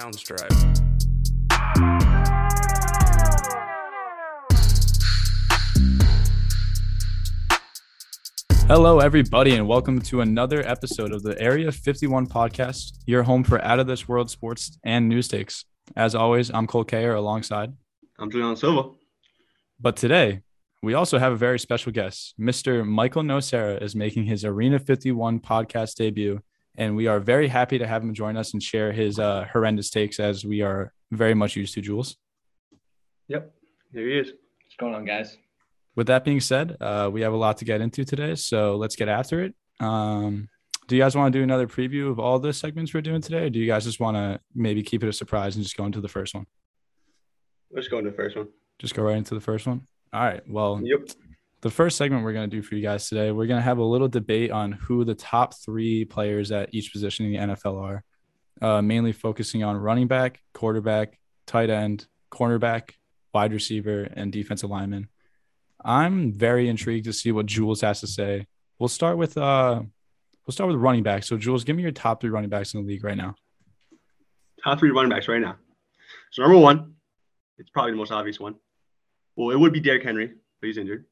Sounds Drive. Hello, everybody, and welcome to another episode of the Area 51 podcast, your home for out of this world sports and news takes. As always, I'm Cole Kayer alongside. I'm Julian Silva. But today, we also have a very special guest. Mr. Michael Nocera is making his Area 51 podcast debut, and we are very happy to have him join us and share his uh, horrendous takes as we are very much used to, Jules. Yep, here he is. What's going on, guys? With that being said, uh, we have a lot to get into today, so let's get after it. Um, do you guys want to do another preview of all the segments we're doing today, or do you guys just want to maybe keep it a surprise and just go into the first one? Let's go into the first one. Just go right into the first one. All right. Well, Yep. The first segment we're going to do for you guys today, we're going to have a little debate on who the top three players at each position in the NFL are, uh, mainly focusing on running back, quarterback, tight end, cornerback, wide receiver, and defensive lineman. I'm very intrigued to see what Jules has to say. We'll start with uh, we'll start with running back. So Jules, give me your top three running backs in the league right now. Top three running backs right now. So number one, it's probably the most obvious one. Well, it would be Derrick Henry, but he's injured.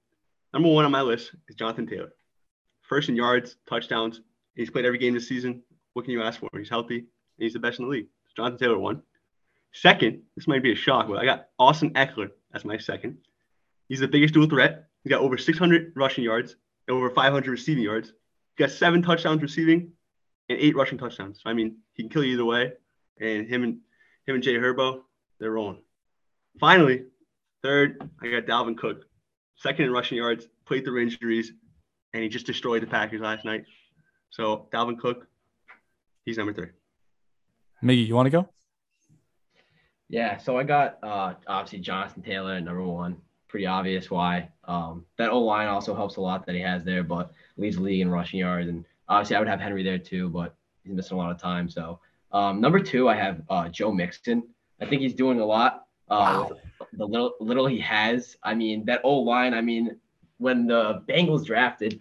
Number one on my list is Jonathan Taylor. First in yards, touchdowns. He's played every game this season. What can you ask for? He's healthy and he's the best in the league. Jonathan Taylor one. Second, this might be a shock, but I got Austin Ekeler as my second. He's the biggest dual threat. He's got over 600 rushing yards and over 500 receiving yards. He's got seven touchdowns receiving and eight rushing touchdowns. So, I mean, he can kill you either way. And him and him and Jay Herbo, they're rolling. Finally, third, I got Dalvin Cook, second in rushing yards, played through injuries, and he just destroyed the Packers last night. So Dalvin Cook, he's number three. Miggy, you want to go? Yeah, so I got uh, obviously Jonathan Taylor at number one. Pretty obvious why. Um, that O line also helps a lot that he has there, but leads the league in rushing yards. And obviously, I would have Henry there too, but he's missing a lot of time. So um, number two, I have uh, Joe Mixon. I think he's doing a lot. Uh, with the little little he has. I mean, that O line. I mean, when the Bengals drafted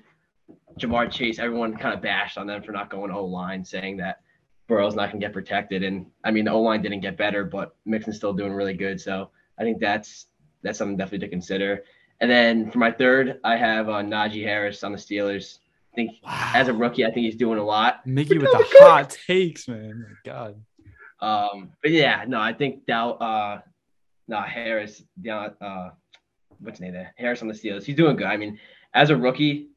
Ja'Marr Chase, everyone kind of bashed on them for not going O line, saying that Burrow's not going to get protected. And I mean, the O line didn't get better, but Mixon's still doing really good. So I think that's that's something definitely to consider. And then for my third, I have uh, Najee Harris on the Steelers. I think Wow. as a rookie, I think he's doing a lot. Mickey with the hot takes, man. My God. Um, but yeah, no, I think Dow, uh, no Harris, down, uh, what's his name there? Harris on the Steelers. He's doing good. I mean, as a rookie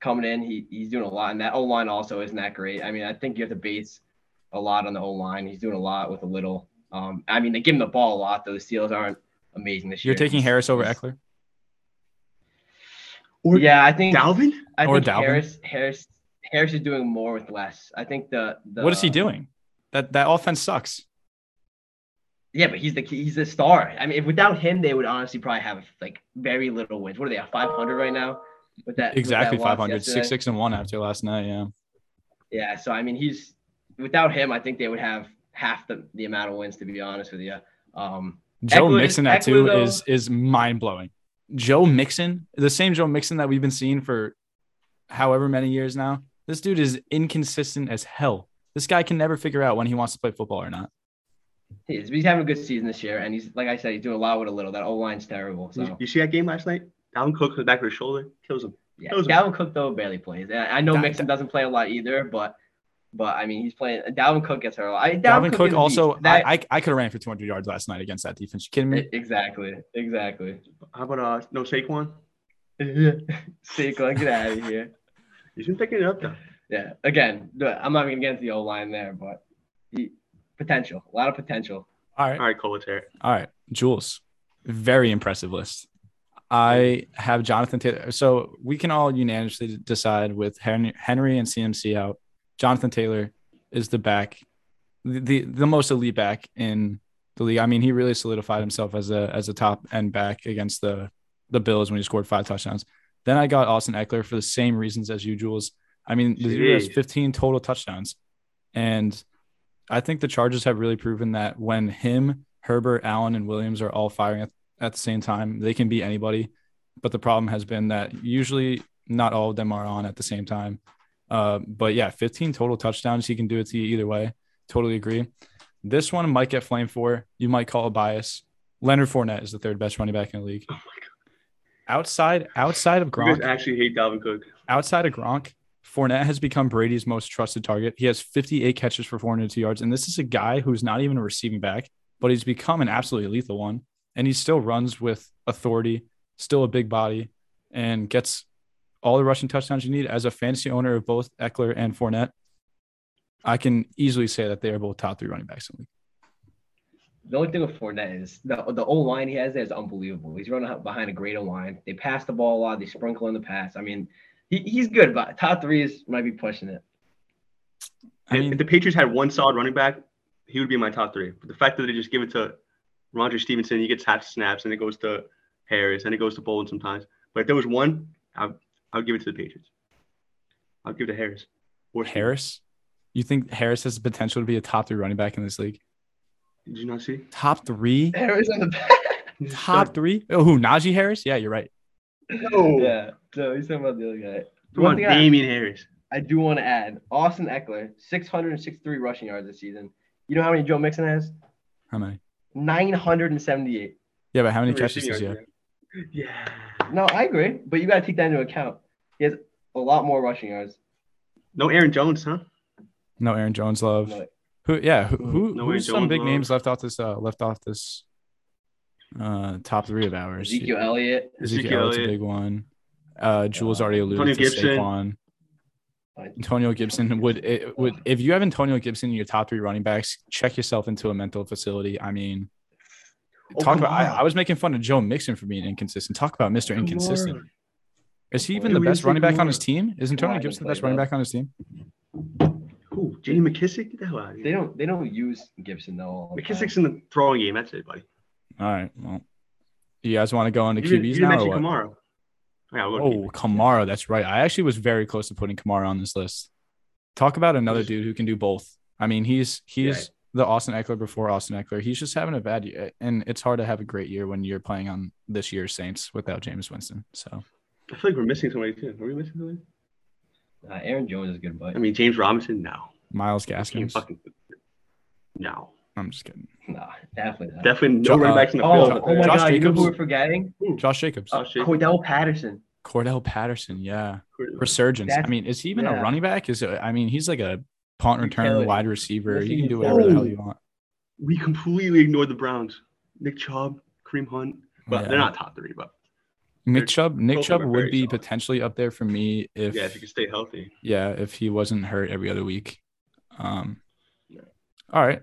coming in, he, he's doing a lot, and that O line also isn't that great. I mean, I think you have to base a lot on the O line. He's doing a lot with a little. Um, I mean, they give him the ball a lot, though. The Steelers aren't amazing this year. You're taking Harris over Ekeler? Or Yeah, I think Dalvin? I Or think Dalvin? Harris Harris Harris is doing more with less. I think the, the What is he doing? That that offense sucks. Yeah, but he's the he's the star. I mean, if without him, they would honestly probably have like very little wins. What are they at 500 right now? With that with Exactly that 500, six, six, and one after last night. Yeah. Yeah, so I mean, he's without him, I think they would have half the, the amount of wins. To be honest with you, um, Joe Ekeler- Mixon that Ekeler, two though- is is mind blowing. Joe Mixon, the same Joe Mixon that we've been seeing for however many years now. This dude is inconsistent as hell. This guy can never figure out when he wants to play football or not. He is, he's having a good season this year, and he's like I said, he's doing a lot with a little. That O line's terrible. You, So you see that game last night? Dalvin Cook to the back of his shoulder, kills him. yeah, Those are- Dalvin Cook though barely plays. I know That- Mixon doesn't play a lot either, but but I mean he's playing. Dalvin Cook gets hurt a lot. I, Dalvin is Cook a also. That- I, I, I could have ran for 200 yards last night against that defense. You kidding me? Exactly. Exactly. How about uh no Saquon? Saquon, get out of here. He's been picking it up though. Yeah. Again, I'm not even gonna the O line there, but he, potential, a lot of potential. All right. All right, Cole, let's hear it. All right, Jules, very impressive list. I have Jonathan Taylor. So we can all unanimously decide with Henry, Henry and CMC out. Jonathan Taylor is the back, the, the the most elite back in the league. I mean, he really solidified himself as a as a top end back against the the Bills when he scored five touchdowns. Then I got Austin Ekeler for the same reasons as you, Jules. I mean, the dude has 15 total touchdowns, and I think the Chargers have really proven that when him, Herbert, Allen, and Williams are all firing at, at the same time, they can beat anybody. But the problem has been that usually not all of them are on at the same time. Uh, but yeah, 15 total touchdowns. He can do it to you either way. Totally agree. This one might get flamed for. You might call it bias. Leonard Fournette is the third best running back in the league. Oh my god. Outside outside of Gronk, actually hate Dalvin Cook. outside of Gronk, Fournette has become Brady's most trusted target. He has 58 catches for 402 yards, and this is a guy who's not even a receiving back, but he's become an absolutely lethal one. And he still runs with authority, still a big body, and gets all the rushing touchdowns you need. As a fantasy owner of both Ekeler and Fournette, I can easily say that they are both top three running backs in the league. The only thing with Fournette is the the O line he has there is unbelievable. He's running behind a great line. They pass the ball a lot. They sprinkle in the pass. I mean, he, he's good, but top three is might be pushing it. I If- mean, if the Patriots had one solid running back, he would be in my top three. But the fact that they just give it to Roger Stevenson, he gets half snaps, and it goes to Harris, and it goes to Bolden sometimes. But if there was one, I I would give it to the Patriots. I'll give it to Harris. Or Stevenson. Harris, you think Harris has the potential to be a top three running back in this league? Did you not see? Top three? Harris on the back. Top stud. three? Oh, who? Najee Harris? Yeah, you're right. No. yeah. So he's talking about the other guy. Come One on, thing I- Damien Harris. I do want to add Austin Ekeler, 663 rushing yards this season. You know how many Joe Mixon has? How many? 978. Yeah, but how many catches does he have? Yeah. No, I agree, but you got to take that into account. He has a lot more rushing yards. No Aaron Jones, huh? No, Aaron Jones love. Like, Who? Yeah, who? who No who's Aaron some big Jones names left off this? Uh, left off this. Uh, top three of ours. Ezekiel Elliott. Ezekiel Ezekiel Elliott's a big one. Uh, Jules already alluded Antonio to Gibson. Saquon. Antonio Gibson would it would if you have Antonio Gibson in your top three running backs, check yourself into a mental facility. I mean, Oh, talk about. I, I was making fun of Joe Mixon for being inconsistent. Talk about Mr. Inconsistent. Kamara. Is he even Yeah, the best running back on his team? Is Antonio Kamara Gibson the best play running back on his team? Who? J.D. McKissick? Get the hell out of They don't they don't use Gibson though. all the time. McKissick's in the throwing game. That's it, buddy. All right. Well, you guys want to go into You didn't, you QBs didn't now? mention Or what? Kamara. Yeah, Oh, Kamara. That's right. I actually was very close to putting Kamara on this list. Talk about another dude who can do both. I mean, he's he's Yeah. the Austin Ekeler before Austin Ekeler. He's just having a bad year, and it's hard to have a great year when you're playing on this year's Saints without Jameis Winston. So I feel like we're missing somebody too. Are we missing somebody? Uh, Aaron Jones is good, but I mean, James Robinson. No. Myles Can't Gaskins. fucking. No. I'm just kidding. nah, definitely not. Definitely no Jo- running backs in the Oh, field. oh my Josh God! You know who we're forgetting? Josh Jacobs, Uh, Josh Jacobs. Cordarrelle Patterson. Cordarrelle Patterson. Yeah, resurgence. I mean, is he even yeah. a running back? Is it, I mean, he's like a punt return Utility. wide receiver. Yes, He he can do is. whatever the hell you want. We completely ignored the Browns. Nick Chubb, Kareem Hunt. But Yeah. they're not top three. But Nick Chubb. Nick Chubb would be solid. potentially up there for me if yeah, if he can stay healthy. yeah, if he wasn't hurt every other week. Um, Yeah. all right,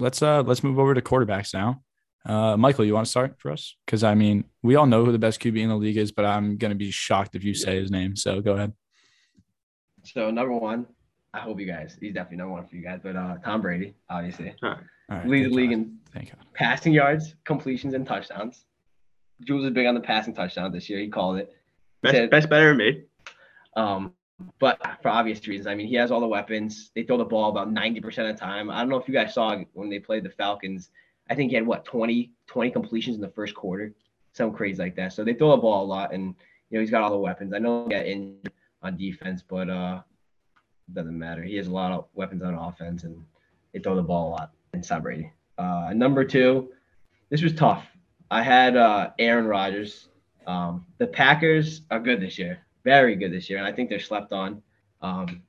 let's uh let's move over to quarterbacks now. Uh, Michael, you want to start for us? Because I mean, we all know who the best QB in the league is, but I'm gonna be shocked if you say his name. So go ahead. So number one, I hope you guys. He's definitely number one for you guys, but uh, Tom Brady, obviously, All right. All right, lead the league God. in Thank God. passing yards, completions, and touchdowns. Jules is big on the passing touchdown this year. He called it. Best, Said- best bet ever made. Um, but for obvious reasons, I mean, he has all the weapons. They throw the ball about 90% of the time. I don't know if you guys saw when they played the Falcons. I think he had what 20, 20 completions in the first quarter, something crazy like that. So they throw the ball a lot, and you know he's got all the weapons. I know he got injured on defense, but uh, doesn't matter. He has a lot of weapons on offense, and they throw the ball a lot. And Tom Brady. Uh, number two, this was tough. I had uh, Aaron Rodgers. Um, the Packers are good this year, very good this year, and I think they're slept on. Um,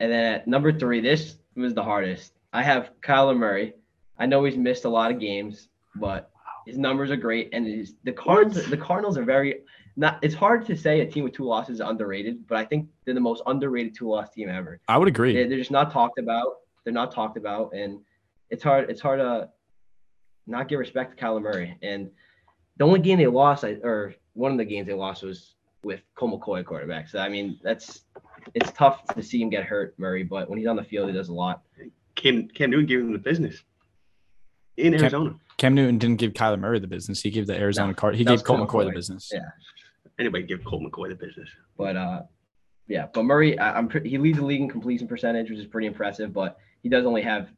and then at number three, this was the hardest. I have Kyler Murray. I know he's missed a lot of games, but his numbers are great, and the Cards, the Cardinals are very not. It's hard to say a team with two losses is underrated, but I think they're the most underrated two-loss team ever. I would agree. They're, they're just not talked about. They're not talked about, and it's hard. It's hard to not give respect to Kyler Murray. And the only game they lost, or one of the games they lost, was with Colt McCoy quarterback. So I mean, that's it's tough to see him get hurt, Murray. But when he's on the field, he does a lot. Cam, Cam Newton gave him the business in Cam- Arizona. Cam Newton didn't give Kyler Murray the business. He gave the Arizona No, Card. He gave was Colt Colt McCoy the business. Yeah. Anybody give Colt McCoy the business. But uh, yeah. But Murray, I, I'm pre- he leads the league in completion percentage, which is pretty impressive. But he does only have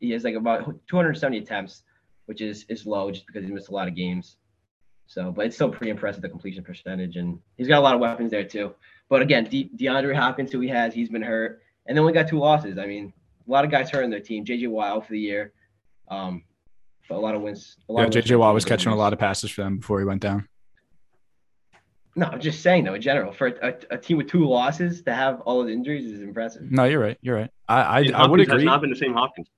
he has like about 270 attempts, which is is low just because he missed a lot of games. So, but it's still pretty impressive the completion percentage, and he's got a lot of weapons there too. But again, De- DeAndre Hopkins, who he has, he's been hurt, and then we got two losses. I mean, a lot of guys hurt in their team. JJ Watt out for the year. Um, but a lot of wins. A lot Yeah, of wins JJ for Watt was with catching a lot of passes for them before he went down. No, I'm just saying though, in general, for a, a team with two losses to have all of the injuries is impressive. No, you're right. You're right. I I, And I would Hopkins has agree. not been the same Hopkins.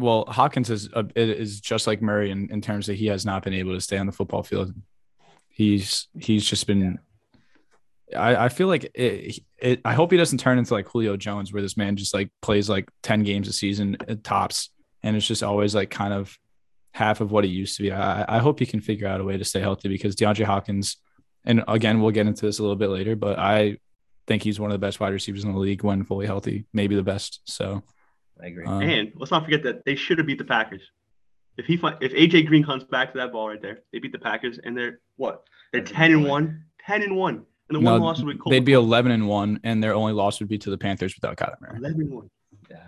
Well, Hopkins is uh, a, is just like Murray in, in terms that he has not been able to stay on the football field. He's he's just been. I, I feel like it, it. I hope he doesn't turn into like Julio Jones, where this man just like plays like ten games a season at tops, and it's just always like kind of half of what he used to be. I, I hope he can figure out a way to stay healthy because DeAndre Hopkins, and again we'll get into this a little bit later, but I think he's one of the best wide receivers in the league when fully healthy, maybe the best. So I agree. um, And let's not forget that they should have beat the Packers. If he fi- if AJ Green comes back to that ball right there, they beat the Packers and they're what? They're ten and point. one. Ten and one. And the No, one loss with Colt. they'd be 11 and 1 and their only loss would be to the panthers without kyler murray eleven and one. yeah.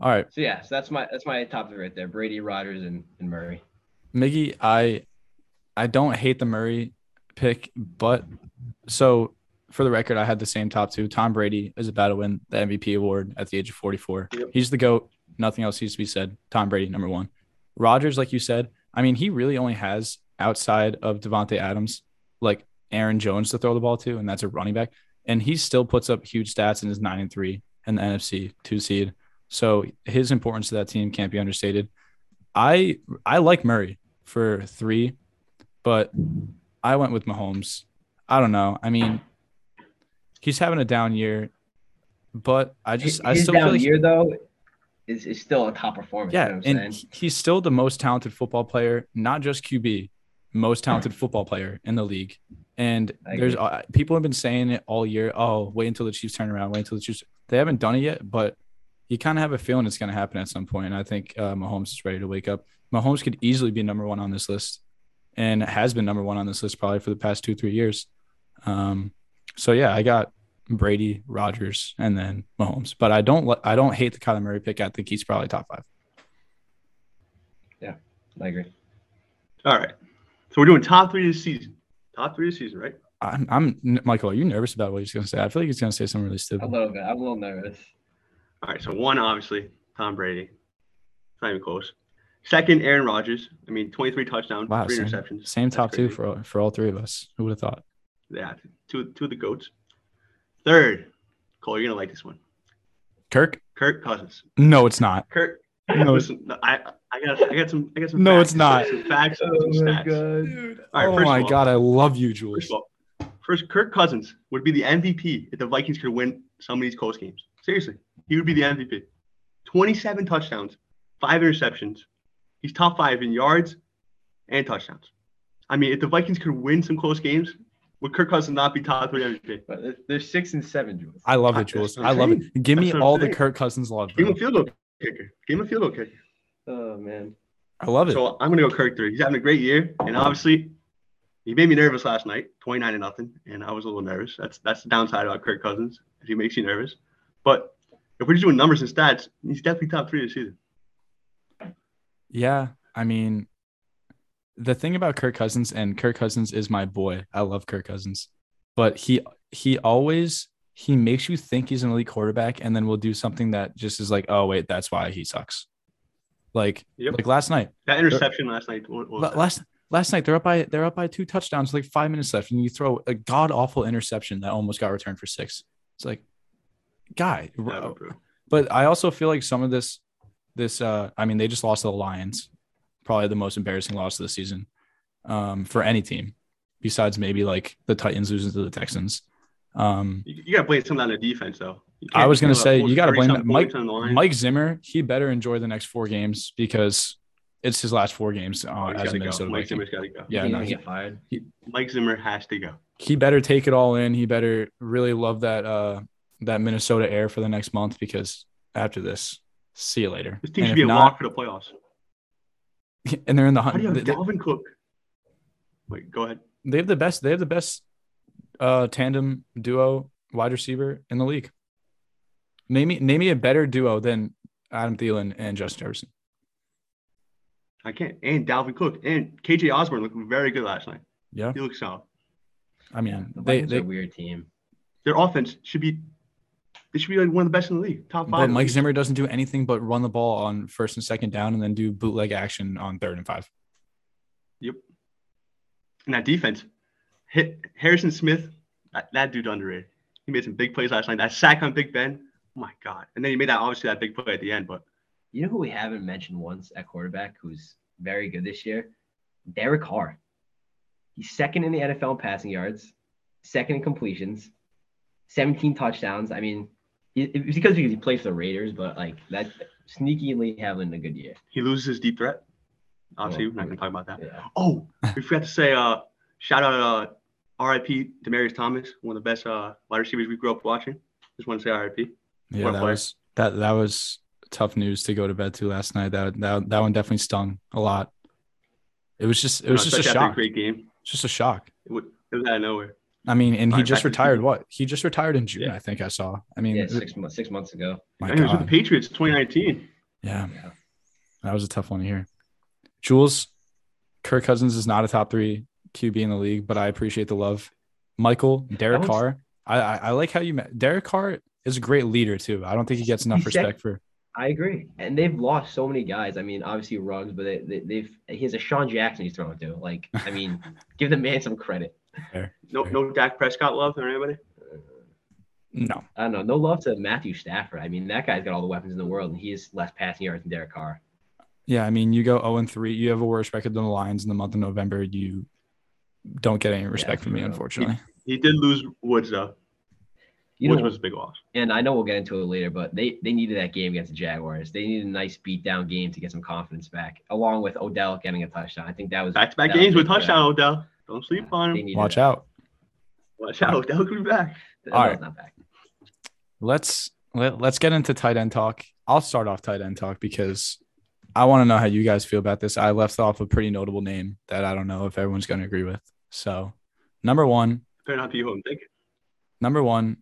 all right So yeah, so that's my that's my top three right there: Brady, Rodgers, and, and Murray. miggy i i don't hate the murray pick but so for the record i had the same top two tom brady is about to win the mvp award at the age of 44 Yep. he's the goat nothing else needs to be said tom brady number one Rodgers, like you said i mean he really only has outside of davante adams like aaron jones to throw the ball to and that's a running back and he still puts up huge stats in his nine and three and the NFC two seed. So his importance to that team can't be understated. I I like Murray for three, but I went with Mahomes. I don't know. I mean, he's having a down year, but I just I His still down feel like year though is, is still a top performance. you know yeah, and saying? he's still the most talented football player, not just QB, most talented football player in the league. And there's uh, people have been saying it all year. Oh, wait until the Chiefs turn around. Wait until the Chiefs. They haven't done it yet, but you kind of have a feeling it's going to happen at some point. And I think uh, Mahomes is ready to wake up. Mahomes could easily be number one on this list, and has been number one on this list probably for the past two three years. Um, so yeah, I got Brady, Rodgers, and then Mahomes. But I don't I don't hate the Kyler Murray pick. I think he's probably top five. Yeah, I agree. All right. So we're doing top three this season. Top three this season, right? I'm, I'm Michael. Are you nervous about what he's going to say? I feel like he's going to say something really stupid. A little bit. I'm a little nervous. All right. So one, obviously, Tom Brady. It's not even close. Second, Aaron Rodgers. I mean, 23 touchdowns, Wow, three same, interceptions. same That's top two for for all three of us. Who would have thought? Yeah, two, two of the goats. Third, Cole, you're gonna like this one. Kirk? Kirk Cousins. No, it's not. Kirk. No, it's- listen, I I got I got some I got some. No, facts, it's not. Some facts. and some oh stats. god. All right, oh my all- god, I love you, Jules. First all, first Kirk Cousins would be the MVP if the Vikings could win some of these close games. Seriously, he would be the MVP. 27 touchdowns, five interceptions. He's top five in yards and touchdowns. I mean, if the Vikings could win some close games, would Kirk Cousins not be top three MVP? But they're- they're six and seven, Jules. I love I- it, Jules. I love it. Give me That's what I'm all the saying. Kirk Cousins love, Give him bro. a field goal kicker. Give him a field goal kicker. Oh man. I love it. So I'm gonna go Kirk three. He's having a great year, and obviously, he made me nervous last night, 29 to nothing, and I was a little nervous. That's that's the downside about Kirk Cousins. If he makes you nervous, but if we're just doing numbers and stats, he's definitely top three this season. Yeah, I mean, the thing about Kirk Cousins and Kirk Cousins is my boy. I love Kirk Cousins, but he he always he makes you think he's an elite quarterback, and then will do something that just is like, oh wait, that's why he sucks. Like Yep. like last night, That interception last night. What, what was that? last last night they're up by they're up by two touchdowns, like five minutes left, and you throw a god awful interception that almost got returned for six. It's like, guy, but I also feel like some of this, this, uh, I mean, they just lost to the Lions, probably the most embarrassing loss of the season, um, for any team, besides maybe like the Titans losing to the Texans. Um, You, you gotta blame some on the defense though. I was gonna say you got to blame Mike. points on the line. Mike Zimmer, he better enjoy the next four games because it's his last four games uh, Oh, as a gotta go. Minnesota Mike Viking. Zimmer's gotta go. Yeah, He's no, gonna he, get fired. Mike Zimmer has to go. he better take it all in. He better really love that uh that Minnesota air for the next month because after this, see you later. This team And should be a not- lock for the playoffs. and they're in the How do you hunt. have They, Dalvin Cook? Wait, go ahead. they have the best. They have the best uh tandem duo wide receiver in the league. Name me name me a better duo than Adam Thielen and Justin Jefferson. I can't. And Dalvin Cook and KJ Osborn looked very good last night. Yeah, He looks solid. I mean The they, they, are a weird team. Their offense should be They should be like one of the best in the league, top five. But Mike. Zimmer doesn't do anything but run the ball on first and second down and then do bootleg action on third and five. Yep. And that defense, hit Harrison Smith, that, that dude underrated. He made some big plays last night. That sack on Big Ben, oh my god! And then he made that obviously that big play at the end. But You know who we haven't mentioned once at quarterback who's very good this year? Derek Carr. He's second in the NFL in passing yards, second in completions, 17 touchdowns. I mean, it- it's because he plays for the Raiders, but like that sneakily having a good year. he loses his deep threat. Obviously, Oh, we're not gonna talk about that. Yeah. Oh, we forgot to say, uh, shout out, uh, R.I.P. Demaryius Thomas, one of the best uh, wide receivers we grew up watching. Just want to say R.I.P. Yeah, What that was that that was tough news to go to bed to last night. That that that one definitely stung a lot. It was just it was just a especially after shock. great game. Just a shock. It, would, it was out of nowhere. I mean, and he just retired. What he just retired in June, Yeah. I think I saw. I mean, Yeah, six months six months ago. my And he was with the Patriots 2019. yeah, Yeah. that was a tough one to hear. Jules, Kirk Cousins is not a top three QB in the league, but I appreciate the love. Michael, Derek one's- Carr, I, I I like how you met. Derek Carr is a great leader too. I don't think he gets enough He's sec- respect for. I agree. And they've lost so many guys. I mean, obviously Ruggs, but they, they, they've he has a Sean Jackson he's throwing to. Like, I mean, give the man some credit. No, Right. no Dak Prescott love or anybody. No, I don't know. No love to Matthew Stafford. I mean, that guy's got all the weapons in the world, and he has less passing yards than Derek Carr. Yeah, I mean, you go 0 and 3, you have a worse record than the Lions in the month of November. You don't get any respect from me, real. unfortunately. He did lose Woods though. You Woods know, was a big loss. and I know we'll get into it later, but they they needed that game against the Jaguars. They needed a nice beat down game to get some confidence back, along with Odell getting a touchdown. I think that was Back to back games with big touchdown, Odell. Don't sleep Yeah, on they him. Watch that. out. Watch out, Odell could be back. All right. not back. Let's let, let's get into tight end talk. I'll start off tight end talk because I want to know how you guys feel about this. I left off a pretty notable name that I don't know if everyone's going to agree with. So, number one, Fair enough, you who I'm thinking. number one,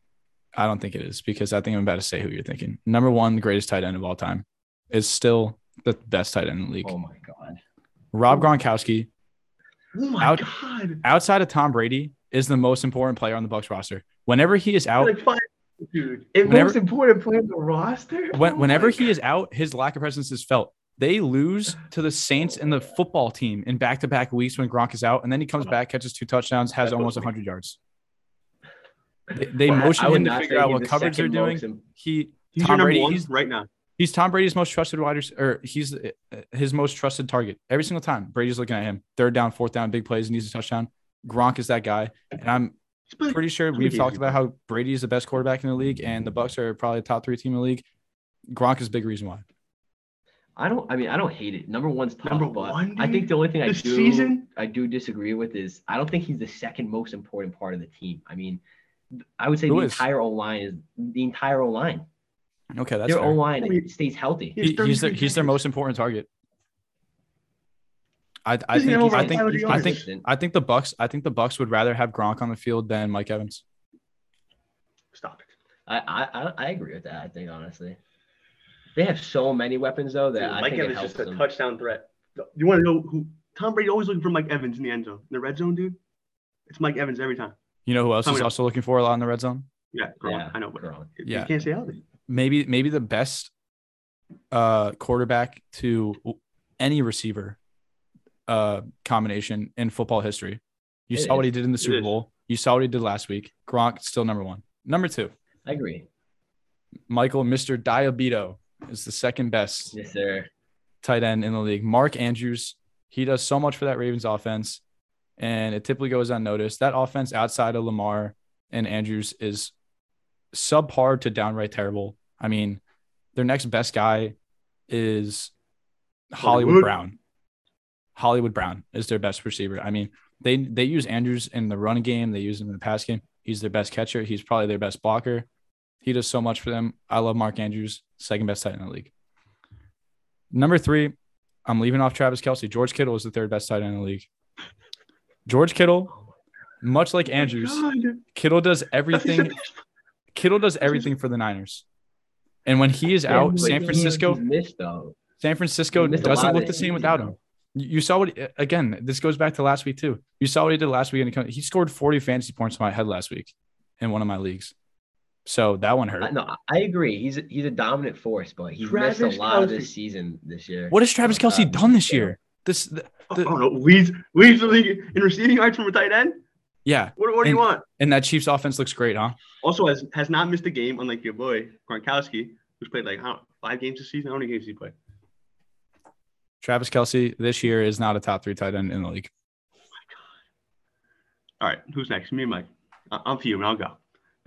I don't think it is because I think I'm about to say who you're thinking. Number one, the greatest tight end of all time is still the best tight end in the league. Oh my god. Rob Gronkowski, Oh my Out- god. outside of Tom Brady, is the most important player on the Bucs roster. Whenever he is out, Like five, dude. It Whenever- most important player on the roster. when, Oh whenever my he is out, his lack of presence is felt. They lose to the Saints and the football team in back to back weeks when Gronk is out, and then he comes back, catches two touchdowns, has almost 100 yards. They, they God. motion I would him to figure out what the coverage they're doing. most He He's Tom your number Brady, one he's- right now. He's Tom Brady's most trusted wide receiver. Or he's uh, his most trusted target every single time. Brady's looking at him. Third down, fourth down, big plays, and needs a touchdown. Gronk is that guy, and I'm pretty sure we've talked about how Brady is the best quarterback in the league, and the Bucs are probably a top three team in the league. Gronk is a big reason why. I don't. I mean, I don't hate it. Number one's tough, Number but one, I think the only thing I do season? I do disagree with is I don't think he's the second most important part of the team. I mean, I would say Who the is? entire O line is the entire O line. Okay, that's Their fair. O line stays healthy. He he's their he's their most important target. I I think over I a think I think. I think the Bucs I think the Bucs would rather have Gronk on the field than Mike Evans. Stop it. I, I I- I agree with that. I think honestly, they have so many weapons though that Dude, I Mike think Evans helps just a them. touchdown threat. You want to know who? Tom Brady always looking for Mike Evans in the end zone. In the red zone, dude. It's Mike Evans every time. You know who else Tell is me- also looking for a lot in the red zone? Yeah, Gronk, Yeah, I know, but Gronk. you can't say healthy. Maybe maybe the best uh quarterback to any receiver uh combination in football history. You It saw what he did in the Super. Bowl. You saw what he did last week. Gronk still number one. Number two, I agree. Michael, Mr. Diabito is the second best Yes, sir. tight end in the league. Mark Andrews, he does so much for that Ravens offense, and it typically goes unnoticed. That offense outside of Lamar and Andrews is subpar to downright terrible. I mean, their next best guy is Hollywood, Hollywood. Brown. Hollywood Brown is their best receiver. I mean, they they use Andrews in the run game, they use him in the pass game. He's their best catcher. He's probably their best blocker. He does so much for them. I love Mark Andrews, second best tight end in the league. Number three, I'm leaving off Travis Kelce. George Kittle is the third best tight end in the league. George Kittle, much like oh Andrews, God. Kittle does everything. The- Kittle does everything for the Niners. And when he is out, San Francisco, missed. San Francisco missed doesn't look the same it, without you him. You you saw what again? This goes back to last week too. You saw what he did last week, and he scored 40 fantasy points in my head last week in one of my leagues. So that one hurt. I, no, I agree. He's a, he's a dominant force, but he's missed a lot of this season this year. What has Travis Uh, Kelce done this year? This, th- I The- don't know. Leads leads the league in receiving yards from a tight end. Yeah. What, what do you want? And that Chiefs offense looks great, huh? Also, has has not missed a game, unlike your boy Gronkowski, who's played like how, five games this season. How many games did he play? Travis Kelce this year is not a top three tight end in the league. Oh my God. All right, who's next? Me and Mike. I- I'm fuming. I'll go.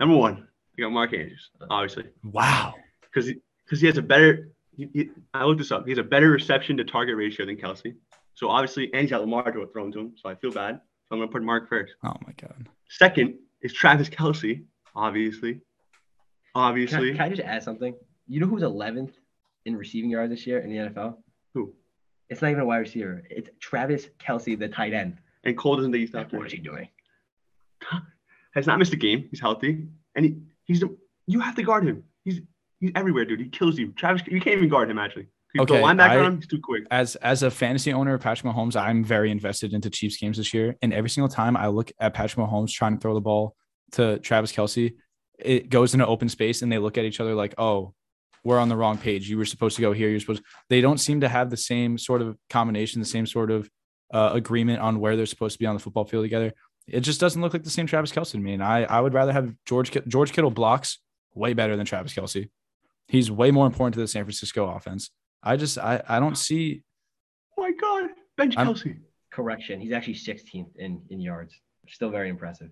Number one, I got Mark Andrews, obviously, Wow. because he, because he has a better. He, he, I looked this up. He has a better reception to target ratio than Kelce. So obviously, and he's got Lamar to thrown to him. So I feel bad. So I'm gonna put Mark first. Oh my god. Second is Travis Kelce, obviously. Can Obviously. I, can I just add something? You know who's 11th in receiving yards this year in the NFL? Who? It's not even a wide receiver. It's Travis Kelce, the tight end. And Cole doesn't think he's top What is he doing? Has not missed a game. He's healthy. And he, he's you have to guard him. He's he's everywhere, dude. He kills you. Travis, you can't even guard him actually. Okay, a linebacker I- on too quick. As as a fantasy owner of Patrick Mahomes, I'm very invested into Chiefs games this year. And every single time I look at Patrick Mahomes trying to throw the ball to Travis Kelce, it goes into open space and they look at each other like, oh, we're on the wrong page. You were supposed to go here. You're supposed. They don't seem to have the same sort of combination, the same sort of uh, agreement on where they're supposed to be on the football field together. It just doesn't look like the same Travis Kelce to me. And I I would rather have George George Kittle blocks way better than Travis Kelce. He's way more important to the San Francisco offense. I just I I don't see Oh my God. Bench I'm- Kelce. Correction. He's actually 16th in, in yards. Still very impressive.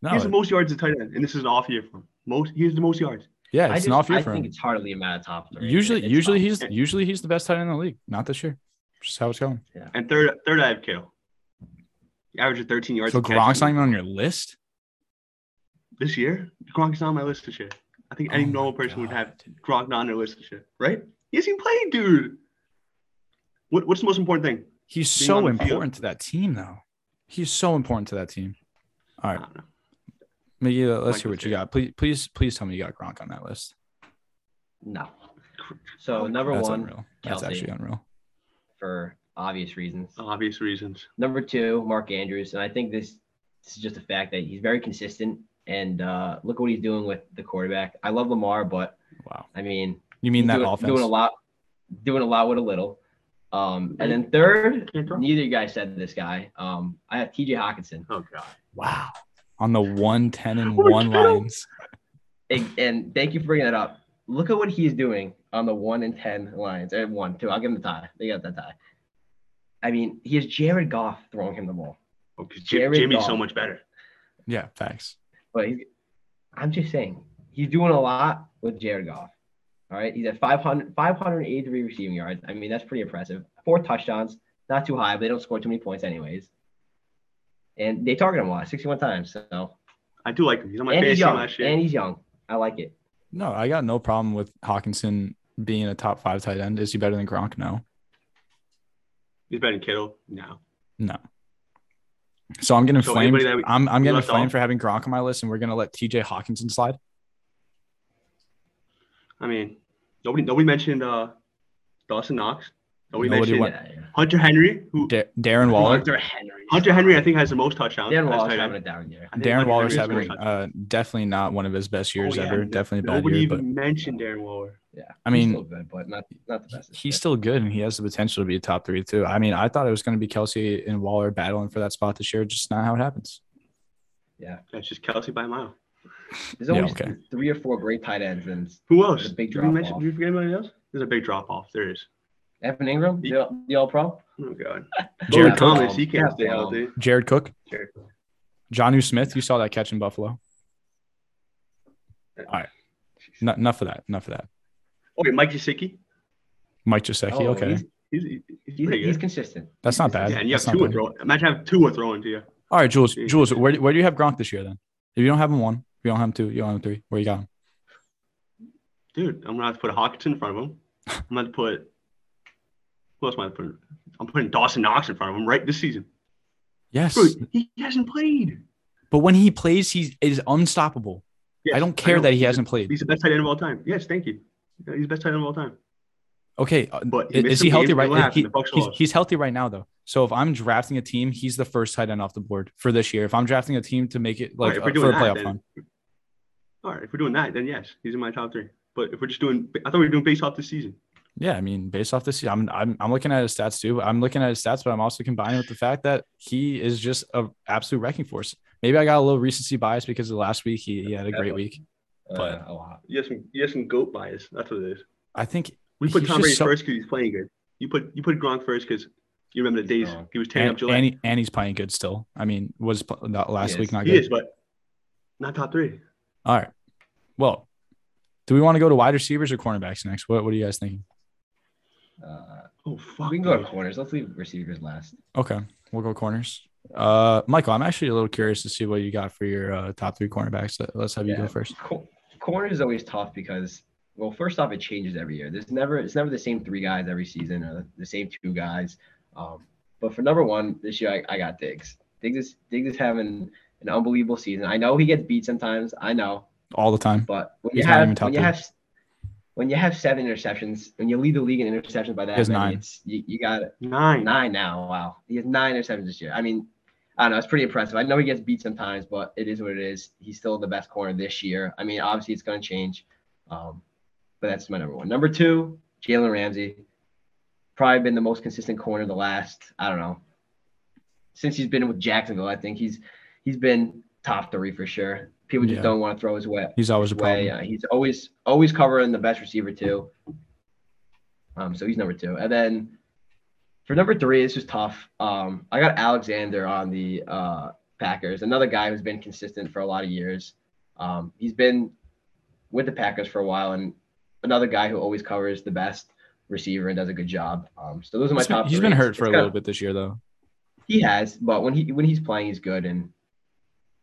no. He has the most yards as tight end, and this is an off year for him. Most he has the most yards. Yeah, I it's just, an off year I for think it's hardly a matter of top three. Usually, It's usually tough. he's usually he's the best tight end in the league. Not this year. Just how it's going. Yeah. And third, third I have Kittle. He averages 13 yards. So a catch. Gronk's not even on your list. this year. Gronk's not on my list this year. I think oh any Oh my normal person would have dude. Gronk not on their list this year, right? He hasn't played, dude. What, what's the most important thing? He's being so on the field. important to that team, though. He's so important to that team. All right. I right, don't know. Miggy, uh, let's Mike, hear what you got. Please, please, please tell me you got Gronk on that list. No. So number That's one unreal. That's Kelce. actually unreal. for obvious reasons. Obvious reasons. Number two, Mark Andrews, and I think this, this is just a fact that he's very consistent. And uh, look what he's doing with the quarterback. I love Lamar, but Wow. I mean, You mean that doing, offense? doing a lot, doing a lot with a little. Um, and then third, neither of you guys said this guy. Um, I have T.J. Hockenson, Oh god. Wow. On the one ten and Oh my one God. lines. and, and thank you for bringing that up. Look at what he's doing on the one and ten lines. Or one, two. I'll give him the tie. They got that tie. I mean, he has Jared Goff throwing him the ball. Oh, 'cause Jared Jim, Jimmy's so much better. Yeah, thanks. But he's, I'm just saying, he's doing a lot with Jared Goff. All right. He's at 500, 583 receiving yards. I mean, that's pretty impressive. Four touchdowns, not too high, but they don't score too many points, anyways. And they target him a lot, 61 times. So, I do like him. He's on my and he's fantasy young. last year. And he's young. I like it. No, I got no problem with Hockenson being a top five tight end. Is he better than Gronk? No. He's better than Kittle. No. No. So I'm getting So flamed. anybody that we- I'm I'm we getting left flamed off? for having Gronk on my list, and we're gonna let TJ Hockenson slide. I mean, nobody nobody mentioned uh Dawson Knox. Nobody, Nobody mentioned went- Yeah, yeah. Hunter Henry, who Da- Darren Waller. Hunter Henry. Hunter Henry I think has the most touchdowns. Dan as Waller's tight having end. a down year. I Darren Hunter Waller's Henry having uh, definitely not one of his best years Oh, yeah. ever. Definitely a bad Nobody year, but even mentioned Darren Waller. Yeah. I he's mean, still good, but not not the best. he's still good and he has the potential to be a top three too. I mean, I thought it was going to be Kelce and Waller battling for that spot this year. Just not how it happens. Yeah. That's just Kelce by a mile. There's Yeah, always okay. three or four great tight ends, and Who else? A big Did we drop mention? off. Did we forget anybody else? There's a big drop off. There is. Evan Engram, He- the, the All Pro. Oh god. Jared Cook. Thomas, he can't Yeah, stay um, healthy. Jared Cook, Jared. Jonnu Smith. You saw that catch in Buffalo. All right. No, enough of that. Enough of that. Okay, Mike Gesicki. Mike Gesicki. Oh, okay. He's, he's, he's, He's, he's consistent. That's not bad. Yeah, and you have That's not Tua throwing. Imagine having Tua throwing to you. All right, Jules. Jeez. Jules, where, where do you have Gronk this year then? If you don't have him one, you don't have him two, you don't have him three. Where you got him? Dude, I'm gonna have to put a Hockenson in front of him. I'm gonna put who else am I putting? I'm putting Dawson Knox in front of him right this season. Yes. Bro, he hasn't played. But when he plays, he is unstoppable. Yes, I don't care know. that he hasn't played. He's the best tight end of all time. Yes, thank you. He's the best tight end of all time. Okay. uh, But i- missed is he healthy right? He- he's, he's healthy right now though. So if I'm drafting a team, he's the first tight end off the board for this year. If I'm drafting a team to make it like Alright, if uh, for a that, playoff then- run, All right, if we're doing that, then yes, he's in my top three. But if we're just doing, I thought we were doing based off the season. Yeah, I mean, based off this, season. I'm I'm I'm looking at his stats too. I'm looking at his stats, but I'm also combining with the fact that he is just an absolute wrecking force. Maybe I got a little recency bias because of last week he, he had a great week. But- Uh, a lot. You have some, you have some goat bias. That's what it is. I think We put Tom Brady so- first because he's playing good. You put you put Gronk first because you remember the days Strong. he was tearing up and, Gillette. and, he, and he's playing good still. I mean, was not last He week is. not he good? is, but not top three. All right. Well, do we want to go to wide receivers or cornerbacks next? What What are you guys thinking? Uh, Oh fuck. we can go to corners. Let's leave receivers last. Okay, we'll go corners. Uh, Michael, I'm actually a little curious to see what you got for your uh, top three cornerbacks. Let- Let's have you Yeah. go first. Co- corner is always tough because well first off it changes every year there's never it's never the same three guys every season or the same two guys um, but for number one this year I, I got diggs diggs is diggs is having an unbelievable season i know he gets beat sometimes i know All the time. but when He's you not have even top when you have when you have seven interceptions when you lead the league in interceptions by that He has many, nine. it's you, you got Nine. nine now wow he has nine interceptions this year i mean I don't know. It's pretty impressive. I know he gets beat sometimes, but it is what it is. He's still the best corner this year. I mean, obviously it's going to change, um, but that's my number one. Number two, Jalen Ramsey. Probably been the most consistent corner the last I don't know since he's been with Jacksonville. I think he's he's been top three for sure. People just Yeah. don't want to throw his way. He's always a way. Uh, he's always always covering the best receiver too. Um, so he's number two, and then for number three, this just tough. Um, I got Alexander on the uh, Packers, another guy who's been consistent for a lot of years. Um, he's been with the Packers for a while, and another guy who always covers the best receiver and does a good job. Um, so those are my top. He's been, he's three. been hurt It's for a little bit this year, though. He has, but when he when he's playing, he's good. And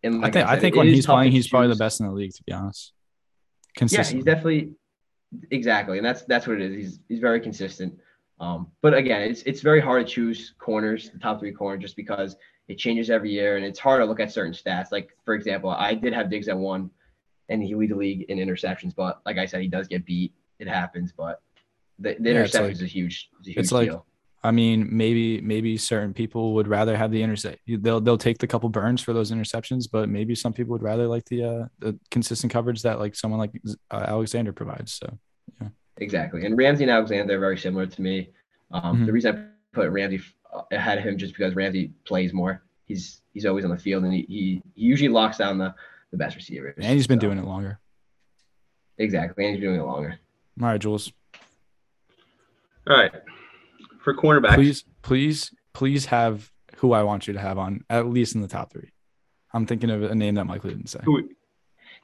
and I think I, said, think it when he's playing, he's probably the best in the league, to be honest. Yeah, he's definitely exactly, and that's that's what it is. He's he's very consistent. Um, but again, it's it's very hard to choose corners, the top three corners, just because it changes every year, and it's hard to look at certain stats. Like for example, I did have Diggs at one, and he lead the league in interceptions. But like I said, he does get beat. It happens, but the, the Yeah, interceptions like- is a huge, is a huge it's like- deal. I mean, maybe maybe certain people would rather have the intercept. They'll they'll take the couple burns for those interceptions, but maybe some people would rather like the uh the consistent coverage that like someone like uh, Alexander provides. So yeah, Exactly. And Ramsey and Alexander are very similar to me. Um, Mhm. The reason I put Ramsey uh, ahead of him just because Ramsey plays more. He's he's always on the field and he, he, he usually locks down the, the best receivers. and he's been So, doing it longer. Exactly. And he's been doing it longer. All right, Jules, All right. For cornerbacks, please please please have who I want you to have on at least in the top three. I'm thinking of a name that Michael didn't say.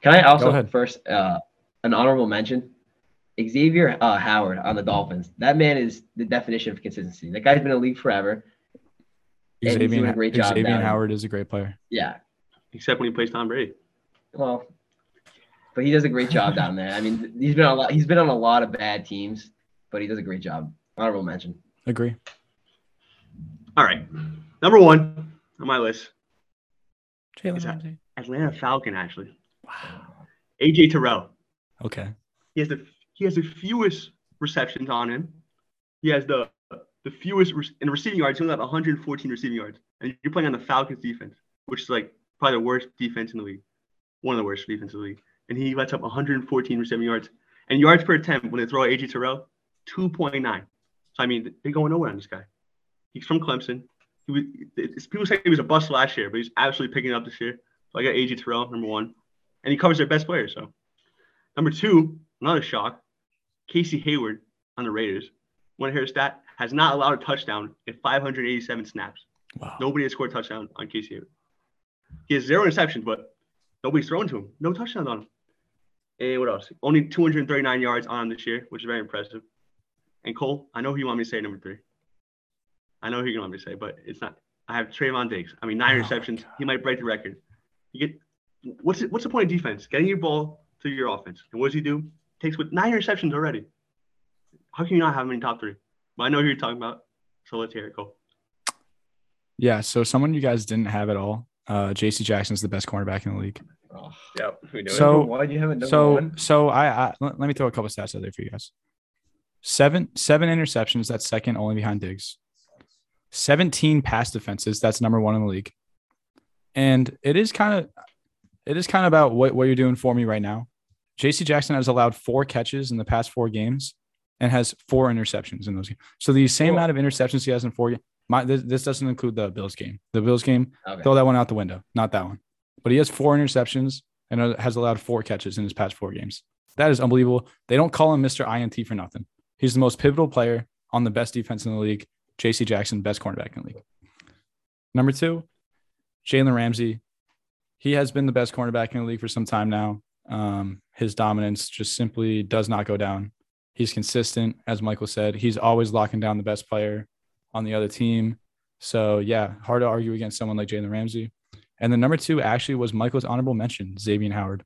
Can I also first uh, an honorable mention? Xavier uh, Howard on the Dolphins. That man is the definition of consistency. That guy's been in the league forever. And he's Xavier, doing a great job Xavier Howard is a great player. Yeah. except when he plays Tom Brady. Well, but he does a great job down there. I mean, he's been on a lot. He's been on a lot of bad teams, but he does a great job. Honorable mention. Agree. All right. Number one on my list, Jalen Ramsey. Atlanta Falcon, actually. Wow. AJ Terrell. Okay. He has the he has the fewest receptions on him. He has the the fewest re- in receiving yards. He only have 114 receiving yards, and you're playing on the Falcons defense, which is like probably the worst defense in the league, one of the worst defense in the league. And he lets up 114 receiving yards and yards per attempt when they throw at AJ Terrell, 2.9. So I mean, they're going nowhere on this guy. He's from Clemson. He was, it's, people say he was a bust last year, but he's absolutely picking it up this year. So I got AJ Terrell number one, and he covers their best player. So number two, another shock, Casey Hayward on the Raiders. Hear a stat? Has not allowed a touchdown in 587 snaps. Wow. Nobody has scored a touchdown on Casey Hayward. He has zero interceptions, but nobody's thrown to him. No touchdowns on him. And what else? Only 239 yards on him this year, which is very impressive. And Cole, I know who you want me to say number three. I know who you want me to say, but it's not. I have Trevon Diggs. I mean, nine Oh, receptions. He might break the record. You get what's it, what's the point of defense? Getting your ball to your offense. And what does he do? Takes with nine interceptions already. How can you not have him in top three? But I know who you're talking about. So let's hear it, Cole. Yeah. So someone you guys didn't have at all. Uh, J.C. Jackson's the best cornerback in the league. Oh. Yep. We know So- why do you have it number so one? so I, I let let me throw a couple stats out there for you guys. Seven seven interceptions. That's second only behind Diggs. Seventeen pass defenses. That's number one in the league. And it is kind of it is kind of about what, what you're doing for me right now. JC Jackson has allowed four catches in the past four games and has four interceptions in those games. So the same Cool. amount of interceptions he has in four. My this, this doesn't include the Bills game. The Bills game, Okay. throw that one out the window. Not that one. But he has four interceptions and has allowed four catches in his past four games. That is unbelievable. They don't call him Mr. INT for nothing. He's the most pivotal player on the best defense in the league. JC Jackson, best cornerback in the league. Number two, Jalen Ramsey. He has been the best cornerback in the league for some time now. Um, his dominance just simply does not go down. He's consistent, as Michael said. He's always locking down the best player on the other team. So yeah, hard to argue against someone like Jalen Ramsey. And then number two actually was Michael's honorable mention, Xavier Howard.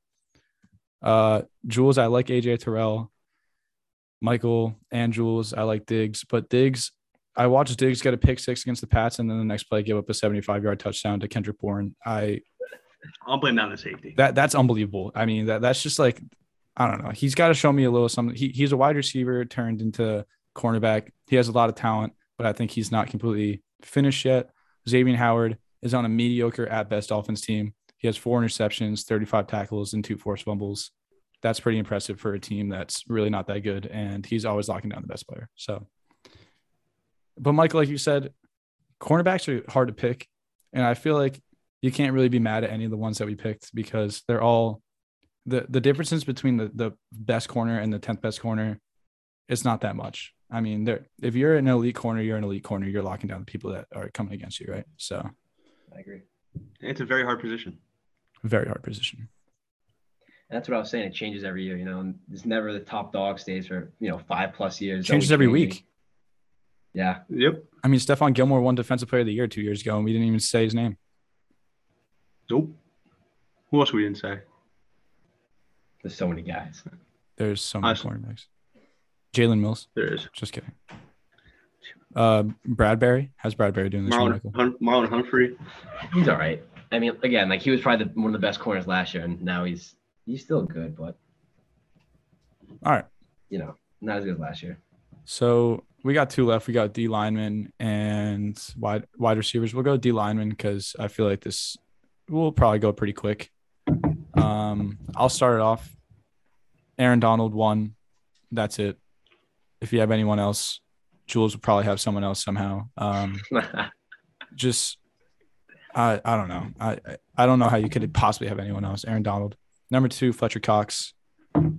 Uh, Jules, I like AJ Terrell. Michael and Jules, I like Diggs, but Diggs, I watched Diggs get a pick six against the Pats, and then the next play give up a 75 yard touchdown to Kendrick Bourne. I I'll blame that on the safety. that that's unbelievable. I mean, that that's just like I don't know. He's got to show me a little something. He, he's a wide receiver turned into cornerback. He has a lot of talent, but I think he's not completely finished yet. Xavier Howard is on a mediocre at best offense team. He has four interceptions, 35 tackles, and two forced fumbles. That's pretty impressive for a team that's really not that good. And he's always locking down the best player. So, but Michael, like you said, cornerbacks are hard to pick. And I feel like you can't really be mad at any of the ones that we picked because they're all the the differences between the the best corner and the 10th best corner it's not that much i mean there if you're an elite corner you're an elite corner you're locking down the people that are coming against you right so I agree. It's a very hard position. very hard position And that's what I was saying. It changes every year. You know, and it's never the top dog stays for you know five plus years. Changes every changing. week Yeah, Yep. i mean stephon gilmore won defensive player of the year two years ago and we didn't even say his name Nope. Who else we didn't say? there's so many guys. there's so many Us. cornerbacks jalen mills There is. just kidding uh bradberry how's bradberry doing this year, Marlon, Michael? Hun- Marlon Humphrey. He's all right. I mean, again, like he was probably the, one of the best corners last year, and now he's he's still good, but all right you know, not as good as last year. So we got two left. We got D linemen and wide wide receivers. We'll go D linemen because I feel like this will probably go pretty quick. Um, I'll start it off. Aaron Donald one. That's it. If you have anyone else, Jules will probably have someone else somehow. Um, just I I don't know. I- I don't know how you could possibly have anyone else. Aaron Donald. Number two, Fletcher Cox.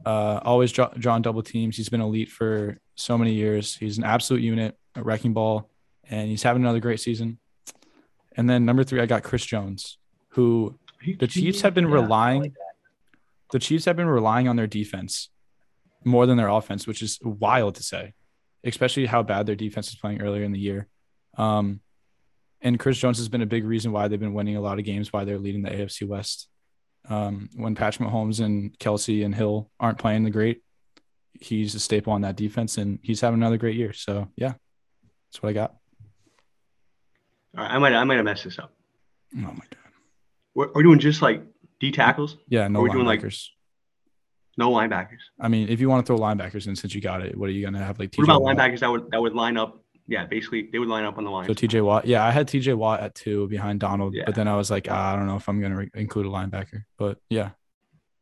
Uh, always draw, drawn double teams. He's been elite for so many years. He's an absolute unit, a wrecking ball, and he's having another great season. And then number three, I got Chris Jones, who the Chiefs have been relying. like the Chiefs have been relying on their defense more than their offense, which is wild to say, especially how bad their defense is playing earlier in the year. Um, and Chris Jones has been a big reason why they've been winning a lot of games, why they're leading the AFC West. Um, when Patrick Mahomes and Kelce and Hill aren't playing the great, he's a staple on that defense, and he's having another great year. So yeah, that's what I got. All right, I might I might have messed this up. Oh my god. We're, are we doing just like D tackles, Yeah, no Are we doing, like, linebackers. no linebackers? I mean, if you want to throw linebackers in, since you got it, what are you gonna have like? What about linebackers that would that would line up? Yeah, basically they would line up on the line. So TJ Watt, yeah, I had TJ Watt at two behind Donald, Yeah. but then I was like, ah, I don't know if I'm gonna re- include a linebacker, but yeah,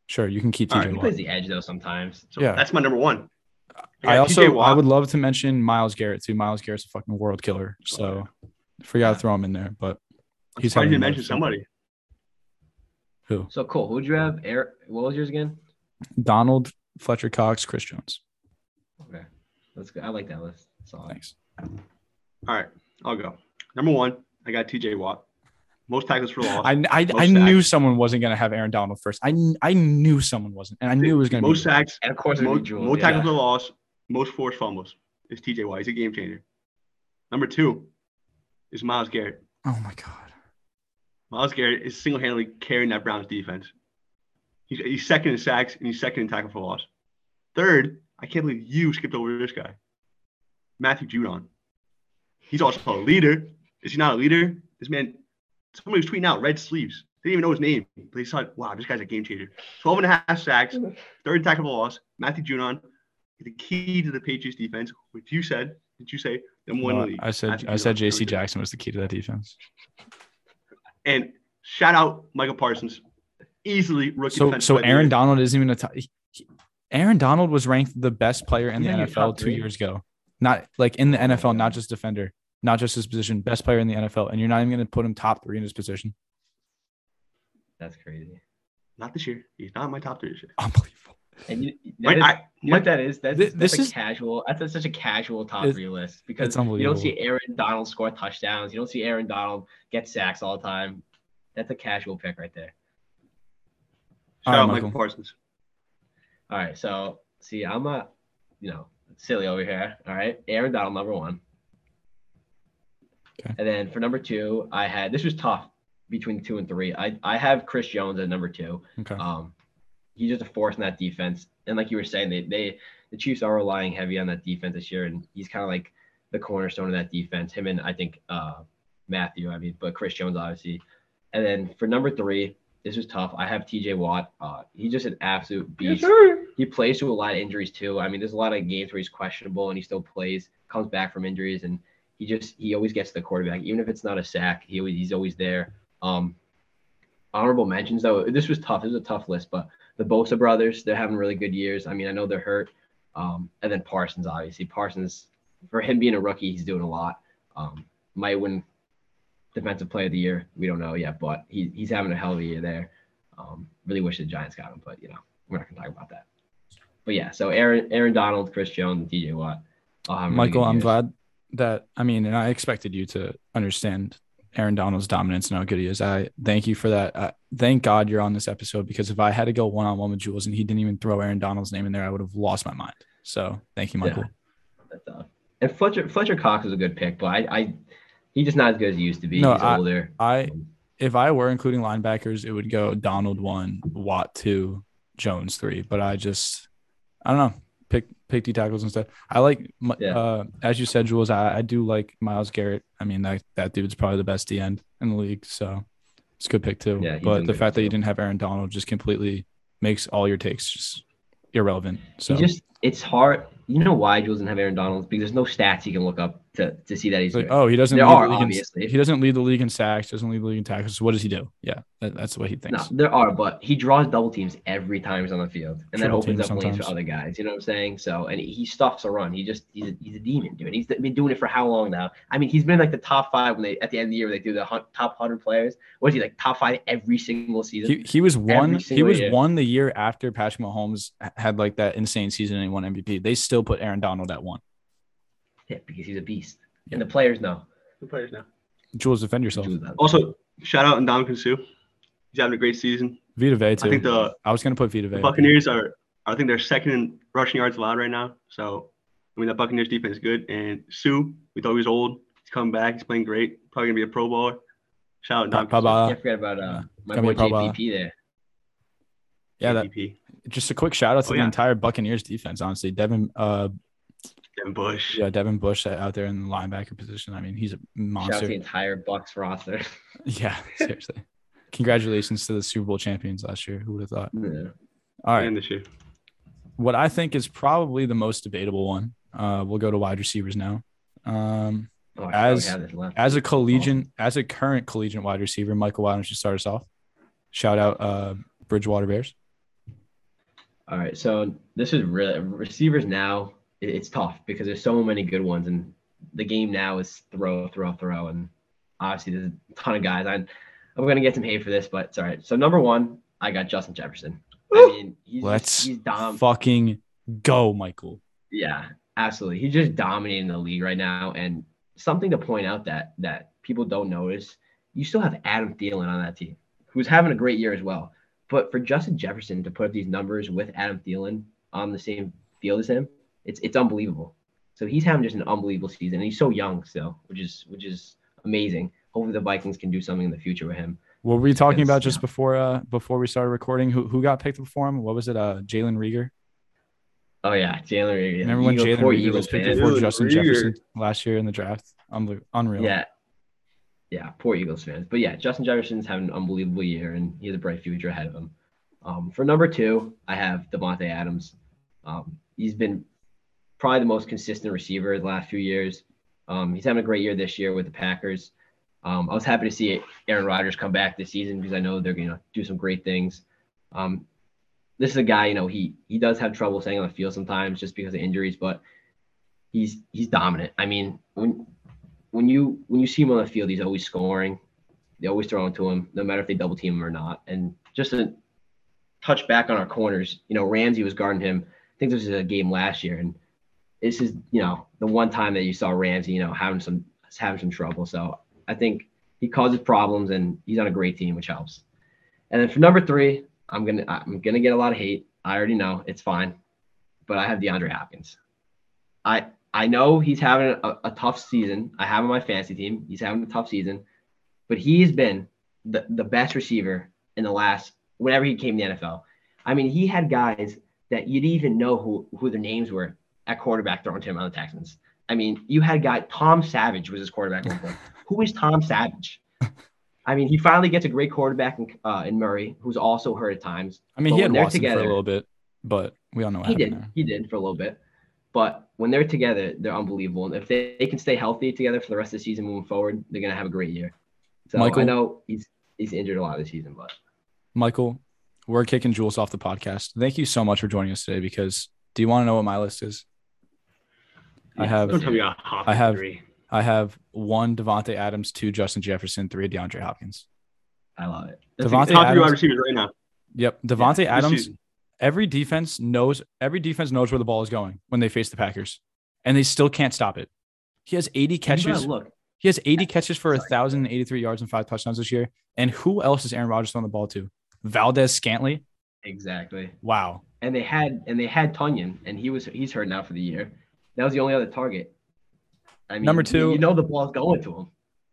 sure, you can keep All TJ right, He Watt. plays the edge though sometimes. so yeah. that's my number one. I got also I would love to mention Myles Garrett too. Myles Garrett's a fucking world killer, so forgot Yeah. to throw him in there. But I'm he's surprised having you didn't mention somebody. who? So cool. Who'd you have? Eric, what was yours again? Donald, Fletcher Cox, Chris Jones. Okay, that's good. I like that list. Solid. Thanks. All right, I'll go. Number one, I got TJ Watt. Most tackles for loss. I I, I knew someone wasn't gonna have Aaron Donald first. I I knew someone wasn't, and I knew it was gonna be. most be. sacks, And of course, most, Jules. most yeah. tackles for loss, most forced fumbles. Is TJ Watt. He's a game changer. Number two is Myles Garrett. Oh my god. Myles Garrett is single-handedly carrying that Browns defense. He's, he's second in sacks and he's second in tackle for loss. Third, I can't believe you skipped over this guy, Matthew Judon. He's also a leader. Is he not a leader? This man, somebody was tweeting out red sleeves. They didn't even know his name. But they saw, wow, this guy's a game changer. 12 and a half sacks, third tackle for loss. Matthew Judon, the key to the Patriots defense, which you said, did you say, number one league. I said Matthew I said J.C. Jackson was the key to that defense. And shout out Micah Parsons. easily rookie. So so player of the Aaron. Donald isn't even a top. he- Aaron Donald was ranked the best player in the NFL two years ago. Not like in the NFL, not just defender, not just his position, best player in the NFL, and you're not even going to put him top three in his position. That's crazy. Not this year. He's not in my top three this year. Unbelievable. And you, that Wait, is- I, you know what that is? That's, Thi- that's this a is- casual. That's a, such a casual top three list because you don't see Aaron Donald score touchdowns. You don't see Aaron Donald get sacks all the time. That's a casual pick right there. shout All right, out Michael Michael. Parsons. All right, so see, I'm a, you know, silly over here. All right, Aaron Donald number one. Okay. And then for number two, I had this was tough between two and three. I I have Chris Jones at number two. Okay. Um, he's just a force in that defense, and like you were saying, they they the Chiefs are relying heavy on that defense this year, and he's kind of like the cornerstone of that defense. Him and I think uh Matthew, I mean, but Chris Jones obviously. And then for number three, this was tough. I have T.J. Watt. Uh, he's just an absolute beast he plays through a lot of injuries too. I mean, there's a lot of games where he's questionable and he still plays, comes back from injuries, and he just he always gets the quarterback, even if it's not a sack. He always, he's always there. Um, honorable mentions though, this was tough. This was a tough list, but the Bosa brothers, they're having really good years. I mean, I know they're hurt. Um, and then Parsons, obviously, Parsons for him being a rookie, he's doing a lot. Um, might win defensive player of the year. We don't know yet, but he, he's having a hell of a year there. Um, really wish the Giants got him, but you know, we're not gonna talk about that. But yeah, so Aaron, Aaron Donald, Chris Jones, TJ Watt. all having really Michael, I'm years. glad that I mean, and I expected you to understand Aaron Donald's dominance and how good he is. I thank you for that. I, thank God you're on this episode because if I had to go one on one with Jules and he didn't even throw Aaron Donald's name in there, I would have lost my mind. So thank you, Michael. That's tough. And Fletcher Fletcher Cox is a good pick, but I, I he's just not as good as he used to be. No, he's I- older. I if I were including linebackers, it would go Donald one, Watt two, Jones three. But I just I don't know. Pick pick D tackles instead. I like Yeah. uh as you said, Jules. I, I do like Myles Garrett. I mean that that dude's probably the best D end in the league. So it's a good pick too. Yeah, but the fact that you didn't have Aaron Donald just completely makes all your takes just irrelevant. So he just it's hard. You know why Jules didn't have Aaron Donald? Because there's no stats he can look up to, to see that he's like, oh, he doesn't. There lead are, the league in- obviously. he doesn't lead the league in sacks. Doesn't lead the league in tackles. What does he do? Yeah, that, that's what he thinks No, there are, but he draws double teams every time he's on the field, and that opens up lanes for other guys. You know what I'm saying? So, and he stuffs a run. He just he's a, he's a demon, dude. He's been doing it for how long now? I mean, he's been like the top five when they at the end of the year when they do the top hundred players. What is he like top five every single season? He, he was one. He was year. one the year after Patrick Mahomes had like that insane season and he won MVP. They still put Aaron Donald at one. Yeah, because he's a beast, Yeah. and the players know. The players now. Jules, defend yourself. Jules. Also, shout out Ndamukong Suh. He's having a great season. Vita Vea too. I think the, I was gonna put Vita the Buccaneers are, I think they're second in rushing yards allowed right now. So, I mean, the Buccaneers defense is good. And Suh, we thought he was old. He's coming back. He's playing great. Probably gonna be a Pro Bowler. Shout out Pa- Ndamukong Paba. Can't forget about uh, yeah. my Gonna boy be a Pro Bowler. JPP there. Yeah, that just a quick shout out to Oh, the yeah. entire Buccaneers defense. Honestly, Devin, uh, Devin Bush. yeah, Devin Bush out there in the linebacker position. I mean, he's a monster. Shout out the entire Bucs roster. Yeah, seriously. Congratulations to the Super Bowl champions last year. Who would have thought? Yeah. All right. And this year. what I think is probably the most debatable one. Uh, we'll go to wide receivers now. Um, Oh, As- forgot we had this left. as a collegiate, as a current collegiate wide receiver, Michael, why don't you start us off? Shout out uh, Bridgewater Bears. All right, so this is really receivers now. It- It's tough because there's so many good ones, and the game now is throw, throw, throw, and obviously there's a ton of guys. I'm I'm gonna get some hate for this, but it's all right. So number one, I got Justin Jefferson. I mean, he's Let's he's dom. fucking go, Michael. Yeah, absolutely. He's just dominating the league right now. And something to point out that that people don't notice, you still have Adam Thielen on that team, who's having a great year as well. But for Justin Jefferson to put up these numbers with Adam Thielen on the same field as him, it's it's unbelievable. So he's having just an unbelievable season, and he's so young still, which is which is amazing. Hopefully the Vikings can do something in the future with him. What were we talking about just before uh before we started recording? Who who got picked before him? What was it? Uh, Jalen Reagor. Oh yeah, Jalen. Reagor, yeah. Remember when Jalen Reagor Eagles was picked fans. before Jalen Justin Reagor. Jefferson last year in the draft? Unbel- Unreal. Yeah. Yeah, poor Eagles fans. But yeah, Justin Jefferson's having an unbelievable year and he has a bright future ahead of him. Um, for number two, I have Davante Adams. Um, he's been probably the most consistent receiver the last few years. Um, he's having a great year this year with the Packers. Um, I was happy to see Aaron Rodgers come back this season because I know they're going to do some great things. Um, this is a guy, you know, he he does have trouble staying on the field sometimes just because of injuries, but he's he's dominant. I mean, when when you when you see him on the field, he's always scoring. They always throw it to him, no matter if they double team him or not. And just to touch back on our corners, you know, Ramsey was guarding him. I think this was a game last year, and this is you know the one time that you saw Ramsey, you know, having some having some trouble. So I think he causes problems, and he's on a great team, which helps. And then for number three, I'm gonna I'm gonna get a lot of hate. I already know it's fine, but I have DeAndre Hopkins. I I know he's having a, a tough season. I have him on my fantasy team. He's having a tough season, but he's been the, the best receiver in the last whenever he came to the NFL. I mean, he had guys that you didn't even know who who their names were at quarterback throwing to him on the Texans. I mean, you had guy Tom Savage was his quarterback. who is Tom Savage? I mean, he finally gets a great quarterback in, uh, in Murray, who's also hurt at times. I mean, he had Watson together, for a little bit, but we all know he did. There. He did for a little bit, but when they're together, they're unbelievable. And if they, they, can stay healthy together for the rest of the season moving forward, they're gonna have a great year. So Michael, I know he's he's injured a lot of the season, but Michael, we're kicking Jules off the podcast. Thank you so much for joining us today. Because do you want to know what my list is? Yeah, I have. I have. Three. I have one Davante Adams, two Justin Jefferson, three DeAndre Hopkins. I love it. Davante top Adams, wide receivers right now. Yep, Davante yeah, Adams. Every defense knows every defense knows where the ball is going when they face the Packers, and they still can't stop it. He has 80 catches. Look, he has 80 catches for 1,083 yards and five touchdowns this year. And who else is Aaron Rodgers throwing the ball to? Valdes-Scantling. Exactly. Wow. And they had and they had Tonyan, and he was he's hurt now for the year. That was the only other target. I mean, number two, you know the ball's going to him.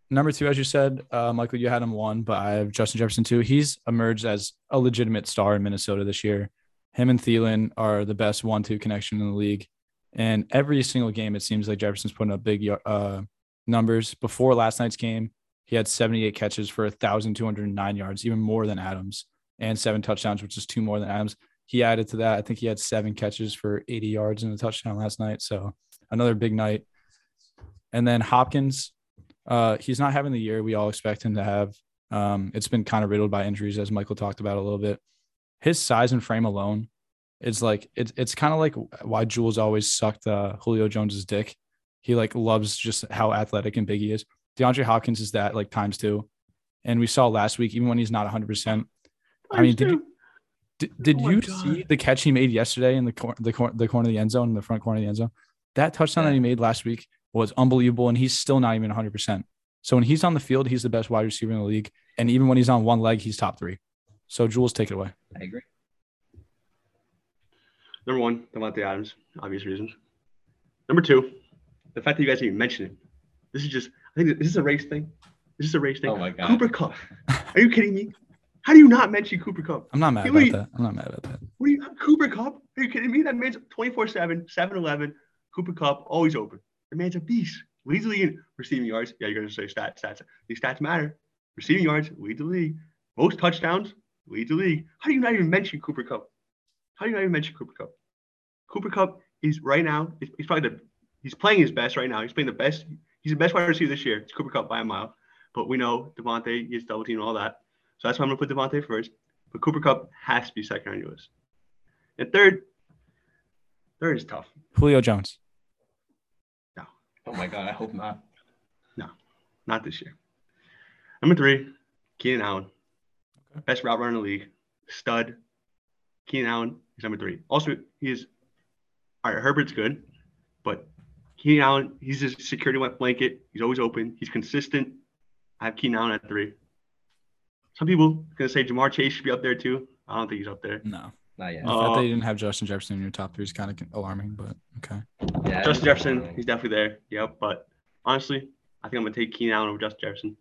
Number two, as you said, uh, Michael, you had him one, but I have Justin Jefferson too. He's emerged as a legitimate star in Minnesota this year. Him and Thielen are the best one-two connection in the league, and every single game it seems like Jefferson's putting up big uh, numbers. Before last night's game, he had 78 catches for 1,209 yards, even more than Adams, and seven touchdowns, which is two more than Adams. He added to that. I think he had seven catches for 80 yards and a touchdown last night. So another big night. And then Hopkins, uh, he's not having the year we all expect him to have. Um, it's been kind of riddled by injuries, as Michael talked about a little bit. His size and frame alone is like it's it's kind of like why Jules always sucked uh, Julio Jones's dick. He like loves just how athletic and big he is. DeAndre Hopkins is that like times two, and we saw last week even when he's not 100. percent I mean, did you, Oh did, did oh you see the catch he made yesterday in the cor- the, cor- the corner of the end zone, in the front corner of the end zone? That touchdown yeah. that he made last week was unbelievable, and he's still not even 100%. So when he's on the field, he's the best wide receiver in the league. And even when he's on one leg, he's top three. So Jules, take it away. I agree. Number one, Davante Adams, obvious reasons. Number two, the fact that you guys even mention it. This is just, I think, this is this a race thing? This Is this a race thing? Oh my God. Cooper Kupp. Are you kidding me? How do you not mention Cooper Kupp? I'm not mad about you, that. I'm not mad about that. What are you, Cooper Kupp? Are you kidding me? That man's 24 7, 7 11. Cooper Kupp, always open. The man's a beast. Leads the league in receiving yards. Yeah, you're going to say stats, stats. These stats matter. Receiving yards, lead the league. Most touchdowns, lead the league. How do you not even mention Cooper Kupp? How do you not even mention Cooper Kupp? Cooper Kupp is right now, he's probably the, he's playing his best right now. He's playing the best. He's the best wide receiver this year. It's Cooper Kupp by a mile. But we know Davante is double team and all that. So that's why I'm going to put Davante first. But Cooper Kupp has to be second on your list. And third, third is tough. Julio Jones. No. Oh my god, I hope not. No, not this year. Number three, Keenan Allen. Okay. Best route runner in the league. Stud. Keenan Allen is number three. Also, he is all right, Herbert's good, but Keenan Allen, he's a security blanket. He's always open. He's consistent. I have Keenan Allen at three. Some people gonna say Ja'Marr Chase should be up there too. I don't think he's up there. No. Not yet. The fact that you uh, didn't have Justin Jefferson in your top three is kind of alarming, but okay. Yeah, Justin Jefferson, he's definitely there. Yep. But honestly, I think I'm gonna take Keenan Allen over Justin Jefferson.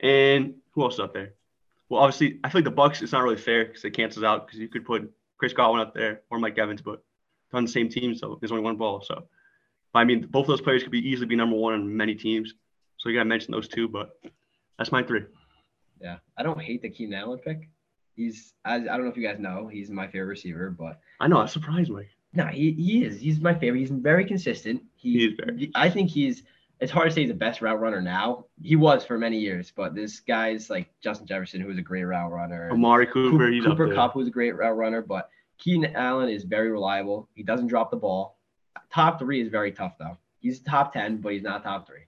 And who else is up there? Well, obviously, I feel like the Bucs. It's not really fair because it cancels out because you could put Chris Godwin up there or Mike Evans, but they're on the same team, so there's only one ball. So, but, I mean, both of those players could be easily be number one on many teams. So you gotta mention those two, but that's my three. Yeah, I don't hate the Keenan Allen pick he's I, I don't know if you guys know he's my favorite receiver, but I know that surprised me. No, he, he is. He's my favorite. He's very consistent. He, he is very. I think he's it's hard to say he's the best route runner now. He was for many years, but this guy's like Justin Jefferson, who was a great route runner. Amari Cooper, Cooper, he's Cooper. Cup, who's a great route runner, but Keenan Allen is very reliable. He doesn't drop the ball. Top three is very tough though. He's top ten, but he's not top three.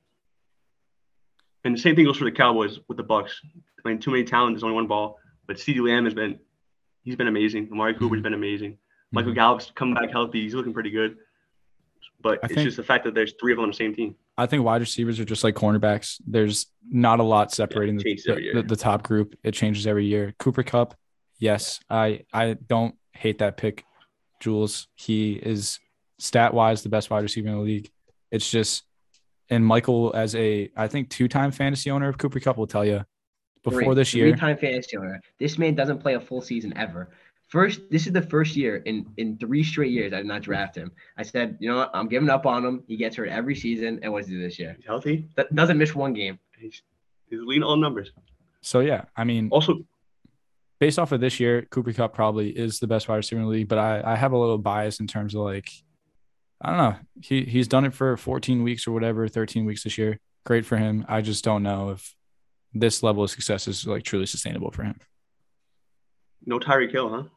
And the same thing goes for the Cowboys with the Bucs. Mean, too many talent. There's only one ball. But CeeDee Lamb has been, he's been amazing. Amari Mm-hmm. Cooper's been amazing. Michael Mhm. Gallup's coming back healthy. He's looking pretty good. But I it's think- just the fact that there's three of them on the same team. I think wide receivers are just like cornerbacks. There's not a lot separating the, the, the, the top group. It changes every year. Cooper Kupp, yes, I I don't hate that pick. Jules, he is stat wise the best wide receiver in the league. It's just, and Michael as a I think two time fantasy owner of Cooper Kupp will tell you before Three- this year. Three-time fantasy owner. This man doesn't play a full season ever. First, this is the first year in in three straight years I did not draft him. I said, you know what, I'm giving up on him. He gets hurt every season, and what does he do this year? He's healthy. That doesn't miss one game. He's, he's leading all numbers. So yeah, I mean, Also, based off of this year, Cooper Kupp probably is the best wide receiver in the league, but I, I have a little bias in terms of like, I don't know. He he's done it for 14 weeks or whatever, 13 weeks this year. Great for him. I just don't know if this level of success is like truly sustainable for him. no Tyreek Hill, huh? No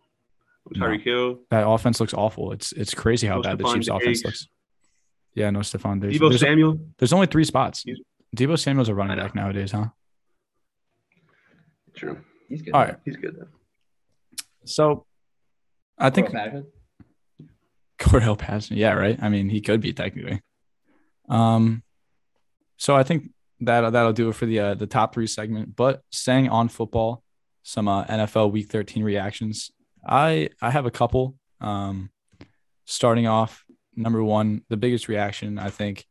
No. Tyreek Hill. That offense looks awful. It's it's crazy how No bad the Stefon Chiefs offense looks. Yeah, no Stefon Diggs. Deebo There's, Samuel. there's only three spots. He's- Deebo Samuel's a running I know. back nowadays, huh? True. He's good. All right. He's good though. So I think Cordarrelle Patterson. Cordarrelle Patterson. Yeah, right. I mean, he could be technically. Um, so I think that that'll do it for the uh, the top three segment. But staying on football, some uh, NFL Week 13 reactions. I I have a couple. Um, starting off, number one, the biggest reaction I think,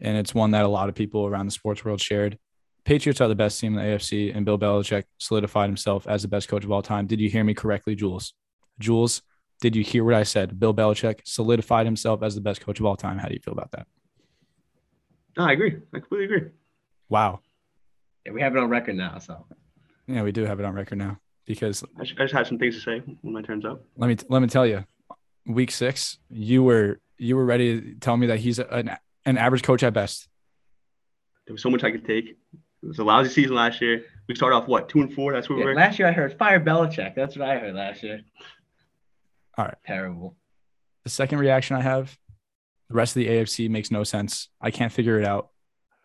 and it's one that a lot of people around the sports world shared. Patriots are the best team in the AFC, and Bill Belichick solidified himself as the best coach of all time. Did you hear me correctly, Jules? Jules, did you hear what I said? Bill Belichick solidified himself as the best coach of all time. How do you feel about that? No, I agree. I completely agree. Wow. Yeah, we have it on record now, so Yeah, we do have it on record now because I, sh- I just had some things to say when my turn's up. let me let me tell you, week six, you were you were ready to tell me that he's an an average coach at best. There was so much I could take. It was a lousy season last year. We started off what two and four. That's where we Yeah, were. last year I heard fire Belichick. That's what I heard last year. All right. Terrible. The second reaction I have, the rest of the AFC makes no sense. I can't figure it out.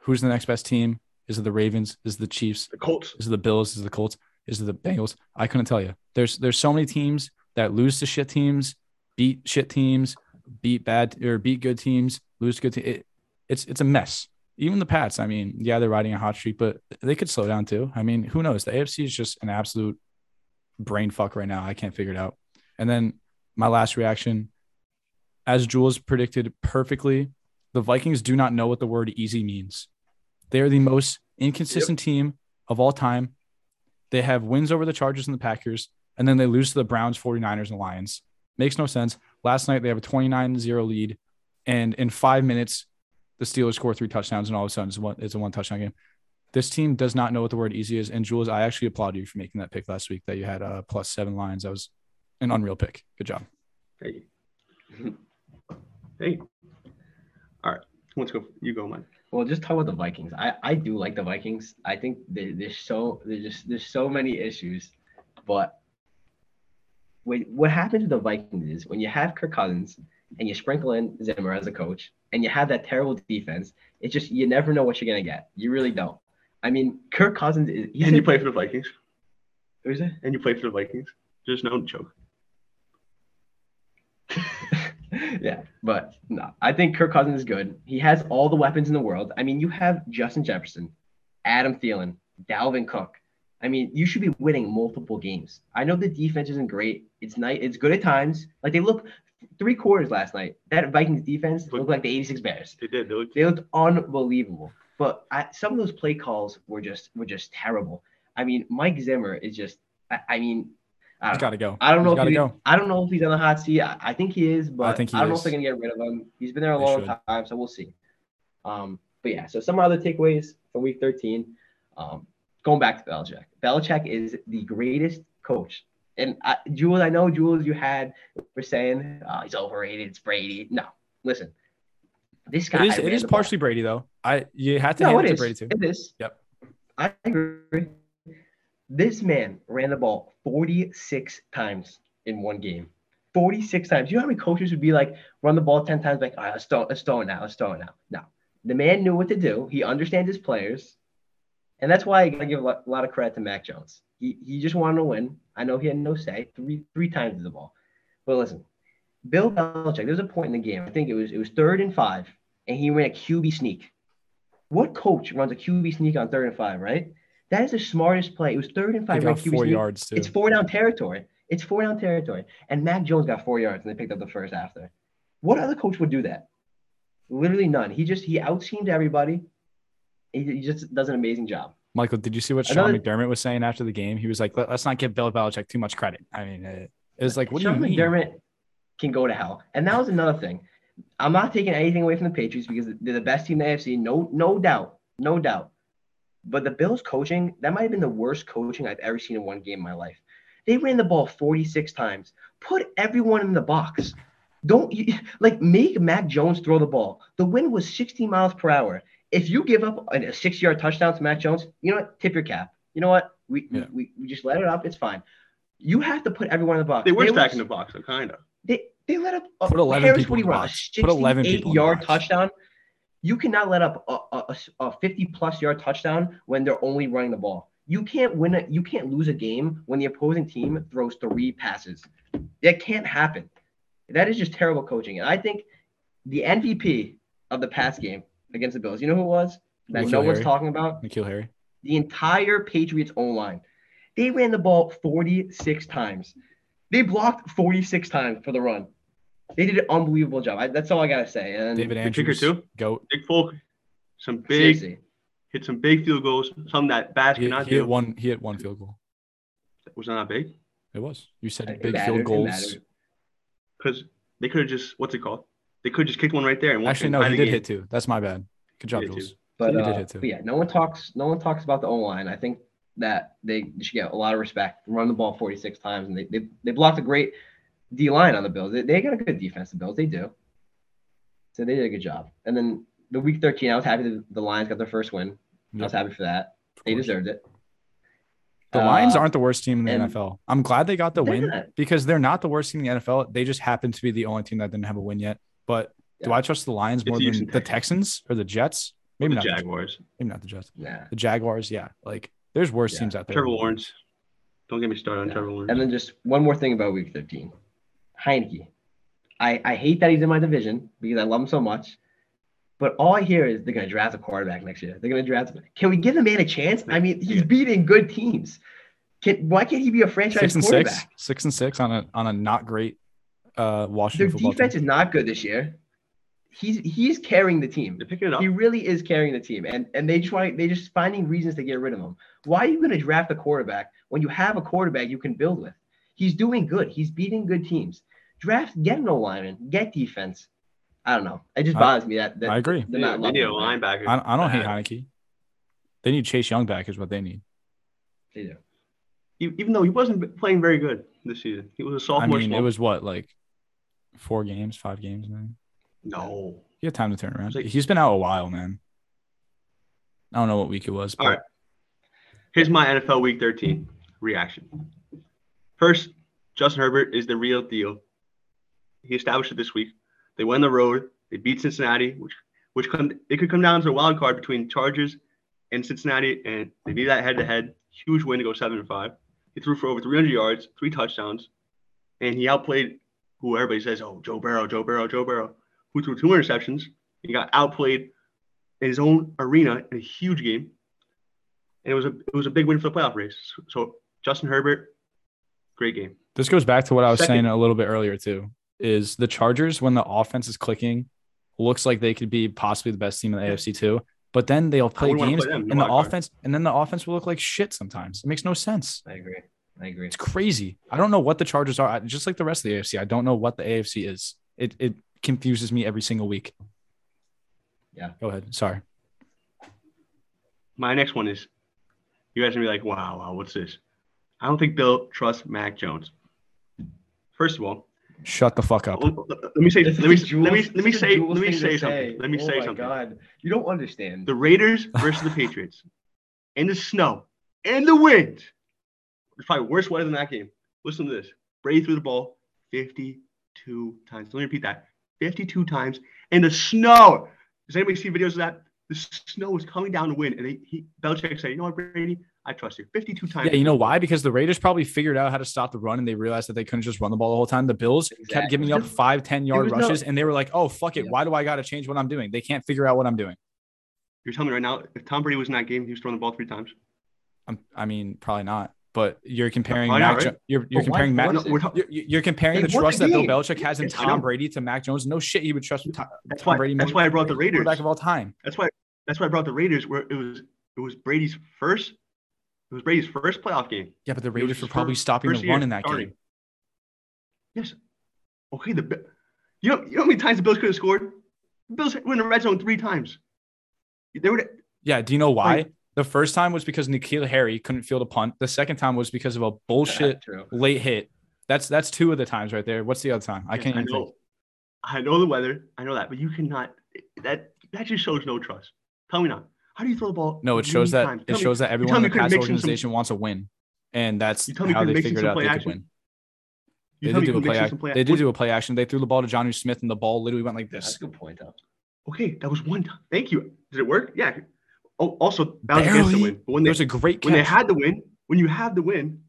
Who's the next best team? Is it the Ravens? Is it the Chiefs? the Colts. Is it the Bills? Is it the Colts? Is it the Bengals? I couldn't tell you. There's there's so many teams that lose to shit teams, beat shit teams, beat bad or beat good teams, lose to good teams. It, it's it's a mess. Even the Pats. I mean, yeah, they're riding a hot streak, but they could slow down too. I mean, who knows? The AFC is just an absolute brain fuck right now. I can't figure it out. And then my last reaction, as Jules predicted perfectly, the Vikings do not know what the word easy means. They are the most inconsistent team of all time. They have wins over the Chargers and the Packers, and then they lose to the Browns, 49ers, and Lions. Makes no sense. Last night they have a 29 0 lead, and in five minutes, the Steelers score three touchdowns, and all of a sudden it's, one, it's a one touchdown game. This team does not know what the word easy is. And Jules, I actually applaud you for making that pick last week that you had uh, plus seven lines. That was an unreal pick. Good job. Hey. hey. All right. Let's go. You go, Mike. Well, just talk about the Vikings. I, I do like the Vikings. I think they, there's so there's just there's so many issues, but wait, what happens with the Vikings is when you have Kirk Cousins and you sprinkle in Zimmer as a coach and you have that terrible defense, it's just you never know what you're gonna get. You really don't. I mean, Kirk Cousins is he's and you play for the Vikings. who's it? And you play for the Vikings. Just no joke. yeah, but no, I think Kirk Cousins is good. He has all the weapons in the world. I mean, you have Justin Jefferson, Adam Thielen, Dalvin Cook. I mean, you should be winning multiple games. I know the defense isn't great. It's night. It's good at times. Like they look three quarters last night. That Vikings defense looked like the 86 Bears. They did. They looked, They looked unbelievable. But I, some of those play calls were just were just terrible. I mean, Mike Zimmer is just. I, I mean, He's got to go. I don't know. He's If he, go. I don't know if he's on the hot seat. I, I think he is, but I, think he don't know if they're gonna get rid of him. He's been there a They long should. time, so we'll see. Um, but yeah, so some other takeaways from Week 13. Um, going back to Belichick. Belichick is the greatest coach. And I, Jules, I know Jules, you had were saying uh, he's overrated. It's Brady. No, listen. This guy It is. It is the ball. partially Brady though. I you had to No, hand it it to is. Brady too. It is. Yep. I agree. This man ran the ball 46 times in one game. 46 times. You know how many coaches would be like, run the ball 10 times, like, all right, let's throw, let's throw it now, let's throw it now. No. The man knew what to do. He understands his players. And that's why I gotta give a lot, of credit to Mac Jones. He, he just wanted to win. I know he had no say. Three three times to the ball. But listen, Bill Belichick, there was a point in the game. I think it was it was third and five, and he ran a QB sneak. What coach runs a QB sneak on third and five, right? That is the smartest play. It was third and five. ran got QB four yards too. It's four down territory. It's four down territory. And Mac Jones got four yards and they picked up the first after. What other coach would do that? Literally none. He just he outseemed everybody. He, he just does an amazing job. Michael, did you see what Sean McDermott was saying after the game? He was like, Let, "Let's not give Bill Belichick too much credit." I mean, it, it was like, "What Sean do you mean?" McDermott can go to hell. And that was another thing. I'm not taking anything away from the Patriots because they're the best team in the AFC, no, no doubt, no doubt. But the Bills coaching, that might have been the worst coaching I've ever seen in one game in my life. They ran the ball 46 times. Put everyone in the box. Don't you, like make Mac Jones throw the ball. The wind was 60 miles per hour. If you give up a six-yard touchdown to Mac Jones, you know what? Tip your cap. You know what? We, Yeah. we, we just let it up. It's fine. You have to put everyone in the box. They were They stacking the box, so kind of. they they let up a, Put 11 Harris, people what do in you the want? box. A Put 11 people in the yard box. touchdown. You cannot let up a, a, a 50 plus yard touchdown when they're only running the ball. You can't win it. You can't lose a game when the opposing team throws three passes. That can't happen. That is just terrible coaching. And I think the MVP of the pass game against the Bills, you know who it was? That N'Keal no one's Harry. talking about? N'Keal Harry. the entire Patriots O line. They ran the ball 46 times. They blocked 46 times for the run. They did an unbelievable job. I, that's all I gotta say. And David The kicker Andrews. too? Goat. Nick Folk, some big, seriously, hit some big field goals, some that Bass He, cannot he hit one. He hit one field goal. Was that not big? It was. You said It big mattered, field goals. Because they could have just, what's it called? They could just kick one right there. And Actually, no, he did hit two. That's my bad. Good job, Jules. but, He did uh, hit too. but yeah, no one talks. No one talks about the O line. I think that they should get a lot of respect. Run the ball 46 times, and they they, they blocked a great D line on the Bills. They, they got a good defense. The Bills, they do. So they did a good job. And then the week 13, I was happy that the Lions got their first win. I was happy for that. They deserved it. The Lions Uh, aren't the worst team in the NFL. I'm glad they got the win not. because they're not the worst team in the NFL. They just happen to be the only team that didn't have a win yet. But do I trust the Lions It's more the than the Texans or the Jets? Maybe the not. The, Jaguars. maybe not the Jets. Yeah. The Jaguars, yeah. Like there's worse Yeah. teams out there. Trevor Lawrence. Don't get me started on Yeah. Trevor Lawrence. And then just one more thing about week 13. Heinicke. I, I hate that he's in my division because I love him so much. But all I hear is they're going to draft a quarterback next year. They're going to draft. Can we give the man a chance? I mean, he's Yeah. beating good teams. Can why can't he be a franchise Six and quarterback? six, six and six on a on a not great uh Their Washington football defense team. is not good this year. He's he's carrying the team. They're picking it up. He really is carrying the team, and and they just want they just finding reasons to get rid of him. Why are you going to draft a quarterback when you have a quarterback you can build with? He's doing good. He's beating good teams. Draft, get an O lineman, get defense. I don't know. It just I- bothers me that, that I agree. they're Yeah, not they need a him, linebacker. I, I don't hate bad. Heinicke. They need Chase Young back is what they need. They do. Even though he wasn't playing very good this season, he was a sophomore. I mean, it was what like four games, five games, man. no. He had time to turn around. Like- He's been out a while, man. I don't know what week it was. But All right. Here's my NFL Week 13 reaction. First, Justin Herbert is the real deal. He established it this week. They went on the road. They beat Cincinnati, which which come it could come down to a wild card between Chargers and Cincinnati, and they did that head to head. Huge win to go seven and five. He threw for over 300 yards, three touchdowns, and he outplayed who everybody says, "Oh, Joe Burrow, Joe Burrow, Joe Burrow," who threw two interceptions. He got outplayed in his own arena in a huge game and it was a it was a big win for the playoff race. So Justin Herbert, great game. This goes back to what I was Second- saying a little bit earlier too. Is the Chargers when the offense is clicking, looks like they could be possibly the best team in the AFC too. But then they'll play games play them and the card. offense, and then the offense will look like shit sometimes. It makes no sense. I agree. I agree. It's crazy. I don't know what the Chargers are. I- Just like the rest of the AFC, I don't know what the AFC is. It it confuses me every single week. Yeah. Go ahead. Sorry. My next one is, you guys are gonna be like, wow, wow, what's this? I don't think Bill trust Mac Jones. First of all, Shut the fuck up. Let let me say. Let me is a let me Jules- let me this is a say. Jules Let me thing say something. Let me oh say my something. God, you don't understand. The Raiders versus the Patriots, in the snow, and the wind. It's probably worse weather than that game. Listen to this. Brady threw the ball 52 times. Let me repeat that. 52 times in the snow. Does anybody see videos of that? The snow was coming down the wind, and they, he, Belichick said, "You know what, Brady? I trust you." 52 times. Yeah, you know why? Because the Raiders probably figured out how to stop the run and they realized that they couldn't just run the ball the whole time. The Bills kept giving up five, 10 yard was no- rushes and they were like, oh, fuck it. Yeah. Why do I got to change what I'm doing? They can't figure out what I'm doing. You're telling me right now, if Tom Brady was in that game, he was throwing the ball three times. I'm, I mean, probably not. But you're comparing Probably not, Mac. right? Jo- you're you're But why comparing Mac. force it? We're talking. You're, you're comparing the trust the that Bill. Belichick has in Yes, Tom. Brady to Mac Jones. No shit, he would trust Tom, That's Tom why. Brady. That's why I brought the Raiders. Back of all time. That's why. That's why I brought the Raiders. Where it was. It was Brady's first. It was Brady's first playoff game. Yeah, but the Raiders were probably first- stopping first the run in that starting. game. Yes. Okay. The you know you know how many times the Bills could have scored? The Bills were in the red zone three times. They were. Yeah. Do you know why? Like- the first time was because N'Keal Harry couldn't field a punt. The second time was because of a bullshit late hit. That's that's two of the times right there. What's the other time? I Yes, can't I know. think. I know the weather. I know that, but you cannot. That that just shows no trust. Tell me not. How do you throw the ball? No, it shows that times? it Tell me- shows that everyone in the you couldn't pass mix some- organization wants to win, and that's You tell me how they couldn't mix in figured out play they could win. you They did do a couldn't play mix action. play They did do a play action. They threw the ball to Jonnu Smith, and the ball literally went like That's this. a good point, though. Okay, that was one time. Thank you. Did it work? Yeah. Oh, also that was against the Barely. win. But when It they was a great when they had the win, when you have the win,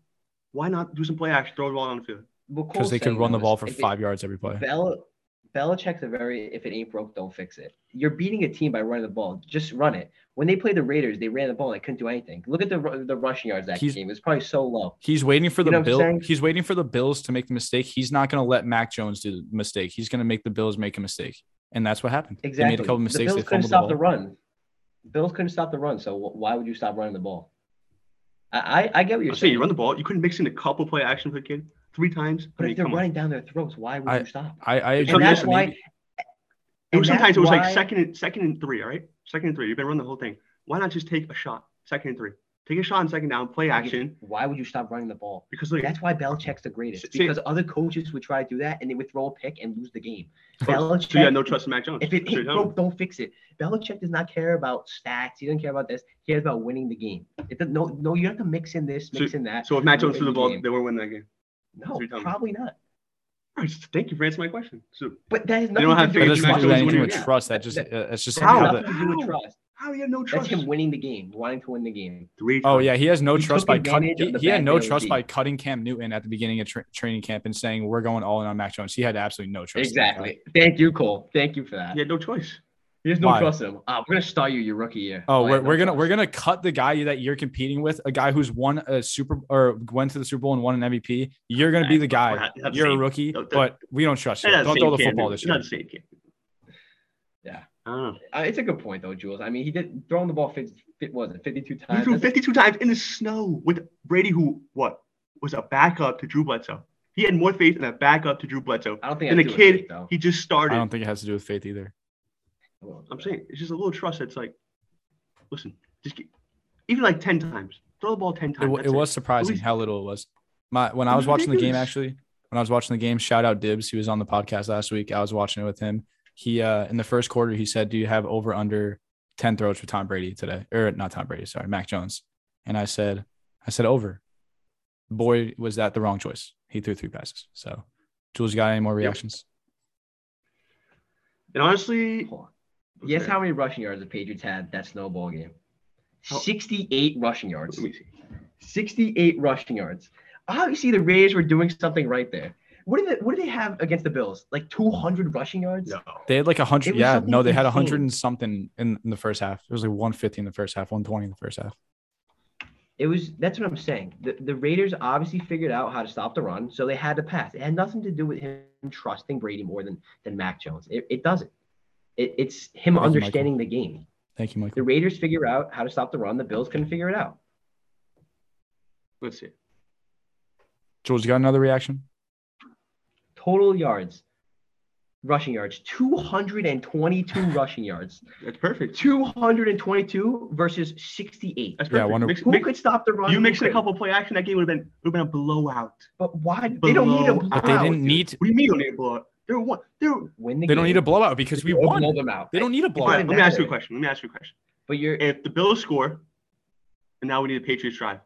why not do some play action, throw the ball on the field? Because Cole's they could saying, run the ball for if it- five yards every play. Bel- Belichick's a very if it ain't broke, don't fix it. You're beating a team by running the ball. Just run it. When they played the Raiders, they ran the ball. And they couldn't do anything. Look at the the rushing yards that He's- game. It was probably so low. He's waiting for You the know bill. He's waiting for the Bills to make the mistake. He's not going to let Mac Jones do the mistake. He's going to make the Bills make a mistake, and that's what happened. Exactly. They made a couple The mistakes. Bills couldn't fumbled the stop the run. Bills couldn't stop the run. So why would you stop running the ball? I I, I get what you're I'm saying saying. you run the ball. You couldn't mix in a couple play action for the kid three times. but I mean, if they're come on. running down their throats, why would I- you stop? I, I agree. And that's that why- maybe- It was And sometimes it was like second and second and three, all right? Second and three. You've been running the whole thing. Why not just take a shot? Second and three. Take a shot in second down, play action. Why would you stop running the ball? Because look, That's why Belichick's the greatest. See- Because other coaches would try to do that and they would throw a pick and lose the game. Belichick, so you had no trust in Mac Jones. if it ain't broke, don't fix it. Belichick does not care about stats. He doesn't care about this. He cares about winning the game. It does, no, no, you have to mix in this, mix in that. So if Mac Jones threw the ball, game. they won't win that game. No, what you're telling me. probably not. All right, thank you for answering my question. So But that has They nothing don't have to do That faith with in doesn't Mac have Jones anything with trust. That just That- uh, it's just How? has how the, nothing to do with trust. how do you have no That's trust? him winning the game, wanting to win the game. Three Oh times. yeah, he has no He trust by cutting. advantage He, he had no trust by cutting Cam Newton at the beginning of tra- training camp and saying we're going all in on Mac Jones. He had absolutely no trust. in that guy. Exactly. Thank you, Cole. Thank you for that. He had no choice. He has no Why? trust in him. Uh, we're gonna start you your rookie year. Oh, I we're, we're gonna trust. we're gonna cut the guy that you're competing with, a guy who's won a super or went to the Super Bowl and won an MVP. You're gonna be the guy. Not- not You're a same. rookie, No, that- but we don't trust you. Don't throw the football this year. Not the. Yeah. I. Uh, it's a good point though, Jules. I mean, he did throwing the ball 50, fit, was it 52 He times. threw 52 times in the snow with Brady, who what was a backup to Drew Bledsoe. He had more faith in a backup to Drew Bledsoe I don't think than a that's kid kid though. he just started. I don't think it has to do with faith either. I'm saying it's just a little trust It's like, listen, just get, even like 10 times, throw the ball 10 times. wa- that's it was surprising least- how little it was. My when I was was watching the game actually, when I was watching the game, shout out Dibs. He was on the podcast last week. I was watching it with him. He uh in the first quarter he said, "Do you have over under 10 throws for Tom Brady today?" Or not Tom Brady, sorry, Mac Jones. And I said, I said over. Boy, was that the wrong choice. He threw three passes. So, Jules, you got any more reactions? And honestly, Hold on. Guess how many rushing yards the Patriots had that snowball game? How- 68 rushing yards. let me see. 68 rushing yards. Obviously, the Raiders were doing something right there. What did they, what did they have against the Bills? Like 200 rushing yards? No. They had like a hundred. Yeah, no, they had a hundred and something in, in the first half. It was like 150 in the first half, 120 in the first half. It was that's what I'm saying. The, the Raiders obviously figured out how to stop the run, so they had to pass. It had nothing to do with him trusting Brady more than than Mac Jones. It, it doesn't. It, it's him Michael. understanding the game. Thank you, Michael. The Raiders figure out how to stop the run. The Bills couldn't figure it out. Let's see. Jules, you got another reaction? Total yards. rushing yards, 222 rushing yards, That's perfect. 222 versus 68. That's Yeah, I perfect. wonder- Mix- Who mix- could stop the run? you Who mixed in a couple play action, that game would have been would have been a blowout. But why? They don't need a Blowout. blowout. But they didn't dude. need. What do you mean you don't need a blowout? They're one. They're. win the They don't game. need a blowout because we Blow won. them out. They don't need a Fine, blowout. Fine. let me ask you a question. Let me ask you a question. But you're If the Bills score, and now we need a Patriots drive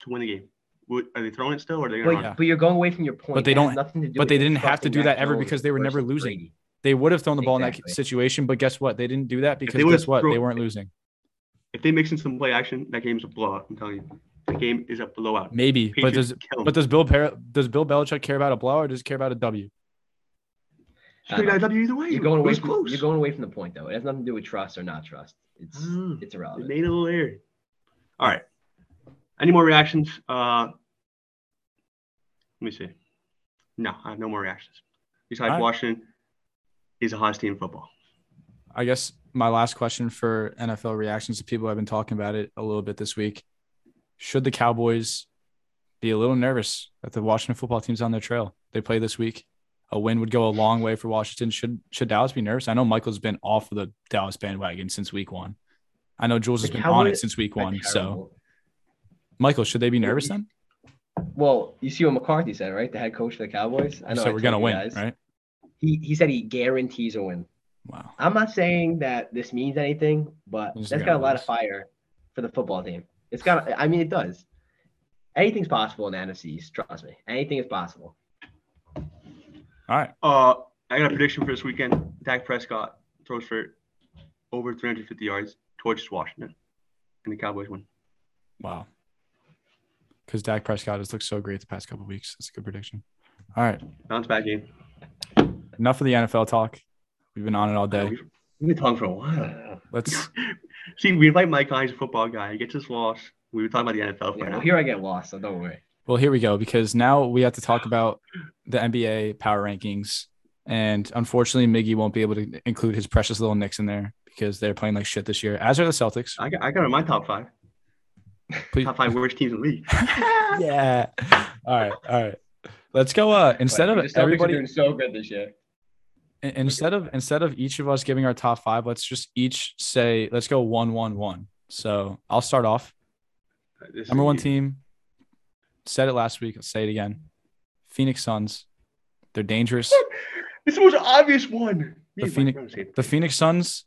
to win the game, would, are they throwing it still, or are they but, going to Yeah. but you're going away from your point. But they don't- Nothing to do but they didn't have to do that ever because they were never losing. Brady. They would have thrown the ball in that situation, but guess what? They didn't do that because guess what? They weren't losing. If they mix in some play action, that game's a blowout. I'm telling you, the game is a blowout. Maybe, but does but does Bill Par- does Bill Belichick care about a blowout or does he care about a W? Should have got either way. You're going away from close. you're going away from the point though. It has nothing to do with trust or not trust. It's Mm. it's They irrelevant. made a little area. All right. Any more reactions? Uh, let me see. No, I have no more reactions. Besides, All right. Washington is a hottest team in football. I guess my last question for NFL reactions to people have been talking about it a little bit this week. Should the Cowboys be a little nervous that the Washington football team's on their trail? They play this week. A win would go a long way for Washington. Should should Dallas be nervous? I know Michael's been off of the Dallas bandwagon since week one. I know Jules has The been on it since week one. So. Michael, should they be nervous then? Well, you see what McCarthy said, right? The head coach for the Cowboys. I know. So I we're gonna win, guys. right? He he said he guarantees a win. Wow. I'm not saying that this means anything, but that's gotta a lot of fire for the football team. It's got. I mean, it does. Anything's possible in the NFC Trust me. Anything is possible. All right. Uh, I got a prediction for this weekend. Dak Prescott throws for over 350 yards towards Washington, and the Cowboys win. Wow. Because Dak Prescott has looked so great the past couple weeks. That's a good prediction. All right. Bounce back game. Enough of the NFL talk. We've been on it all day. We've we've been talking for a while. Let's See, we invite Mike on. He's a football guy. He gets his loss. We were talking about the NFL for Yeah, now. well, here I get lost, so don't worry. Well, here we go because now we have to talk about the NBA power rankings. And unfortunately, Miggy won't be able to include his precious little Knicks in there because they're playing like shit this year, as are the Celtics. I got, I got in my top five. Please. Top five worst teams in the league. yeah. All right. All right. Let's go. Uh, instead But of the Celtics are everybody, doing so good this year. instead of instead of each of us giving our top five, let's just each say let's go one one one. So I'll start off. This Number one easy. team. Said it last week. I'll say it again. Phoenix Suns. They're dangerous. It's the most obvious one. The Phoenix- Mike Brown say- The Phoenix Suns.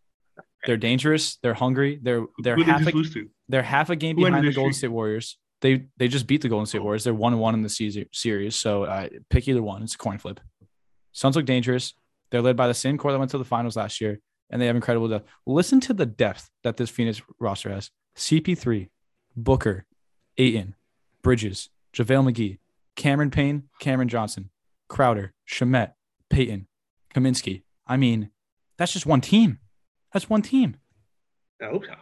They're dangerous. They're hungry. They're they're Who did they half a, they're half a game Who behind the Golden? State Warriors. They they just beat the Golden State Warriors. They're one and one in the season, series. So uh, pick either one. It's a coin flip. Suns look dangerous. They're led by the same core that went to the finals last year, and they have incredible depth. Listen to the depth that this Phoenix roster has: CP3, Booker, Ayton, Bridges, JaVale McGee, Cameron Payne, Cameron Johnson, Crowder, Shamet, Payton, Kaminsky. I mean, that's just one team. That's one team. I hope so.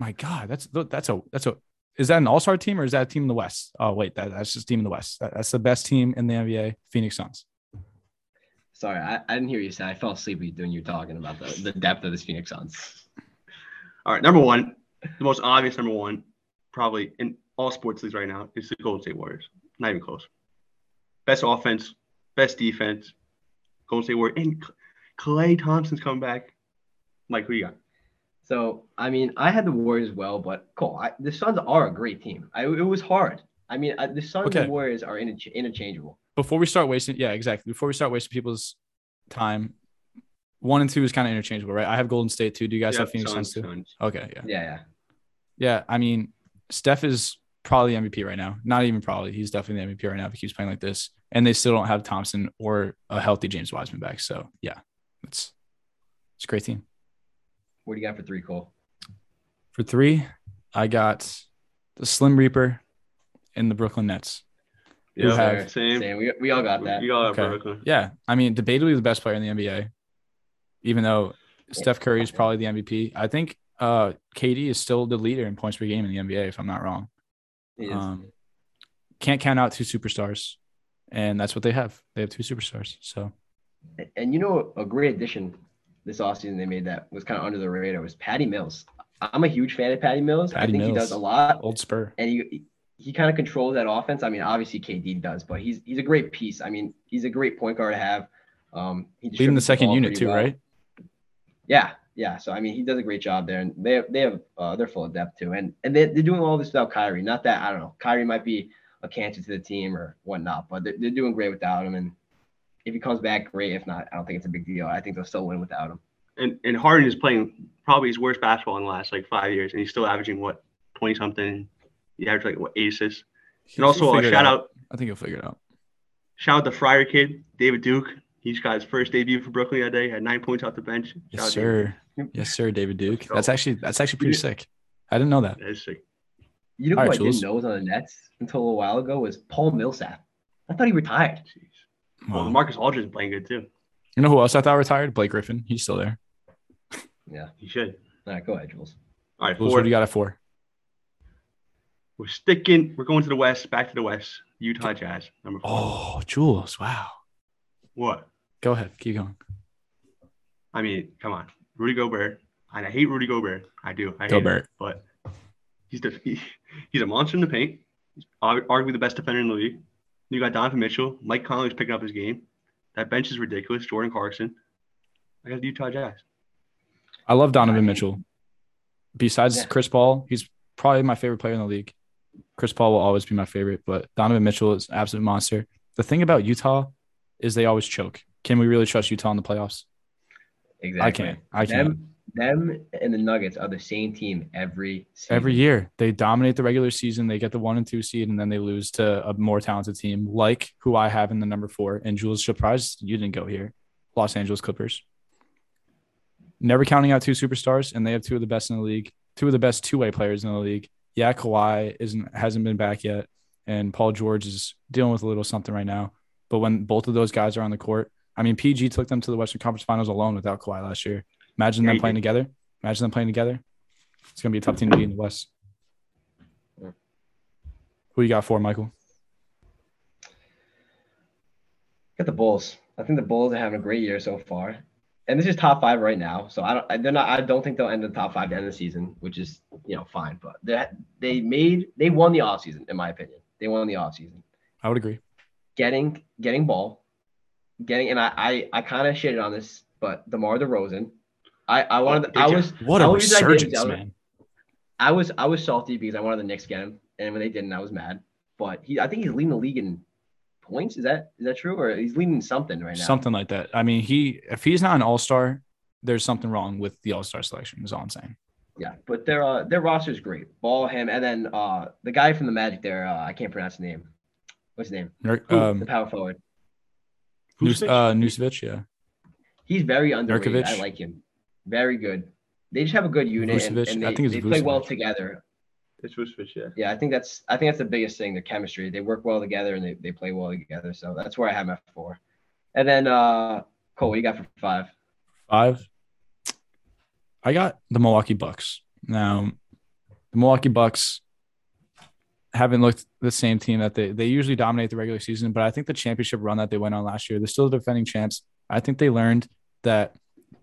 My God, that's that's a that's a is that an all star team or is that a team in the West? Oh wait, that, that's just team in the West. That, that's the best team in the NBA, Phoenix Suns. Sorry, I, I didn't hear you say. I fell asleep when you were talking about the, the depth of this Phoenix Suns. All right, number one, the most obvious number one, probably in all sports leagues right now, is the Golden State Warriors. Not even close. Best offense, best defense, Golden State Warriors, and Klay Thompson's coming back. Mike, who you got? So, I mean, I had the Warriors well, but cool. I, the Suns are a great team. I, it was hard. I mean, I, the Suns Okay. and Warriors are inter- interchangeable. Before we start wasting, yeah, exactly. Before we start wasting people's time, one and two is kind of interchangeable, right? I have Golden State too. Do you guys Yep, have Phoenix Suns, Suns, too? Suns. Okay, yeah, Yeah, yeah. yeah. I mean, Steph is probably the MVP right now. Not even probably. He's definitely the MVP right now if he keeps playing like this. And they still don't have Thompson or a healthy James Wiseman back. So yeah, it's it's a great team. What do you got for three, Cole? For three, I got the Slim Reaper and the Brooklyn Nets. Yeah, have- same. Same. We, we all got that. You got Okay. Brooklyn. Yeah, I mean, debatably the best player in the NBA, even though Steph Curry is probably the MVP. I think uh, KD is still the leader in points per game in the NBA, if I'm not wrong. Um, can't count out two superstars, and that's what they have. They have two superstars. So And you know, a great addition this offseason they made that was kind of under the radar was Patty Mills. I'm a huge fan of Patty Mills. Patty I think he does a lot, old Spur. and he he kind of controls that offense. I mean, obviously KD does, but he's he's a great piece. I mean, he's a great point guard to have. Um, he Leading the second unit too, well. right? Yeah, yeah. So I mean, he does a great job there, and they they have uh, they're full of depth too, and and they they're doing all this without Kyrie. Not that I don't know, Kyrie might be a cancer to the team or whatnot, but they're, they're doing great without him. And if he comes back, great. If not, I don't think it's a big deal. I think they'll still win without him. And and Harden is playing probably his worst basketball in the last like five years, and he's still averaging what twenty something. He averaged like what eight assists. And also He'll uh, shout out I think he'll figure it out. shout out the Friar kid, David Duke. He's got his first debut for Brooklyn that day. Had nine points off the bench. Shout Yes, out David. sir. Yes, sir, David Duke. That's actually that's actually pretty sick. I didn't know that. That is sick. You know All who right, I Jules. didn't know was on the Nets until a while ago was Paul Millsap. I thought he retired. Jeez. Well, Wow. Marcus Aldridge is playing good too. You know who else I thought retired? Blake Griffin. He's still there. Yeah. He should. All right, go ahead, Jules. All right, Jules, what do you got at four? We're sticking. We're going to the west. Back to the west. Utah Jazz number four. Oh, Jules. Wow. What? Go ahead. Keep going. I mean, come on, Rudy Gobert. And I hate Rudy Gobert. I do. I hate Gobert. him, but he's the he, he's a monster in the paint. He's arguably the best defender in the league. You got Donovan Mitchell. Mike Conley's picking up his game. That bench is ridiculous. Jordan Clarkson. I got the Utah Jazz. I love I Donovan mean- Mitchell. Besides Yeah. Chris Paul, he's probably my favorite player in the league. Chris Paul will always be my favorite, but Donovan Mitchell is an absolute monster. The thing about Utah is they always choke. Can we really trust Utah in the playoffs? Exactly. I can't. I can't. Them, them and the Nuggets are the same team every season. Every year, they dominate the regular season. They get the one and two seed, and then they lose to a more talented team, like who I have in the number four. And Jules, surprised you didn't go here. Los Angeles Clippers. Never counting out two superstars, and they have two of the best in the league, two of the best two-way players in the league. Yeah, Kawhi isn't hasn't been back yet, and Paul George is dealing with a little something right now. But when both of those guys are on the court, I mean, PG took them to the Western Conference Finals alone without Kawhi last year. Imagine Yeah, them playing did. together. Imagine them playing together. It's gonna be a tough team to beat in the West. Yeah. Who you got for Michael? Got the Bulls. I think the Bulls are having a great year so far, and this is top five right now. So I don't, I- they're not. I don't think they'll end the top five at the end of the season, which is you know fine. But they they made they won the offseason, in my opinion. They won the offseason. I would agree. Getting getting ball, getting and I I, I kind of shitted on this, but DeMar DeRozan. I I wanted. did I was What a The I is resurgence, I was- man. I was I was salty because I wanted the Knicks get him, and when they didn't, I was mad. But he, I think he's leading the league in points. Is that is that true, or he's leading in something right now? Something like that. I mean, he if he's not an all star, there's something wrong with the all star selection. Is all I'm saying. Yeah, but their uh, their roster is great. Ball him, and then uh the guy from the Magic there, uh, I can't pronounce his name. What's his name? The Um, power forward. Nus- uh, Nusevich, yeah. He's very underrated. Nurkic? I like him. Very good. They just have a good unit, and, Vucevic? and I they, think it's they play well together. It's Vucevic, yeah. Yeah, I think that's I think that's the biggest thing. The chemistry. They work well together, and they, they play well together. So that's where I have him at four. And then uh Cole, what you got for five? Five. I got the Milwaukee Bucks. Now, the Milwaukee Bucks haven't looked the same team that they they usually dominate the regular season, but I think the championship run that they went on last year, they're still the defending champs. I think they learned that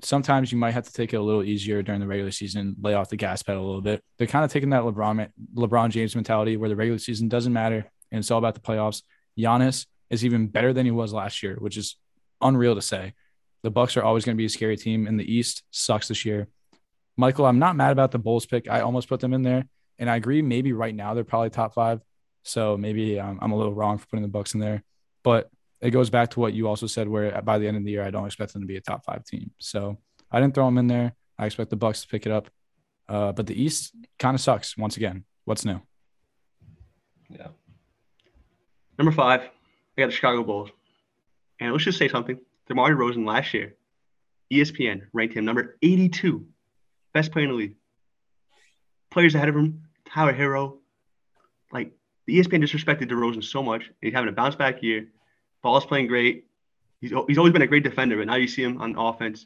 sometimes you might have to take it a little easier during the regular season, lay off the gas pedal a little bit. They're kind of taking that LeBron LeBron James mentality where the regular season doesn't matter and it's all about the playoffs. Giannis is even better than he was last year, which is unreal to say. The Bucks are always going to be a scary team, and the East sucks this year. Michael, I'm not mad about the Bulls pick. I almost put them in there, and I agree. Maybe right now they're probably top five, so maybe um, I'm a little wrong for putting the Bucks in there. But it goes back to what you also said, where by the end of the year, I don't expect them to be a top five team. So I didn't throw them in there. I expect the Bucks to pick it up, uh, but the East kind of sucks once again. What's new? Yeah. Number five, I got the Chicago Bulls. And let's just say something. DeMar DeRozan last year, ESPN ranked him number 82, best player in the league. Players ahead of him, Tyler Herro. Like, the ESPN disrespected DeRozan so much. He's having a bounce back year. Ball's playing great. He's, he's always been a great defender, but now you see him on offense.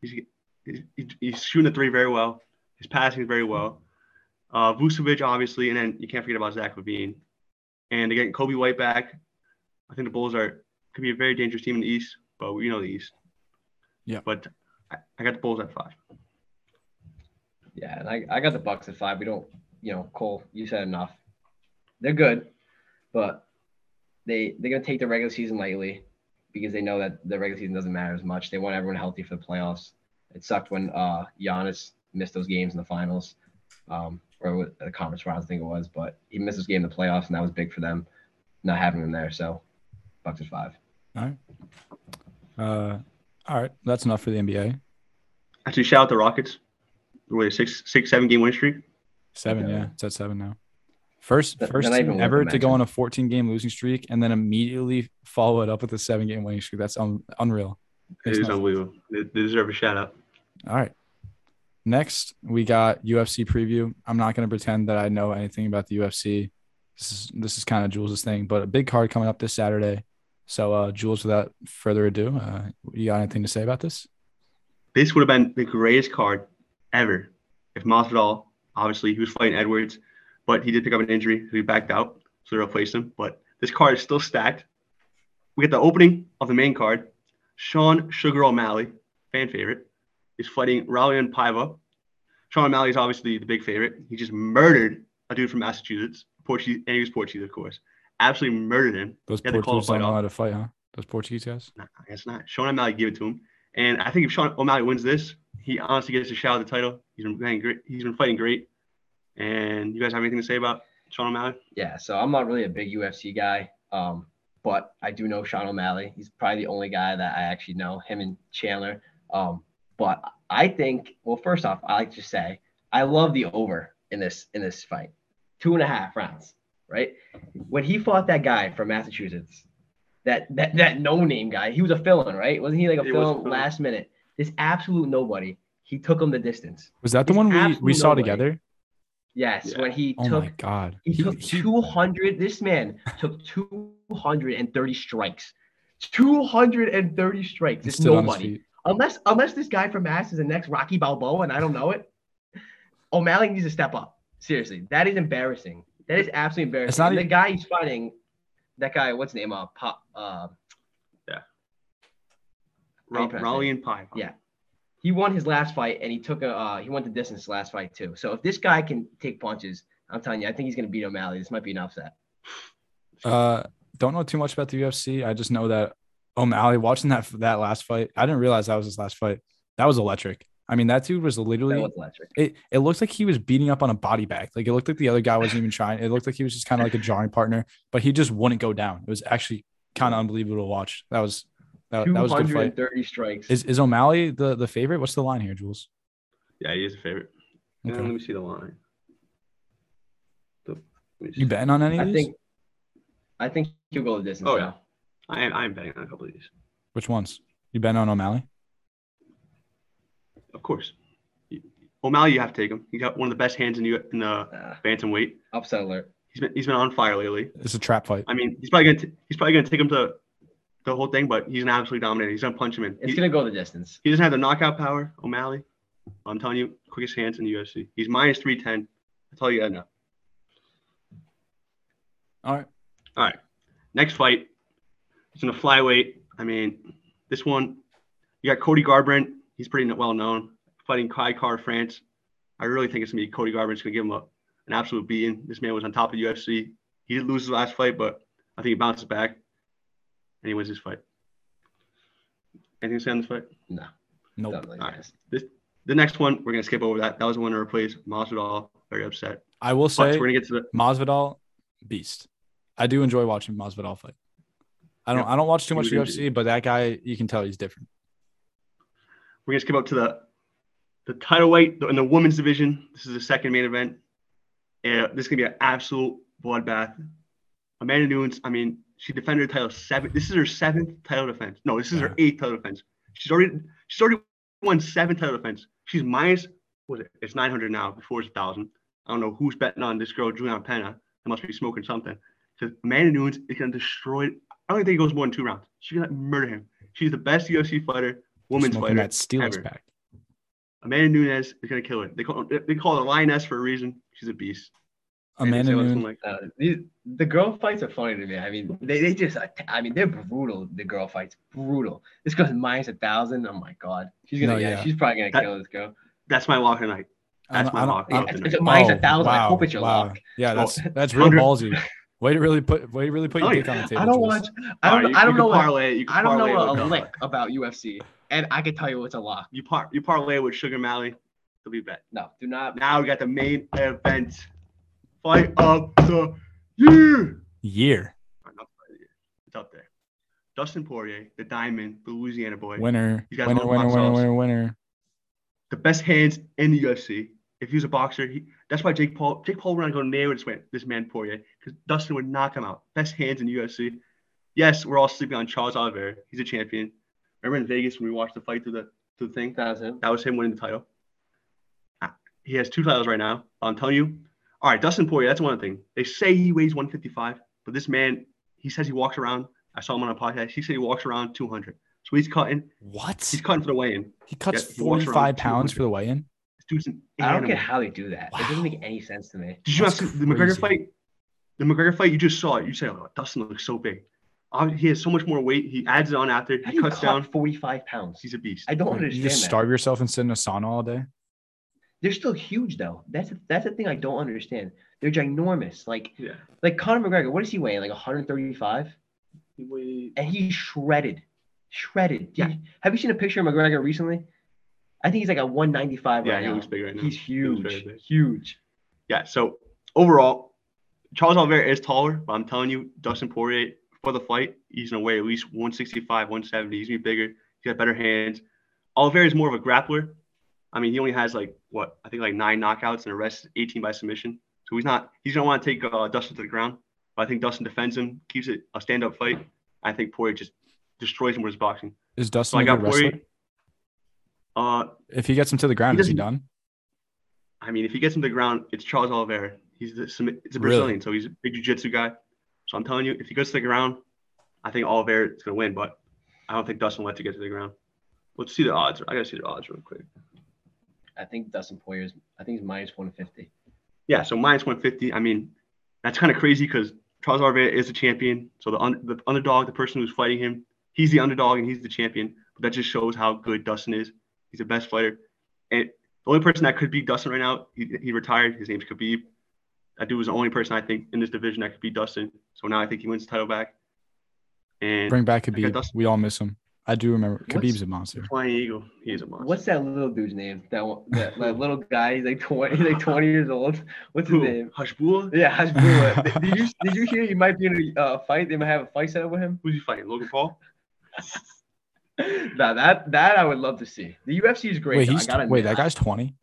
He's, he's, he's shooting the three very well. His passing is very well. Uh, Vucevic, obviously, and then you can't forget about Zach LaVine. And they're Coby White back. I think the Bulls are could be a very dangerous team in the East, but you know the East. Yeah. But I, I got the Bulls at five. Yeah, and I, I got the Bucks at five. We don't, you know, Cole, you said enough. They're good, but they they're gonna take the regular season lightly because they know that the regular season doesn't matter as much. They want everyone healthy for the playoffs. It sucked when uh Giannis missed those games in the finals, um, or the conference finals, I think it was. But he missed his game in the playoffs, and that was big for them, not having him there. So, Bucks is five. All right. Uh, all right. That's enough for the NBA. Actually, shout out the Rockets. Were six, six, seven game win streak? Seven, Okay. yeah. It's at seven now. First, Th- first then I even team ever to to go on a 14 game losing streak and then immediately follow it up with a seven game winning streak. That's un- unreal. It Makes is no- unbelievable. They, they deserve a shout out. All right. Next, we got UFC preview. I'm not going to pretend that I know anything about the UFC. This is this is kind of Jules' thing, but a big card coming up this Saturday. So, uh, Jules, without further ado, uh, you got anything to say about this? This would have been the greatest card ever if Masvidal, obviously, he was fighting Edwards, but he did pick up an injury, so he backed out, so they replaced him. But this card is still stacked. We get the opening of the main card. Sean Sugar O'Malley, fan favorite, is fighting Raulian Paiva. Sean O'Malley is obviously the big favorite. He just murdered a dude from Massachusetts, Portuguese, and he was Portuguese, of course. Absolutely murdered him. Those Yeah, they call Portuguese don't know how to fight, huh? Those Portuguese guys. Nah, I guess not. Sean O'Malley gave it to him, and I think if Sean O'Malley wins this, he honestly gets a shot at the title. He's been playing great. He's been fighting great. And you guys have anything to say about Sean O'Malley? Yeah, so I'm not really a big UFC guy, um, but I do know Sean O'Malley. He's probably the only guy that I actually know, him and Chandler. Um, but I think, well, first off, I like to say I love the over in this in this fight, two and a half rounds, right? When he fought that guy from Massachusetts, that that that no name guy, he was a fill-in, right? Wasn't he like a He fill-in fill-in. last minute? This absolute nobody. He took him the distance. Was that the He's one we, we saw nobody. together? Yes, Yeah. when he Oh took my god. he, He- took he- 200. This man took 230 strikes. 230 strikes. he It's stood on nobody. Unless unless this guy from Mass is the next Rocky Balboa and I don't know it. O'Malley needs to step up. Seriously, that is embarrassing. That is absolutely embarrassing. It's not And the guy he's fighting. That guy, what's his name? Uh, Pop. Uh, How you Ra- Raulian Paiva. Yeah. he won his last fight and he took a uh, he went the distance last fight too. So if this guy can take punches, I'm telling you, I think he's gonna beat O'Malley. This might be an upset. Uh, don't know too much about the UFC. I just know that O'Malley watching that that last fight. I didn't realize that was his last fight. That was electric. I mean, that dude was That literally. was electric. It it looked like he was beating up on a body bag. Like it looked like the other guy wasn't even trying. It looked like he was just kind of like a jarring partner, but he just wouldn't go down. It was actually kind of unbelievable to watch. That was that, that was a good fight. 230 strikes. Is is O'Malley the the favorite? What's the line here, Jules? Yeah, he is a favorite. And Okay. let me see the line. The- let me see. You betting on any of I these? think I think he'll go the distance. Oh, now. yeah. I am, I am betting on a couple of these. Which ones? You betting on O'Malley? Of course. O'Malley, you have to take him. He got one of the best hands in, you in the Uh, bantamweight. upset alert. He's been he's been on fire lately. It's a trap fight. I mean, he's probably gonna t- he's probably gonna take him to the whole thing, but he's an absolute dominator. He's gonna punch him in. It's He, gonna go the distance. he doesn't have the knockout power, O'Malley. I'm telling you, quickest hands in the UFC. He's minus three ten. That's all you gotta know. All right. All right. Next fight. It's in a flyweight. I mean, this one, you got Cody Garbrandt. He's pretty well known. Fighting Kai Kara-France. I really think it's gonna be Cody Garbrandt's gonna give him a, an absolute beating. This man was on top of UFC. He did lose his last fight, but I think he bounces back and he wins this fight. Anything to say on this fight? No, Nope. don't All right. matters. The next one, we're gonna skip over that. That was the one to replace Masvidal. Very upset. I will But say we're gonna get to the Masvidal, beast. I do enjoy watching Masvidal fight. I don't. Yeah. I don't watch too much UFC, but that guy, you can tell he's different. We're gonna skip up to the the title weight in the women's division. This is the second main event. And this is gonna be an absolute bloodbath. Amanda Nunes, I mean, she defended her title seven. This is her seventh title defense. No, this is her eighth title defense. She's already she's already won seven title defense. She's minus what is it? It's nine hundred now. Before it's thousand. I don't know who's betting on this girl, Juliana Pena. They must be smoking something. Because Amanda Nunes is gonna destroy. I don't think it goes more than two rounds. She's gonna murder him. She's the best UFC fighter, women's Smoking fighter. that Steelers ever. pack. Amanda Nunes is gonna kill it. They call they call her lioness for a reason. She's a beast. Amanda Anything Nunes. Like, Uh, these, the girl fights are funny to me. I mean, they, they just, I mean, they're brutal. The girl fights, brutal. This girl's minus a thousand. Oh my god, she's gonna, No, yeah, yeah. she's probably gonna That- kill this girl. that's my lock tonight. I That's don't- my I don't- lock. I of don't- It's night. a minus Oh, a thousand. I hope it's your wow. lock. Yeah, that's that's real ballsy. Way to really put way to really put your Oh, dick on the table. I don't watch. I don't. right, you- I don't can know. Parlay it. You I don't know a, with a lick about UFC, and I can tell you it's a lock. You par you parlay with Sugar Mally. He'll be bet. No, do not. Now we got the main event. Fight of the year. Year Or not fight of the year. It's up there. Dustin Poirier, the Diamond, the Louisiana boy, winner, You got winner, winner, winner, winner, winner. the best hands in the UFC. If he was a boxer, he, that's why Jake Paul Jake Paul would not go near this man, this man Poirier because Dustin would knock him out. Best hands in the UFC. Yes, we're all sleeping on Charles Oliveira. He's a champion. Remember in Vegas when we watched the fight through the through the thing? That was him. That was him winning the title. Ah, He has two titles right now. I'm telling you. All right, Dustin Poirier. That's one thing. They say he weighs 155, but this man, he says he walks around. I saw him on a podcast. He said he walks around 200. So he's cutting. What? He's cutting for the weigh-in. He cuts Yeah, he walks 45 pounds for the weigh-in. This I don't get how they do that. It doesn't make any sense to me. Did you not That's see the McGregor fight? The McGregor fight, you just saw it. You say, oh, Dustin looks so big. Uh, He has so much more weight. He adds it on after. How He you cuts cut down. 45 pounds? He's a beast. I don't You understand just that. starve yourself and sit in a sauna all day. They're still huge though. That's that's the thing I don't understand. They're ginormous. Like Yeah. like Conor McGregor. What is he weighing? Like 135, He weighed- and he's shredded, shredded. Yeah. Did you- have you seen a picture of McGregor recently? I think he's like a 195 Yeah, right he now. looks big right now. He's He looks huge, very big. huge. Yeah. So overall, Charles Oliveira is taller, but I'm telling you, Dustin Poirier for the fight, he's gonna weigh at least 165, 170. He's gonna be bigger. He's got better hands. Oliveira is more of a grappler. I mean, he only has like what I think like nine knockouts and the rest 18 by submission. So he's not. He's gonna want to take uh, Dustin to the ground. But I think Dustin defends him, keeps it a stand-up fight. I think Poirier just destroys him with his boxing. Is So Dustin I a got? Poirier. Uh, If he gets him to the ground, He is he done? I mean, if he gets him to the ground, it's Charles Oliveira. He's the it's a Really? Brazilian, so he's a big jiu-jitsu guy. So I'm telling you, if he goes to the ground, I think Oliveira is gonna win, but I don't think Dustin will let you get to the ground. Let's see the odds. I gotta see the odds real quick. I think Dustin Poirier's. I think he's minus 150. Yeah, so minus 150. I mean, that's kind of crazy because Charles Oliveira is the champion. So the un- the underdog, the person who's fighting him, he's the underdog and he's the champion. But that just shows how good Dustin is. He's the best fighter. And the only person that could beat Dustin right now, he, he retired. His name's Khabib. That dude was the only person I think in this division that could beat Dustin. So now I think he wins the title back. And Bring back Khabib. We all miss him. I do remember. What's- Khabib's a monster. Flying Eagle, he is a monster. What's that little dude's name? That one, that, that little guy. He's like 20. He's like 20 years old. What's his Who? name? Hashbula? Yeah, Hasbulla. did you did you hear he might be in a uh, fight? They might have a fight set up with him. Who's he fighting? Logan Paul? Now that that I would love to see. The UFC is great. Wait, though, he's I gotta wait. That guy's 20.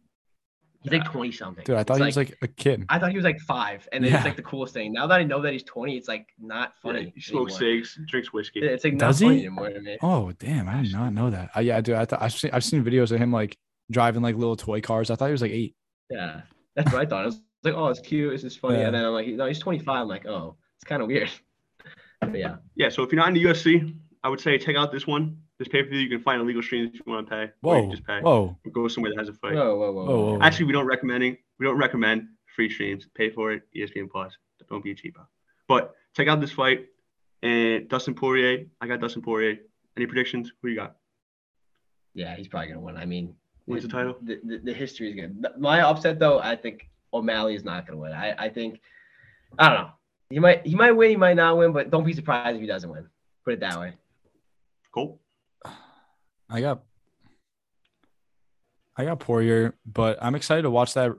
He's like 20 something. Dude, I thought It's he was like a kid. I thought he was like five, and Yeah. it's like the coolest thing. Now that I know that he's 20, it's like not Yeah, funny. he smokes anymore. cigs, drinks whiskey. It's like not Does funny he? anymore. Oh damn! I did not know that. Uh, yeah, dude. I thought I've seen I've seen videos of him like driving like little toy cars. I thought he was like eight. Yeah, that's what I thought. I was like, oh, it's cute. It's just funny. Yeah. And then I'm like, no, he's 25. I'm like, oh, it's kind of weird. But yeah, Yeah, so if you're not in the UFC, I would say check out this one. This pay per view, you can find illegal streams if you want to pay. or you Whoa, just pay. whoa. Or go somewhere that has a fight. whoa, whoa, whoa, Whoa, whoa. Actually, we don't recommending. We don't recommend free streams. Pay for it. ESPN Plus. Don't be a cheapo. But check out this fight. And Dustin Poirier. I got Dustin Poirier. Any predictions? Who you got? Yeah, he's probably gonna win. I mean, Wins the title? The, the, the history is good. Th- My upset though, I think O'Malley is not gonna win. I, I think I don't know. He might he might win, he might not win, but don't be surprised if he doesn't win. Put it that way. Cool. I got I got Poirier, but I'm excited to watch that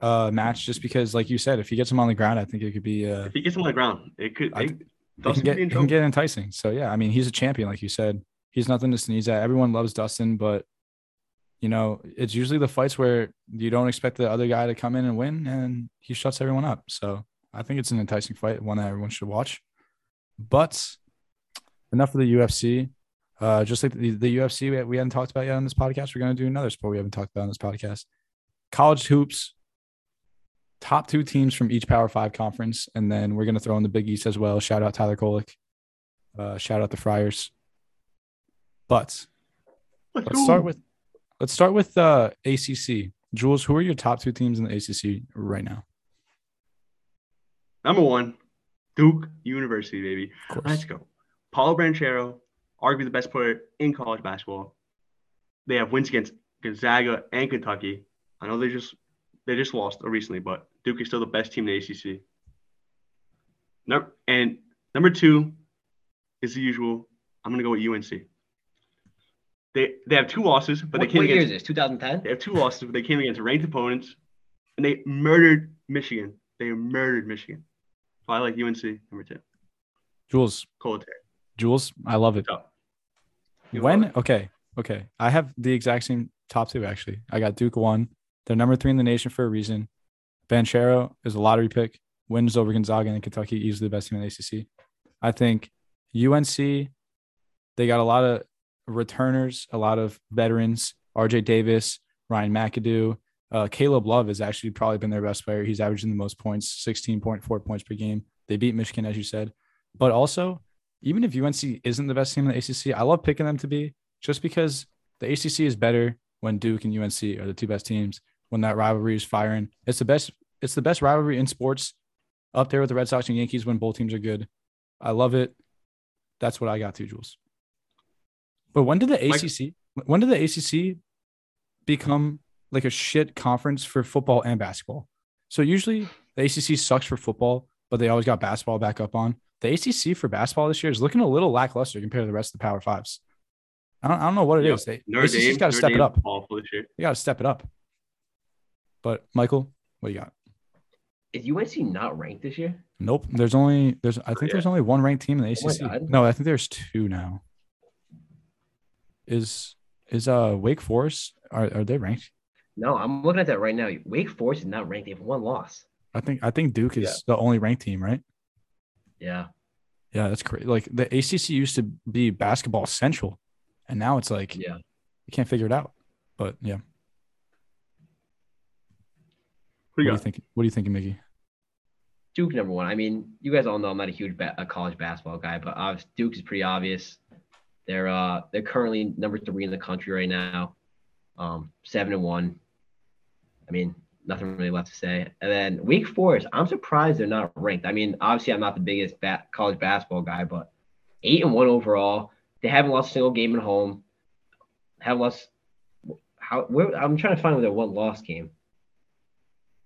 uh, match just because, like you said, if he gets him on the ground, I think it could be uh, If he gets him on the ground, it could. I- it- it can Dustin get could be in it can get enticing. So yeah, I mean, he's a champion, like you said. He's nothing to sneeze at. Everyone loves Dustin, but you know, it's usually the fights where you don't expect the other guy to come in and win, and he shuts everyone up. So I think it's an enticing fight, one that everyone should watch. But enough of the UFC. Uh, just like the, the UFC we, we hadn't talked about yet on this podcast, we're going to do another sport we haven't talked about on this podcast. College hoops, top two teams from each Power Five conference, and then we're going to throw in the Big East as well. Shout out Tyler Kolick. Uh, shout out the Friars. But Let's, start with let's start with uh, ACC. Jules, who are your top two teams in the ACC right now? number one, Duke University, baby. Let's go. Paolo Banchero, arguably the best player in college basketball. They have wins against Gonzaga and Kentucky. I know they just they just lost recently, but Duke is still the best team in the ACC. No, and number two is the usual. I'm gonna go with UNC. They they have two losses, but what, they came what year is against this? 2010. they have two losses, but they came against ranked opponents, and they murdered Michigan. They murdered Michigan. So I like UNC number two. Jules, Coletaire. Jules, I love it. When love it. okay, okay. I have the exact same top two actually. I got Duke one. They're number three in the nation for a reason. Banchero is a lottery pick. Wins over Gonzaga and Kentucky, easily the best team in the ACC. I think UNC, they got a lot of returners, a lot of veterans. RJ Davis, Ryan McAdoo, uh, Caleb Love has actually probably been their best player. He's averaging the most points, 16.4 points per game. They beat Michigan, as you said. But also, even if UNC isn't the best team in the ACC, I love picking them to be just because the ACC is better when Duke and UNC are the two best teams. When that rivalry is firing, it's the best. It's the best rivalry in sports, up there with the Red Sox and Yankees when both teams are good. I love it. That's what I got to, Jules. But when did the Mike- ACC? When did the ACC become like a shit conference for football and basketball? So usually the ACC sucks for football, but they always got basketball back up on. The ACC for basketball this year is looking a little lackluster compared to the rest of the Power Fives. I don't, I don't know what it Yep. is. They, Notre ACC's Dame. got to Notre step it up. Awful. They got to step it up. But Michael, what do you got? Is UNC not ranked this year? Nope. There's only there's I think Yeah. there's only one ranked team in the Oh ACC. God. no, I think there's two now. Is is uh Wake Forest are are they ranked? No, I'm looking at that right now. Wake Forest is not ranked. They have one loss. I think I think Duke is Yeah. the only ranked team, right? Yeah. Yeah, that's crazy. Like the ACC used to be basketball central, and now it's like Yeah. you can't figure it out. But yeah, Who what you do you got? think? What are you thinking, Mickey? Duke number one. I mean, you guys all know I'm not a huge ba- a college basketball guy, but obviously Duke is pretty obvious. They're uh they're currently number three in the country right now, um seven and one. I mean, nothing really left to say. And then Wake Forest, I'm surprised they're not ranked. I mean, obviously I'm not the biggest college basketball guy, but eight and one overall. They haven't lost a single game at home. Have lost. How? Where? I'm trying to find their one loss game.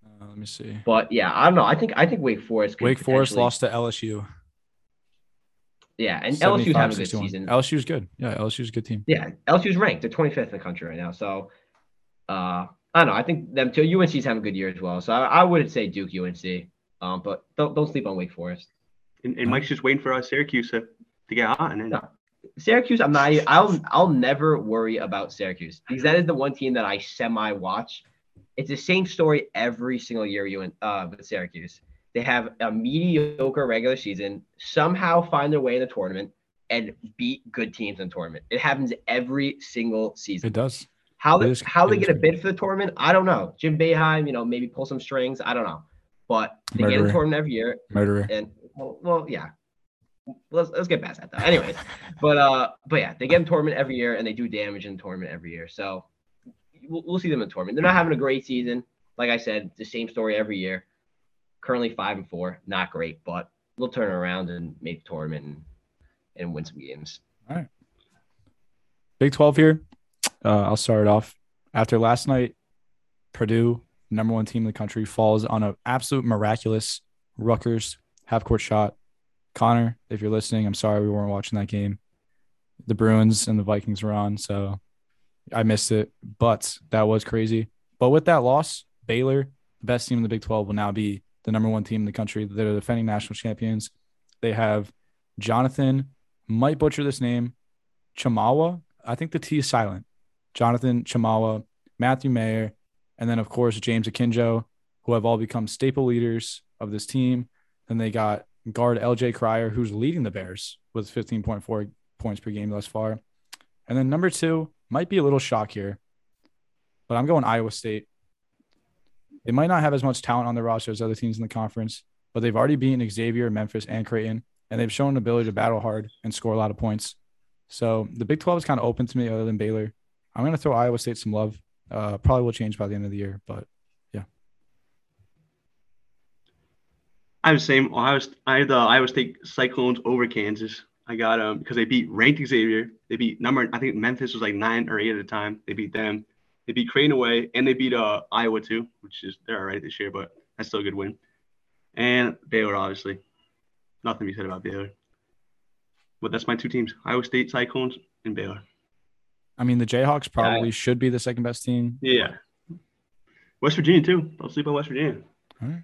Uh, let me see. But yeah, I don't know. I think I think Wake Forest. Wake Forest lost to LSU. Yeah, and LSU's having a good 75-61. season. LSU's good. Yeah, LSU's a good team. Yeah, LSU's ranked. They're 25th in the country right now. So, uh, I don't know. I think them too. UNC's having a good year as well. So I, I wouldn't say Duke, UNC. Um, but don't don't sleep on Wake Forest. And, and Mike's just waiting for uh, Syracuse to, to get hot. And then No. Syracuse, I'm not. I'll I'll never worry about Syracuse because that is the one team that I semi watch. It's the same story every single year. You and uh, with Syracuse, they have a mediocre regular season, somehow find their way in the tournament, and beat good teams in the tournament. It happens every single season. It does. How they, how they get a bid for the tournament, I don't know. Jim Boeheim, you know, maybe pull some strings. I don't know, but they get in the tournament every year, Murderer. and well, well yeah. Let's let's get past that though. Anyways, but uh, but yeah, they get in tournament every year, and they do damage in the tournament every year. So we'll, we'll see them in the tournament. They're not having a great season. Like I said, the same story every year. Currently five and four, not great, but we'll turn around and make the tournament and, and win some games. All right. Big 12 here. Uh, I'll start it off. After last night, Purdue, number one team in the country, falls on an absolute miraculous Rutgers half court shot. Connor, if you're listening, I'm sorry we weren't watching that game. The Bruins and the Vikings were on, so I missed it, but that was crazy. But with that loss, Baylor, the best team in the Big 12, will now be the number one team in the country. They're the defending national champions. They have Jonathan, might butcher this name, Chamawa. I think the T is silent. Jonathan Chamawa, Matthew Mayer, and then of course James Akinjo, who have all become staple leaders of this team. Then they got guard LJ Cryer, who's leading the Bears with 15.4 points per game thus far. And then number two might be a little shock here, but I'm going Iowa State. They might not have as much talent on their roster as other teams in the conference, but they've already beaten Xavier, Memphis, and Creighton, and they've shown an ability to battle hard and score a lot of points. So the Big 12 is kind of open to me other than Baylor. I'm going to throw Iowa State some love. Uh, probably will change by the end of the year, but yeah. I have the same. Ohio, I the Iowa State Cyclones over Kansas. I got them because they beat ranked Xavier. They beat number. I think Memphis was like nine or eight at the time. They beat them. They beat Creighton away, and they beat uh, Iowa too, which is they're all right this year, but that's still a good win. And Baylor, obviously. nothing to be said about Baylor. But that's my two teams: Iowa State Cyclones and Baylor. I mean, the Jayhawks probably should be the second best team. Yeah. West Virginia too. Don't sleep on West Virginia. All right.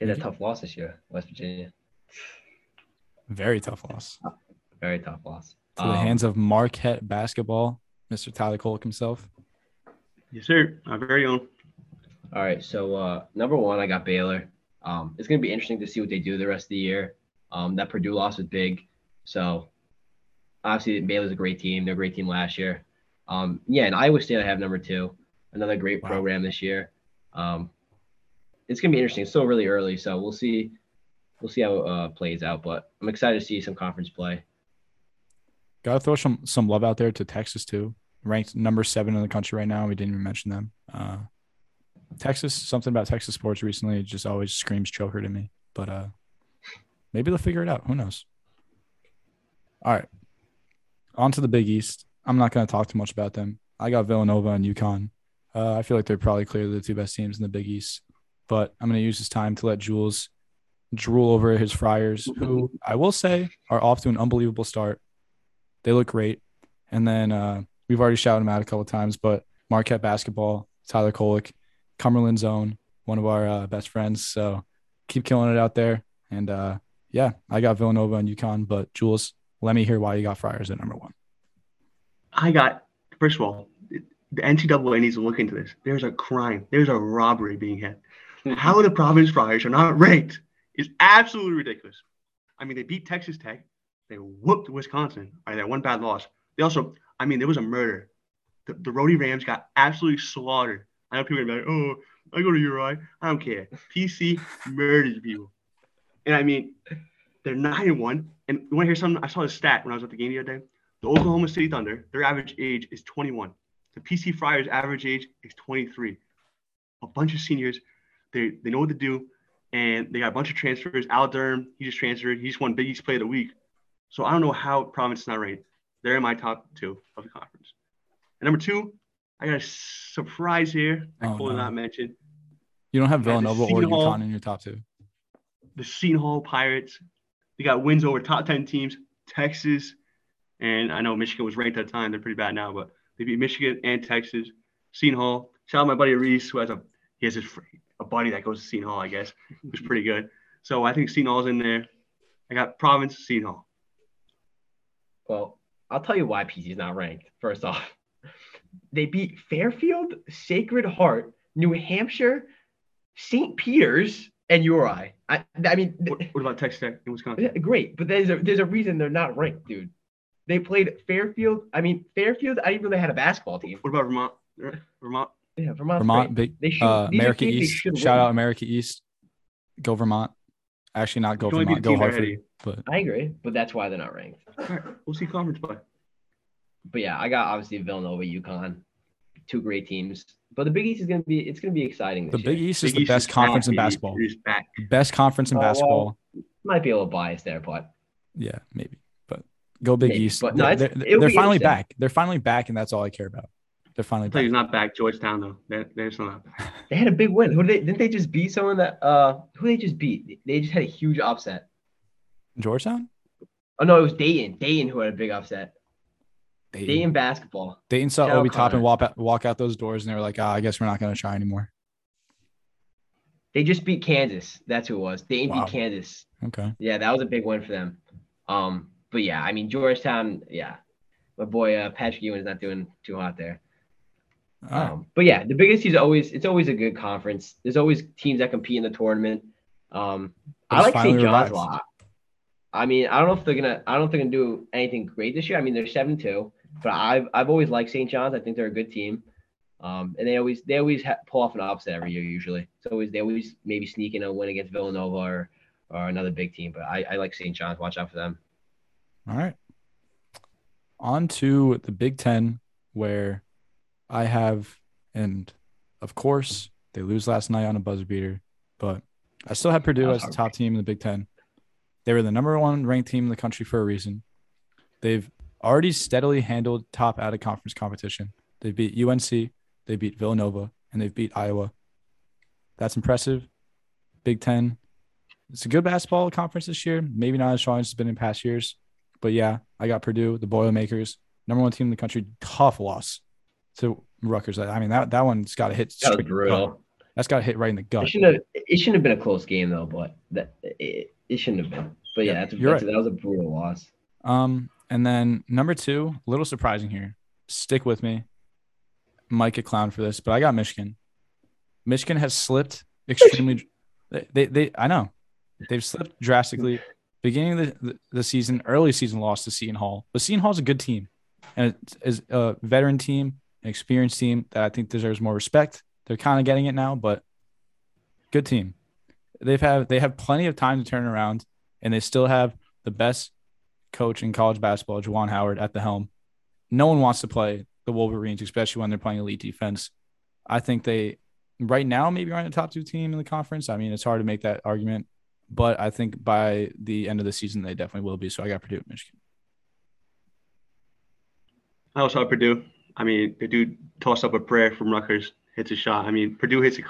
They had a tough loss this year, West Virginia. Very tough loss Very tough loss. to the Um, hands of Marquette basketball, Mr. Tyler Kolk himself. Yes, sir. Our very own. All right, so uh, number one, I got Baylor. Um, it's going to be interesting to see what they do the rest of the year. Um, that Purdue loss was big, so obviously Baylor's a great team. They're a great team last year. Um, yeah, and Iowa State I have number two, another great Wow. program this year. Um, it's going to be interesting. It's still really early, so we'll see. We'll see how it uh, plays out, but I'm excited to see some conference play. Got to throw some some love out there to Texas too. Ranked number seven in the country right now. We didn't even mention them. Uh, Texas, something about Texas sports recently just always screams choker to me. But uh, maybe they'll figure it out. Who knows? All right, on to the Big East. I'm not going to talk too much about them. I got Villanova and UConn. Uh, I feel like they're probably clearly the two best teams in the Big East. But I'm going to use this time to let Jules drool over his Friars, who I will say are off to an unbelievable start. They look great. And then uh, we've already shouted them out a couple times, but Marquette basketball, Tyler Kolick, Cumberland Zone, one of our uh, best friends. So keep killing it out there. And uh, yeah, I got Villanova and UConn, but Jules, let me hear why you got Friars at number one. I got first of all, the NCAA needs to look into this. There's a crime. There's a robbery being had. Mm-hmm. How the Providence Friars are not ranked is absolutely ridiculous. I mean, they beat Texas Tech. They whooped Wisconsin. All right, that one bad loss. They also, I mean, there was a murder. The, the Rhody Rams got absolutely slaughtered. I know people are gonna be like, oh, I go to URI. I don't care. PC murders people. And I mean, they're nine and one. And you want to hear something? I saw this stat when I was at the game the other day. The Oklahoma City Thunder, their average age is 21. The PC Friars' average age is 23. A bunch of seniors, they they know what to do, and they got a bunch of transfers. Al Durham, he just transferred. He just won Big East Play of the Week. So I don't know how Providence is not ranked. They're in my top two of the conference. And number two, I got a surprise here. I Oh, could no. not mention You don't have Villanova or Seton Hall- UConn in your top two. the Seton Hall Pirates. They got wins over top 10 teams, Texas, and I know Michigan was ranked at the time. They're pretty bad now, but they beat Michigan and Texas. Seton Hall. Shout out my buddy Reese, who has a he has his, a buddy that goes to Seton Hall, I guess, who's pretty good. So I think Seton Hall's in there. I got Province, Seton Hall. Well, I'll tell you why PC is not ranked. First off, they beat Fairfield, Sacred Heart, New Hampshire, St. Peter's, and URI. I, I mean, What, what about Texas Tech in Wisconsin? yeah, great, but there's a there's a reason they're not ranked, dude. They played Fairfield. I mean, Fairfield. I didn't even know they had a basketball team. What about Vermont? Vermont. Yeah, Vermont's Vermont, great. big They should. uh, America teams they East. Shout win. out America East. Go Vermont. Actually, not go You can Vermont. Go team Hartford. But I agree, but that's why they're not ranked. All right, we'll see conference play. But yeah, I got obviously Villanova, UConn, two great teams. But the Big East is gonna be it's gonna be exciting. the This Big year. East is Big the East best back, conference in baby. basketball. It is back. Best conference in well. basketball. might be a little biased there, but Yeah, maybe. But go Big Maybe, East. but no, they're they're, they're finally back. They're finally back, and that's all I care about. They're finally I tell you, back. he's not back. Georgetown though. They're, they're still not back. they had a big win. Who did they didn't they just beat someone that uh who they just beat? They just had a huge upset. Georgetown? Oh no, it was Dayton. Dayton who had a big upset. Dayton. Dayton basketball. Dayton saw Shout Obi Toppin walk out, walk out those doors, and they were like, ah, I guess we're not going to try anymore. They just beat Kansas. That's who it was. Dayton Wow. beat Kansas. Okay. Yeah, that was a big win for them. Um, but yeah, I mean Georgetown, yeah. My boy uh, Patrick Ewing is not doing too hot there. Right. Um, but yeah, the Big East is always it's always a good conference. There's always teams that compete in the tournament. Um, I like St. John's a lot. I mean, I don't know if they're gonna. I don't know if they're gonna do anything great this year. I mean, they're seven two, but I've I've always liked St. John's. I think they're a good team. Um, and they always they always ha- pull off an upset every year. Usually, it's always they always maybe sneak in a win against Villanova or or another big team. But I, I like St. John's. Watch out for them. All right. On to the Big Ten, where I have, and of course, they lose last night on a buzzer beater, but I still have Purdue as the top team in the Big Ten. They were the number one ranked team in the country for a reason. They've already steadily handled top out of conference competition. They beat UNC, they beat Villanova, and they've beat Iowa. That's impressive. Big Ten, it's a good basketball conference this year. Maybe not as strong as it's been in past years, but yeah, I got Purdue, the Boilermakers, number one team in the country. Tough loss to Rutgers. I mean that that one's got to hit. That was straight in the gut. brutal. That's got to hit right in the gut. It shouldn't have. It shouldn't have been a close game though, but that it, it shouldn't have been. But yeah, Yeah, that's, that's right. that was a brutal loss. Um, and then number two, a little surprising here. Stick with me. Might get clown for this, but I got Michigan. Michigan has slipped extremely. They, they, they I know they've slipped drastically. Beginning of the, the, season, early season loss to Seton Hall, but Seton Hall's a good team, and it is a veteran team, an experienced team that I think deserves more respect. They're kind of getting it now, but good team. They've have they have plenty of time to turn around, and they still have the best coach in college basketball, Juwan Howard, at the helm. No one wants to play the Wolverines, especially when they're playing elite defense. I think they right now maybe aren't the top two team in the conference. I mean, it's hard to make that argument, but I think by the end of the season they definitely will be. So I got Purdue, Michigan. I also have Purdue. I mean, the dude tossed up a prayer from Rutgers, hits a shot. I mean, Purdue hits a.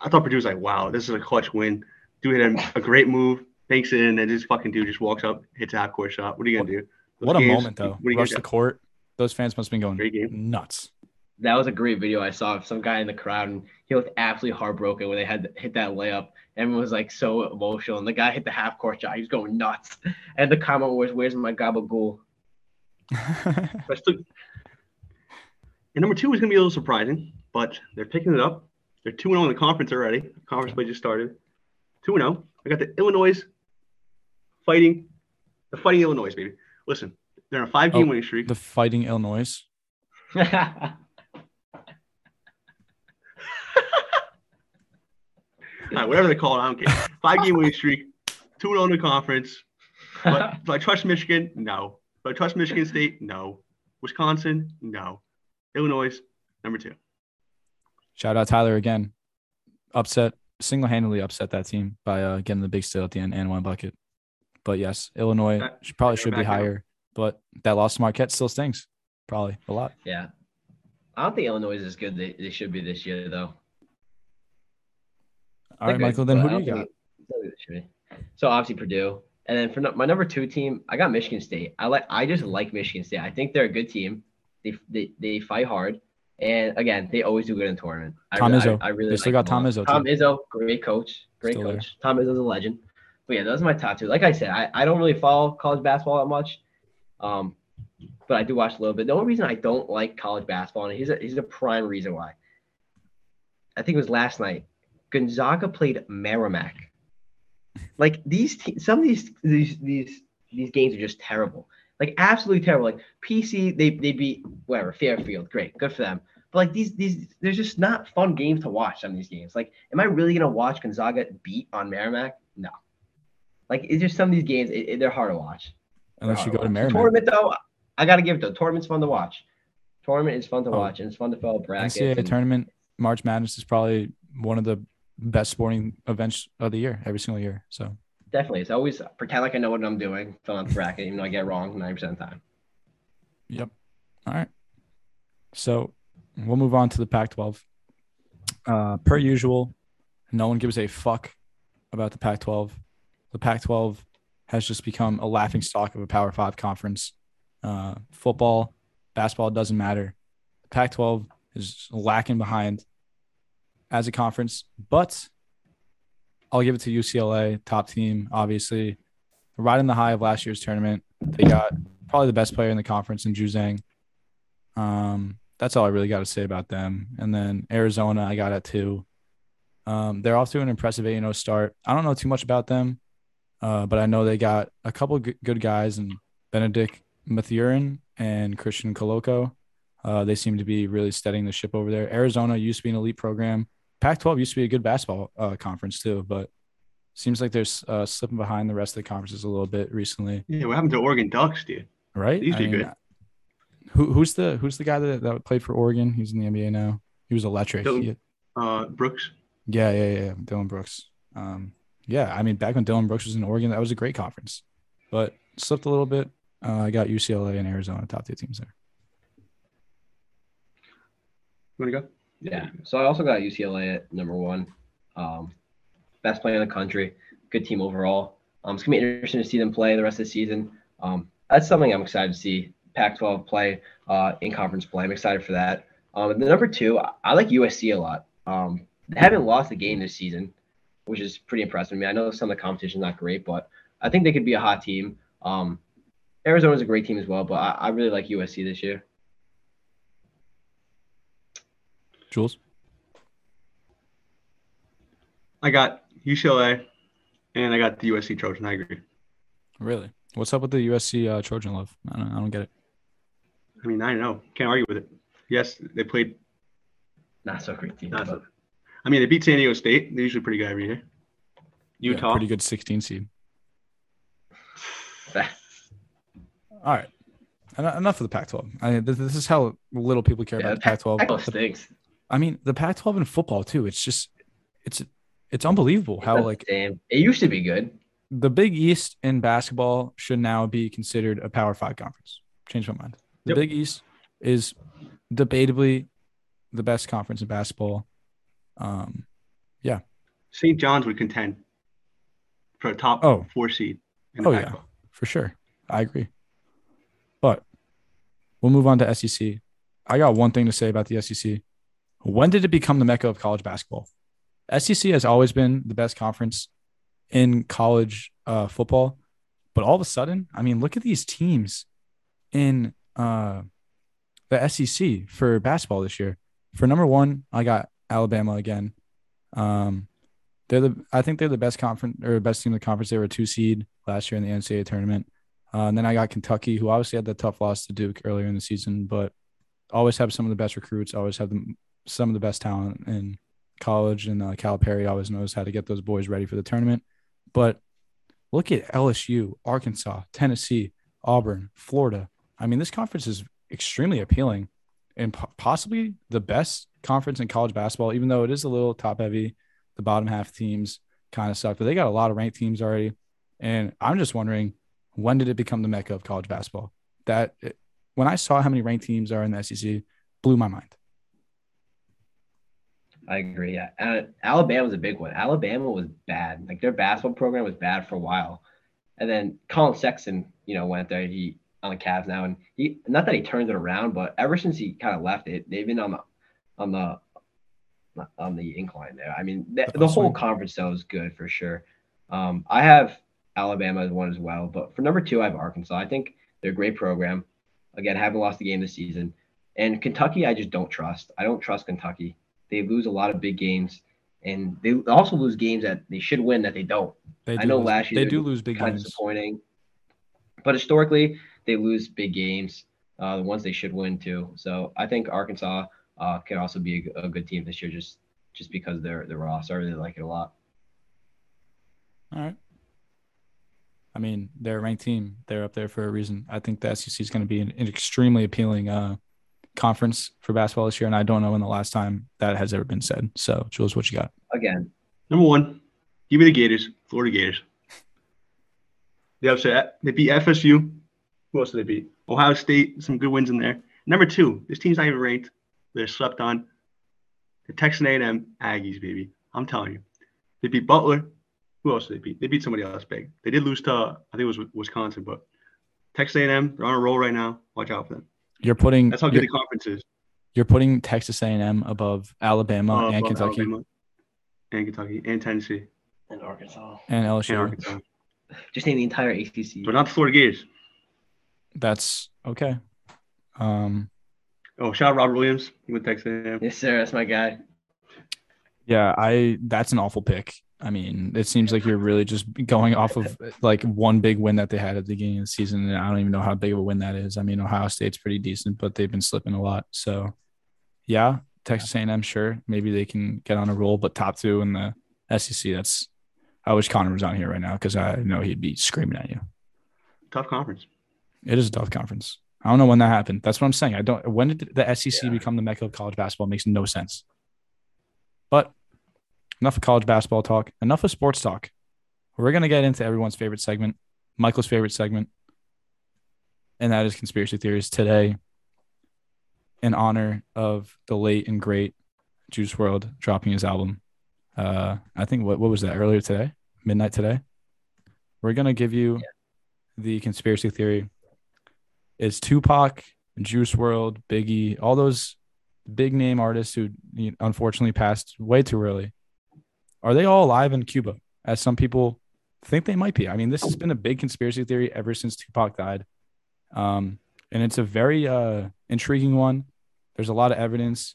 I thought Purdue was like, wow, this is a clutch win. Dude hit a, a great move, banks it in, and this fucking dude just walks up, hits a half court shot. What are you gonna do? Those What a moment though! What you Rush the do? court. Those fans must have been going Great game. nuts. That was a great video I saw of some guy in the crowd, and he looked absolutely heartbroken when they had hit that layup. Everyone was like so emotional, and the guy hit the half court shot. He was going nuts, and the comment was, "Where's my gabagool?" But and number two is gonna be a little surprising, but they're picking it up. They're two and zero in the conference already. Conference play just started. Two and zero. I got the Illinois fighting, the fighting Illinois baby. Listen, they're on a five game Oh, winning streak. the Fighting Illinois. All right, whatever they call it, I don't care. Five game winning streak, two and in the conference. But do I trust Michigan? No. Do I trust Michigan State? No. Wisconsin? No. Illinois, number two. Shout out Tyler again. Upset, single handedly upset that team by uh, getting the big steal at the end and one bucket. But yes, Illinois Back- should, probably should be higher, but that loss to Marquette still stings. Probably a lot. yeah, I don't think Illinois is as good they, they should be this year though. All right, They're Michael, good, then who do you got? think- I don't think they should be. So obviously Purdue, and then for no- my number two team, I got Michigan State. I like I just like Michigan State. I think they're a good team. They they, they fight hard, and again, they always do good in the tournament. I, Tom re- Izzo. I, I really They still like got Tom. Izzo, Tom too. Izzo, great coach, great Still there. coach. Tom Izzo's a legend. But yeah, those are my top two. Like I said, I, I don't really follow college basketball that much, um, but I do watch a little bit. The only reason I don't like college basketball, and here's a, here's a prime reason why. I think it was last night. Gonzaga played Merrimack. Like these, te- some of these these these these games are just terrible. Like absolutely terrible. Like PC, they they beat whatever Fairfield, great, good for them. But like these these, there's just not fun games to watch. Some of these games. Like, am I really gonna watch Gonzaga beat on Merrimack? No. Like it's just some of these games, it, it- they're hard to watch. They're Unless you go to. The Tournament though, I gotta give it. The tournament's fun to watch. Tournament is fun to Oh. watch, and it's fun to fill brackets. NCAA and- tournament, March Madness is probably one of the best sporting events of the year, every single year. So Definitely. It's always pretend like I know what I'm doing, fill out the bracket, even though I get it wrong 90% of the time. Yep. All right. So we'll move on to the Pac 12. Uh, per usual, no one gives a fuck about the Pac 12. The Pac 12 has just become a laughing stock of a Power Five conference. Uh, football, basketball doesn't matter. The Pac 12 is lacking behind as a conference, but I'll give it to UCLA, top team, obviously. Riding the high of last year's tournament, they got probably the best player in the conference in Juzang. Um, that's all I really got to say about them. And then Arizona, I got at two. Um, they're off to an impressive 8 0 start. I don't know too much about them, uh, but I know they got a couple g- good guys and Bennedict Mathurin and Christian Koloko. Uh, they seem to be really steadying the ship over there. Arizona used to be an elite program. Pac 12 used to be a good basketball uh, conference too, but seems like they're uh, slipping behind the rest of the conferences a little bit recently Yeah, what happened to Oregon Ducks, dude? right? These I mean, good. Who who's the who's the guy that, that played for Oregon? He's in the NBA now. He was electric. Dillon- He- Uh, Brooks. yeah, yeah, yeah. Dillon Brooks. Um, yeah, I mean, back when Dillon Brooks was in Oregon, that was a great conference, but slipped a little bit. Uh, I got UCLA and Arizona top two teams there. You want to go? Yeah. So I also got UCLA at number one. Um, best play in the country. good team overall. Um, it's gonna be interesting to see them play the rest of the season. Um, that's something I'm excited to see. Pac-12 play uh, in conference play. I'm excited for that. Um, the number two, I, I like USC a lot. Um, they haven't lost a game this season, which is pretty impressive. I mean, I know some of the competition is not great, but I think they could be a hot team. Um, Arizona's a great team as well, but I, I really like USC this year. Jules? I got UCLA and I got the USC Trojan. I agree. Really? What's up with the USC uh, Trojan love? I don't, I don't get it. I mean, I know. Can't argue with it. Yes, they played. Not so great team. Not but- so, I mean, they beat San Diego State. They're usually pretty good every year. Yeah, Utah. pretty good 16 seed. All right. En- Enough of the Pac-12. I, this, this is how little people care Yeah, about the Pac-12. Pac-12 stinks. I mean, the Pac-12 in football too. It's just, it's, it's unbelievable how That's like damn. It used to be good. the Big East in basketball should now be considered a Power Five conference. Change my mind. The Yep. Big East is debatably the best conference in basketball. Um, yeah. St. John's would contend for a top Oh. four seed. In the Oh, yeah. Pac-12. for sure. I agree. But we'll move on to SEC. I got one thing to say about the SEC. When did it become the mecca of college basketball? SEC has always been the best conference in college uh, football, but all of a sudden, I mean, look at these teams in uh, the SEC for basketball this year. For number one, I got Alabama again. Um, they're the I think they're the best conference or best team in the conference. They were a two seed last year in the NCAA tournament. Uh, and then I got Kentucky, who obviously had the tough loss to Duke earlier in the season, but always have some of the best recruits, always have the, some of the best talent in college. And uh, Calipari always knows how to get those boys ready for the tournament. But look at LSU, Arkansas, Tennessee, Auburn, Florida. I mean, this conference is extremely appealing and po- possibly the best conference in college basketball, even though it is a little top heavy. The bottom half teams kind of suck, but they got a lot of ranked teams already. And I'm just wondering, when did it become the mecca of college basketball? That it, when I saw how many ranked teams are in the SEC, blew my mind. I agree. Yeah, and Alabama was a big one. Alabama was bad. Like their basketball program was bad for a while, and then Collin Sexton, you know, went there. He on the Cavs now, and he not that he turned it around, but ever since he kind of left it, they've been on the on the on the incline there. I mean, the, The the whole conference though is good for sure. Um, I have Alabama as one as well, but for number two, I have Arkansas. I think they're a great program. Again, haven't lost a game this season, and Kentucky, I just don't trust. I don't trust Kentucky. They lose a lot of big games, and they also lose games that they should win that they don't. They I do know lose, last year they do lose big kind of games. disappointing. But historically, they lose big games, uh, the ones they should win too. So I think Arkansas uh, could also be a, a good team this year, just just because they're they're roster. I really like it a lot. All right. I mean, they're a ranked team. They're up there for a reason. I think the SEC is going to be an, an extremely appealing uh, conference for basketball this year, and I don't know when the last time that has ever been said. So, Jules, what you got? Again, Number one, give me the Gators, Florida Gators. They upset. They beat FSU. Who else did they beat? Ohio State. Some good wins in there. Number two, this team's not even ranked. They're slept on. The Texas A&M Aggies, baby. I'm telling you. They beat Butler. Who else did they beat? They beat somebody else big. They did lose to, I think it was Wisconsin, but Texas A&M, they're on a roll right now. Watch out for them. You're putting That's how good the conference is. you're putting Texas A&M above Alabama Uh, and above Kentucky Alabama and Kentucky and Tennessee and Arkansas. and LSU. and Arkansas. Just name the entire ACC. But not the Florida Gators. That's okay. Um, Oh, shout out Robert Williams. He went Texas A&M. Yes, sir. That's my guy. yeah, I that's an awful pick. I mean, it seems like you're really just going off of like one big win that they had at the beginning of the season, and I don't even know how big of a win that is. I mean, Ohio State's pretty decent, but they've been slipping a lot. So, yeah, Texas A&M, sure, maybe they can get on a roll, but top two in the SEC, that's. I wish Connor was on here right now because I know he'd be screaming at you. Tough conference. It is a tough conference. I don't know when that happened. That's what I'm saying. I don't. When did the SEC Yeah. become the mecca of college basketball? It makes no sense. But enough of college basketball talk. Enough of sports talk. We're gonna get into everyone's favorite segment, Michael's favorite segment, and that is conspiracy theories today. In honor of the late and great Juice WRLD dropping his album. Uh, I think what what was that earlier today? midnight today. We're gonna give you the conspiracy theory. Is Tupac, Juice WRLD, Biggie, all those big name artists who unfortunately passed way too early, are they all alive in Cuba? As some people think they might be. I mean, this has been a big conspiracy theory ever since Tupac died. Um, and it's a very uh, intriguing one. There's a lot of evidence,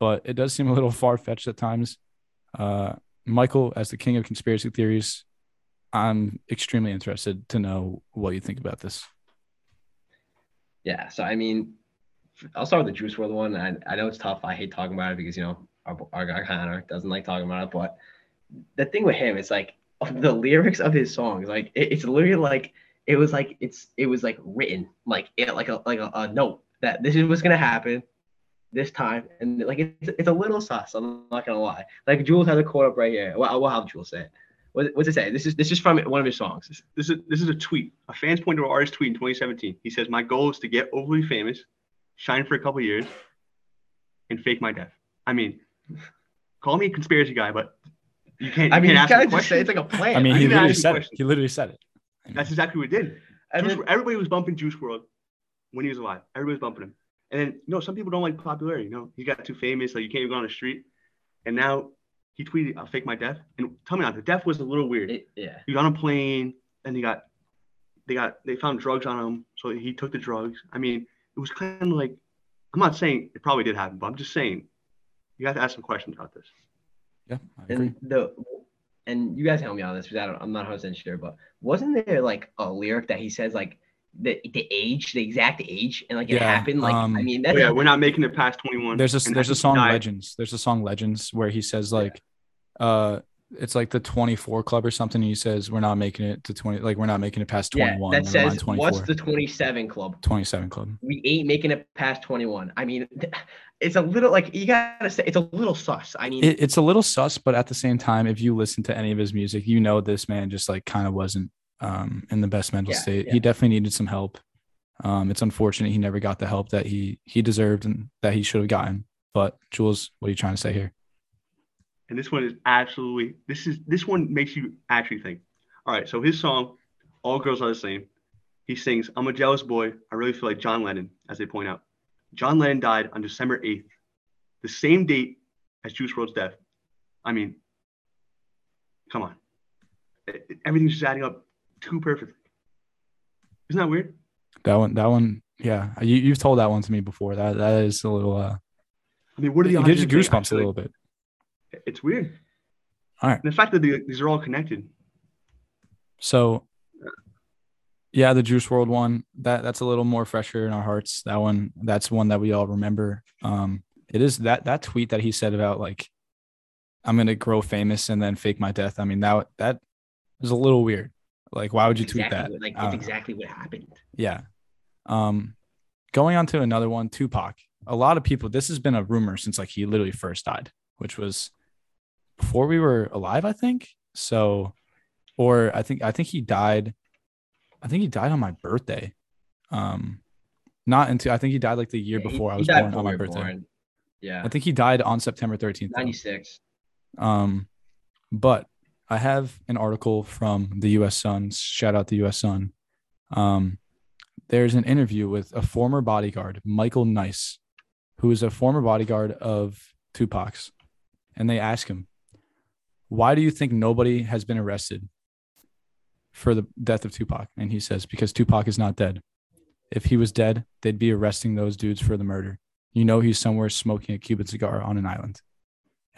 but it does seem a little far fetched at times. Uh, Michael, as the king of conspiracy theories, I'm extremely interested to know what you think about this. Yeah. So I mean, I'll start with the Juice WRLD one. I, I know it's tough. I hate talking about it because you know our, our guy Connor doesn't like talking about it. But the thing with him is like the lyrics of his songs, like it, it's literally like it was like it's it was like written like it like a like a, a note that this is what's gonna happen this time, and like it's, it's a little sus. I'm not gonna lie. Like Jules has a quote up right here. Well, we'll have Jules say it. What, what's it say? This is this is from one of his songs. This is this is a tweet. A fans point to an artist tweet in 2017. He says, "My goal is to get overly famous, shine for a couple years, and fake my death." I mean, call me a conspiracy guy, but you can't. You I mean, can't you ask just say it's like a plan. I mean, he literally said it. He literally said it. That's exactly what he did. and Juice, then, everybody was bumping Juice WRLD when he was alive. Everybody was bumping him. And then, you know, some people don't like popularity. You know, he got too famous, like you can't even go on the street. And now he tweeted, "I'll fake my death." And tell me now, the death was a little weird. it, yeah. He was on a plane, and he got, they got, they found drugs on him, so he took the drugs. I mean, it was kind of like, I'm not saying it probably did happen, but I'm just saying, you have to ask some questions about this. Yeah, I agree. And the and you guys help me on this because I don't, I'm not 100 percent sure, but wasn't there like a lyric that he says like the the age, the exact age, and like it Yeah, happened? Like um, I mean, Oh, that's yeah, we're not making it past 21. There's a there's a song died. Legends. There's a song Legends where he says like, uh, it's like the 24 club or something. He says we're not making it to 20, like we're not making it past yeah, 21. that never says 24. what's the 27 club? 27 club. We ain't making it past 21. I mean, it's a little like you gotta say it's a little sus. I mean, It, it's a little sus, but at the same time, if you listen to any of his music, you know this man just like kind of wasn't um in the best mental Yeah, state. yeah. He definitely needed some help. Um, it's unfortunate he never got the help that he he deserved and that he should have gotten. But Jules, what are you trying to say here? And this one is absolutely this is this one makes you actually think. All right, so his song, "All Girls Are the Same," he sings, "I'm a jealous boy. I really feel like John Lennon," as they point out. John Lennon died on December 8th, the same date as Juice WRLD's death. I mean, come on, It- it- everything's just adding up too perfectly. Isn't that weird? That one, that one, yeah. You you've told that one to me before. That that is a little uh, I mean, what are it the gives you it goosebumps a little bit. It's weird. All right. And the fact that the, these are all connected. So, yeah, the Juice WRLD one that that's a little more fresher in our hearts. That one, that's one that we all remember. Um, it is that that tweet that he said about like, I'm gonna grow famous and then fake my death. I mean that that is a little weird. Like, why would you tweet exactly that? like I it's know. exactly what happened. Yeah. Um, going on to another one, Tupac. A lot of people. This has been a rumor since like he literally first died, which was before we were alive, I think. So, or I think I think he died. I think he died on my birthday. Um, not until I think he died like the year Yeah, he- before I was born on my birthday. born. Yeah, I think he died on September 13th. though. 96. Um, but I have an article from the U.S. Sun. Shout out the U.S. Sun. Um, there's an interview with a former bodyguard, Michael Nice, who is a former bodyguard of Tupac's, and they ask him, "Why do you think nobody has been arrested for the death of Tupac?" And he says, "Because Tupac is not dead. If he was dead, they'd be arresting those dudes for the murder. You know, he's somewhere smoking a Cuban cigar on an island."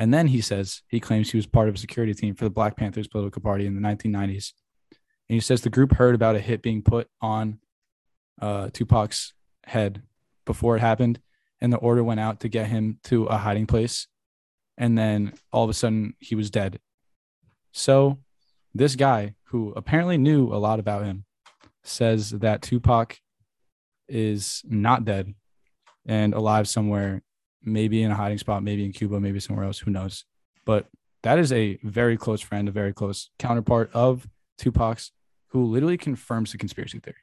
And then he says he claims he was part of a security team for the Black Panthers political party in the 1990s. And he says the group heard about a hit being put on uh, Tupac's head before it happened, and the order went out to get him to a hiding place. And then all of a sudden, he was dead. So, this guy, who apparently knew a lot about him, says that Tupac is not dead and alive somewhere maybe in a hiding spot, maybe in Cuba, maybe somewhere else, who knows. But that is a very close friend, a very close counterpart of Tupac's, who literally confirms the conspiracy theory.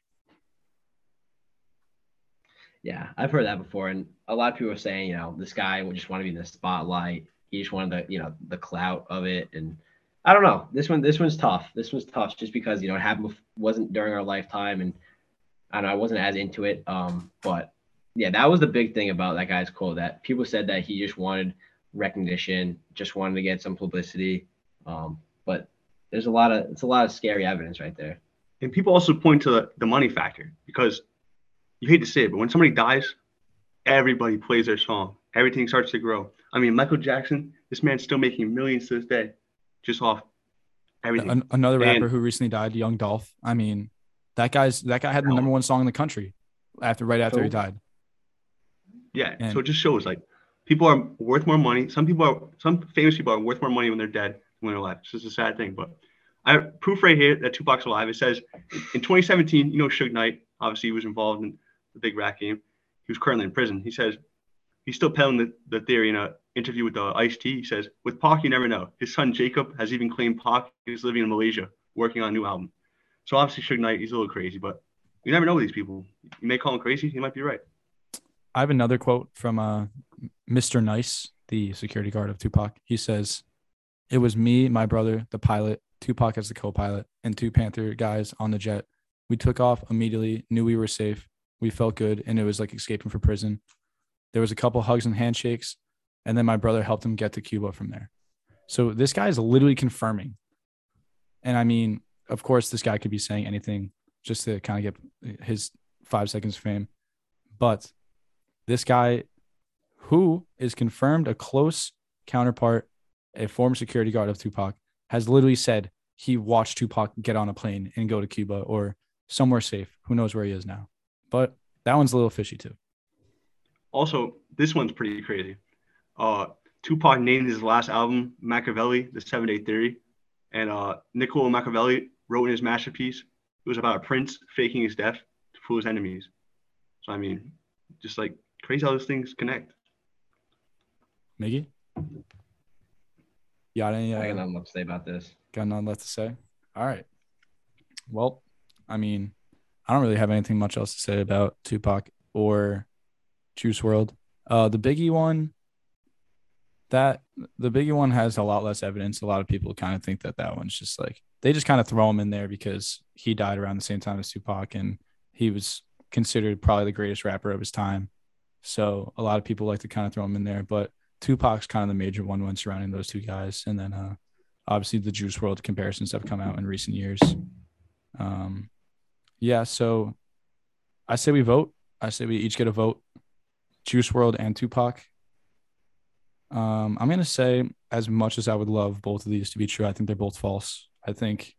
Yeah, I've heard that before, and a lot of people are saying, you know, this guy would just want to be in the spotlight. He just wanted the, you know, the clout of it, and I don't know. This one, this one's tough. This one's tough just because you know it happened wasn't during our lifetime, and I know, I wasn't as into it. Um, but yeah, that was the big thing about that guy's quote. That people said that he just wanted recognition, just wanted to get some publicity. Um, but there's a lot of it's a lot of scary evidence right there. And people also point to the, the money factor because you hate to say it, but when somebody dies, everybody plays their song. Everything starts to grow. I mean, Michael Jackson, this man's still making millions to this day, just off everything. An- another rapper and, who recently died, Young Dolph. I mean, that guy's that guy had the number one song in the country after right after so, he died. Yeah, and, so it just shows like people are worth more money. Some people are some famous people are worth more money when they're dead than when they're alive. It's just a sad thing, but I have proof right here that Tupac's alive. It says in 2017, you know, Suge Knight obviously he was involved in the big rat game. He was currently in prison. He says he's still peddling the, the theory in an interview with the uh, Ice T. He says, with Pac, you never know. His son Jacob has even claimed Pac is living in Malaysia working on a new album. So obviously Suge Knight, he's a little crazy, but you never know with these people. You may call him crazy. He might be right. I have another quote from uh, Mr. Nice, the security guard of Tupac. He says, "It was me, my brother, the pilot, Tupac as the co-pilot, and two Panther guys on the jet. We took off immediately, knew we were safe. We felt good, and it was like escaping from prison. There was a couple hugs and handshakes, and then my brother helped him get to Cuba from there. So this guy is literally confirming. And I mean, of course, this guy could be saying anything just to kind of get his five seconds fame. But this guy, who is confirmed a close counterpart, a former security guard of Tupac, has literally said he watched Tupac get on a plane and go to Cuba or somewhere safe. Who knows where he is now? But that one's a little fishy too. Also, this one's pretty crazy. Uh, Tupac named his last album Machiavelli, the Seven Day Theory, and uh, Niccolo Machiavelli wrote in his masterpiece. It was about a prince faking his death to fool his enemies. So I mean, just like crazy how those things connect. Miggy, you got any? Uh, I got nothing left to say about this. Got nothing left to say. All right. Well, I mean, I don't really have anything much else to say about Tupac or Juice WRLD. Uh, the Biggie one, that the Biggie one has a lot less evidence. A lot of people kind of think that that one's just like they just kind of throw him in there because he died around the same time as Tupac and he was considered probably the greatest rapper of his time. So a lot of people like to kind of throw him in there, but Tupac's kind of the major one when surrounding those two guys, and then uh, obviously the Juice WRLD comparisons have come out in recent years. Um, yeah, so I say we vote. I say we each get a vote. Juice WRLD and Tupac. Um, I'm gonna say as much as I would love both of these to be true, I think they're both false. I think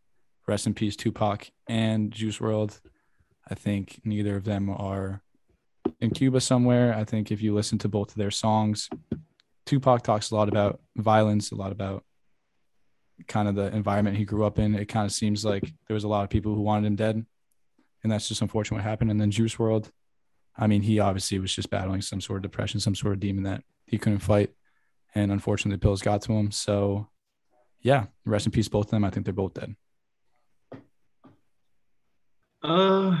rest in peace Tupac and Juice WRLD. I think neither of them are in Cuba somewhere. I think if you listen to both of their songs, Tupac talks a lot about violence, a lot about kind of the environment he grew up in. It kind of seems like there was a lot of people who wanted him dead, and that's just unfortunate what happened. And then Juice WRLD, I mean, he obviously was just battling some sort of depression, some sort of demon that he couldn't fight, and unfortunately, the pills got to him. So, yeah, rest in peace, both of them. I think they're both dead. Uh,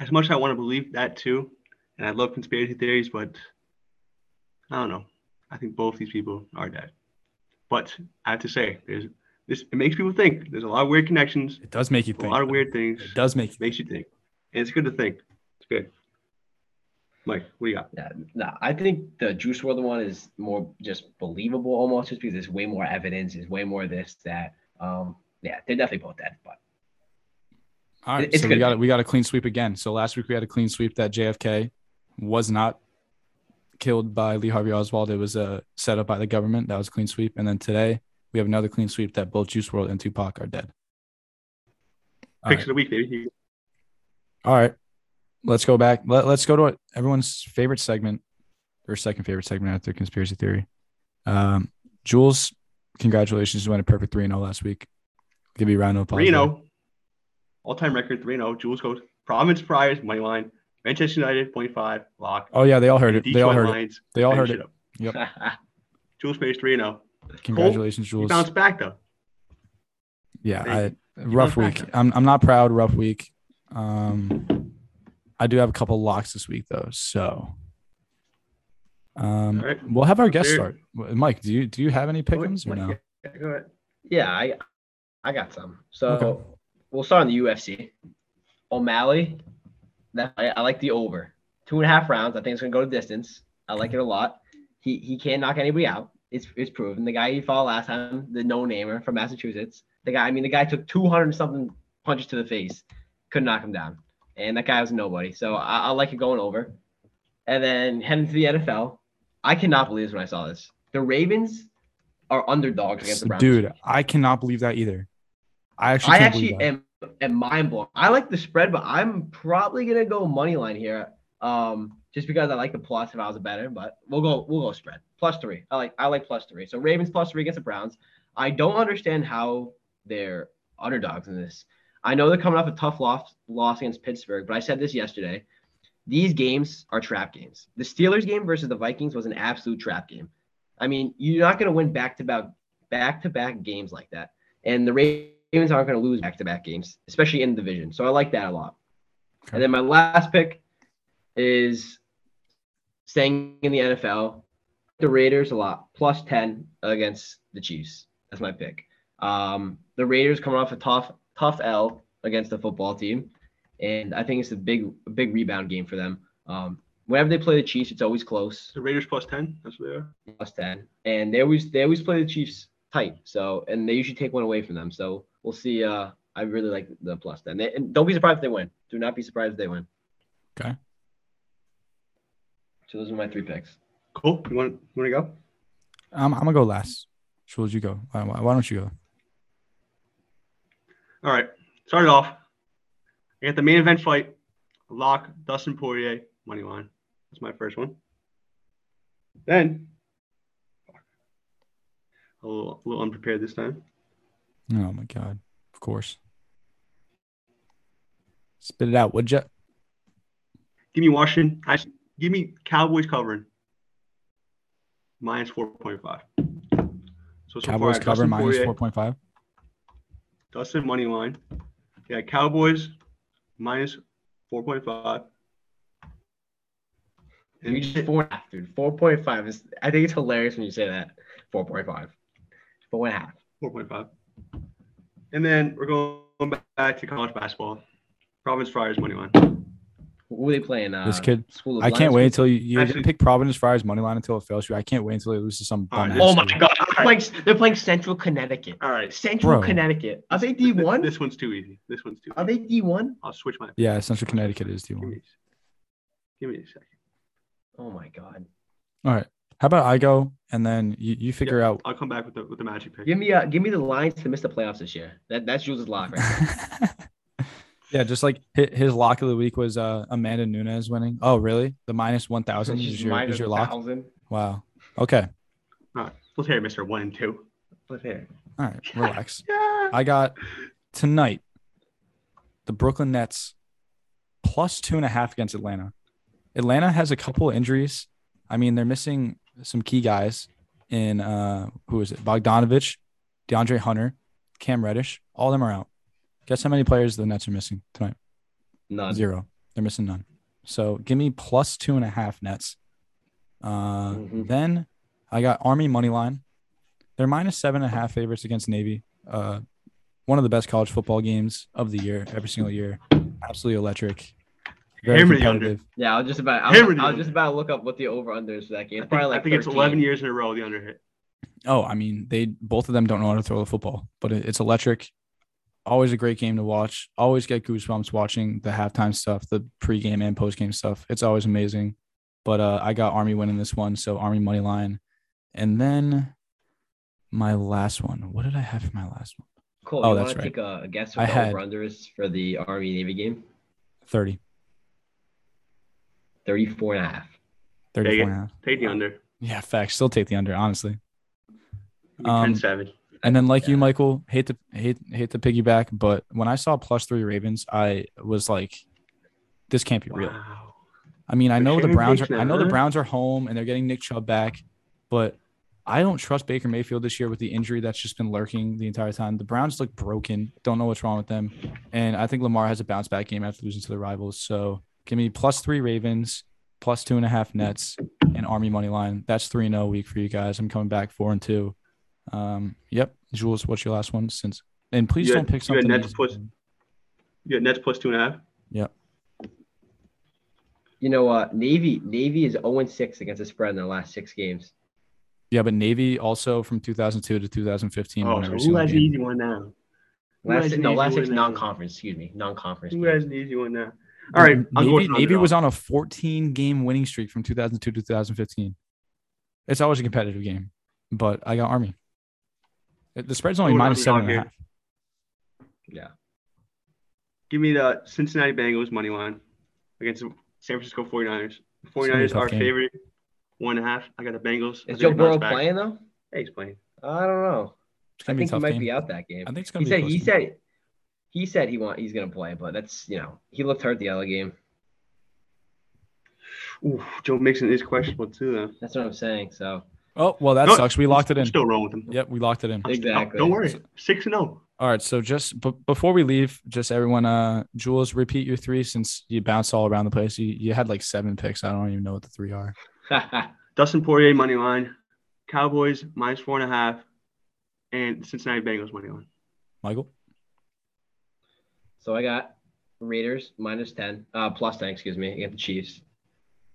as much as I want to believe that too, and I love conspiracy theories, but I don't know. I think both these people are dead. But I have to say, there's this. It makes people think. There's a lot of weird connections. It does make you think. A lot of weird things. It does make you makes you think, and it's good to think. It's good. Mike, what do you got? Yeah, no, I think the Juice WRLD one is more just believable almost, just because there's way more evidence, there's way more this that. Um, yeah, they're definitely both dead, but. All right, it's so we got we got a clean sweep again. So last week we had a clean sweep that JFK was not killed by Lee Harvey Oswald. It was uh, set up by the government. That was a clean sweep. And then today we have another clean sweep that both Juice WRLD and Tupac are dead. Picks right. of the week, baby. All right. Let's go back. Let, let's go to everyone's favorite segment, or second favorite segment after conspiracy theory. Um, Jules, congratulations. You went a perfect 3 0 last week. Give me a round of applause. 3 0. All time record 3 0. Jules goes Providence Friars, money line. Manchester United, 0.5, lock. Oh, yeah, they all heard it. Detroit they all heard Lions, it. They all heard it. Up. Yep. Jules Space 3 0. Congratulations, Jules. He bounced back, though. Yeah, I, rough week. I'm, I'm not proud, rough week. Um, I do have a couple locks this week, though. So um, right. we'll have our guest start. Mike, do you do you have any pick'ems or no? Yeah. Yeah, I I got some. So Okay. we'll start on the UFC. O'Malley, that I, I like the over. Two and a half rounds. I think it's gonna go to distance. I like it a lot. He he can't knock anybody out. It's it's proven. The guy he fought last time, the no namer from Massachusetts. The guy, I mean, the guy took 200 something punches to the face, couldn't knock him down, and that guy was nobody. So I, I like it going over. And then heading to the NFL, I cannot believe this when I saw this. The Ravens are underdogs against the Browns. Dude, I cannot believe that either. I actually I actually am am mind blown. I like the spread, but I'm probably gonna go money line here. Um, just because I like the plus if I was a better, but we'll go we'll go spread plus three. I like I like plus three. So Ravens plus three against the Browns. I don't understand how they're underdogs in this. I know they're coming off a tough loss loss against Pittsburgh, but I said this yesterday. These games are trap games. The Steelers game versus the Vikings was an absolute trap game. I mean, you're not going to win back to back back to back games like that. And the Ravens aren't going to lose back to back games, especially in the division. So I like that a lot. Okay. And then my last pick is staying in the NFL. The Raiders a lot, plus 10 against the Chiefs. That's my pick. Um, the Raiders coming off a tough, tough L against the football team. And I think it's a big, big rebound game for them. Um, whenever they play the Chiefs, it's always close The Raiders plus 10. That's what they are. plus 10 and they always they always play the chiefs tight so and they usually take one away from them so we'll see uh i really like the plus 10 They- and don't be surprised if they win do not be surprised if they win Okay. so those are my three picks Cool. You want, you want to go? I'm, I'm gonna go last. Jules, you go. Why, why why don't you go? All right. Started off. I got the main event fight. Lock Dustin Poirier money line. That's my first one. Then a little, a little unprepared this time. Oh my god. Of course. Spit it out, would you? Give me Washington. I, give me Cowboys covering. Minus four point five. So, so Cowboys have cover point five. Dustin money line. Yeah, Cowboys minus four point five. you just four and a half dude 4.5 is i think it's hilarious when you say that 4.5 four and a half Four point five. And then we're going back to college basketball. Providence Friars money line. who are they playing uh This kid, School of I can't wait until you, you Actually- pick Providence Friars money line until it fails you. I can't wait until they lose to some All right. bum. oh my god they're playing, they're playing central connecticut All right. central Bro. connecticut are they Th- d1 This one's too easy. This one's too are easy. they d1 I'll switch my. Yeah, Central Connecticut is Give D1. a- give me a second. oh my god All right. How about I go and then you, you figure out I'll come back with the with the magic pick. Give me uh give me the Lions to miss the playoffs this year. That that's Jules' lock right there. yeah, just like his, his lock of the week was uh, Amanda Nunes winning. Oh, really? The minus 1,000 is your, minus is your lock? thousand. Wow. Okay. All right. Let's hear it, Mister One and Two. Let's hear. it. All right. Relax. Yeah. I got tonight the Brooklyn Nets plus two and a half against Atlanta. Atlanta has a couple of injuries. I mean, they're missing some key guys in uh who is it? Bogdanovich, DeAndre Hunter, Cam Reddish. All of them are out. Guess how many players the Nets are missing tonight? None. Zero. They're missing none. So give me plus two and a half Nets. Uh, Mhm. Then I got Army money line. They're minus seven and a half favorites against Navy. Uh, one of the best college football games of the year, every single year. Absolutely electric. Very Hammer the under. competitive. Yeah, I was just about I was, I was just about to look up what the over under is for that game. I It's think, probably like I think it's 11 years in a row the under hit. Oh, I mean, they both of them don't know how to throw the football, but it, it's electric. Always a great game to watch. Always get goosebumps watching the halftime stuff, the pregame and postgame stuff. It's always amazing. But uh, I got Army winning this one, so Army money line, and then my last one. What did I have for my last one? Cool. Oh, you that's want to right. take a, a guess I what the had- over under is for the Army Navy game? Thirty. 34 and a half. 34 Take it. and a half. Take the under. Yeah, facts. Still take the under, honestly. Give me Um, 10-7. And then, like you, Yeah. Michael, hate to hate hate to piggyback, but when I saw plus three Ravens, I was like, "This can't be real." Wow. I mean, I They're know the sharing Browns. picks Are, I now, know the huh? Browns are home and they're getting Nick Chubb back, but I don't trust Baker Mayfield this year with the injury that's just been lurking the entire time. The Browns look broken. Don't know what's wrong with them, and I think Lamar has a bounce back game after losing to the rivals. So give me plus three Ravens, plus two and a half Nets, and Army money line. That's three and zero week for you guys. I'm coming back four and two. Um, yep. Jules, what's your last one? Since and please You don't had- pick you had something. Nets easy. plus- You got Nets plus two and a half. Yep. You know what? Navy Navy is 0 6 against the spread in their last six games. Yeah, but Navy also from 2002 to 2015 Oh, won so who has an easy one now? Last no, last six one non-conference. Excuse me, non-conference. Who has an easy one now? All right, I'll Navy, with Navy was on a 14 game winning streak from 2002 to 2015. It's always a competitive game, but I got Army. It- The spread's only Ooh, minus seven and a underdog half. Yeah. Give me the Cincinnati Bengals money line against the San Francisco 49ers. The gonna be a 49ers tough are game. favorite. One and a half. I got the Bengals. Is think Joe Burrow back. playing though? Hey, he's playing. I don't know. I gonna be a think he tough might game. be out that game. I think it's gonna He be. a said close he game. said he said he want he's gonna play, but that's you know he looked hurt the other game. Ooh, Joe Mixon is questionable too. Though. That's what I'm saying. So Oh well, that No, sucks. We locked it in. still rolling with him. Yep, we locked it in. Exactly. don't worry. Six and oh. zero. All right, so just b- before we leave, just everyone, uh, Jules, repeat your three since you bounced all around the place. You you had like seven picks. I don't even know what the three are. Dustin Poirier money line, Cowboys minus four and a half, and Cincinnati Bengals money line. Michael, so I got Raiders minus ten, uh plus ten, excuse me, against the Chiefs.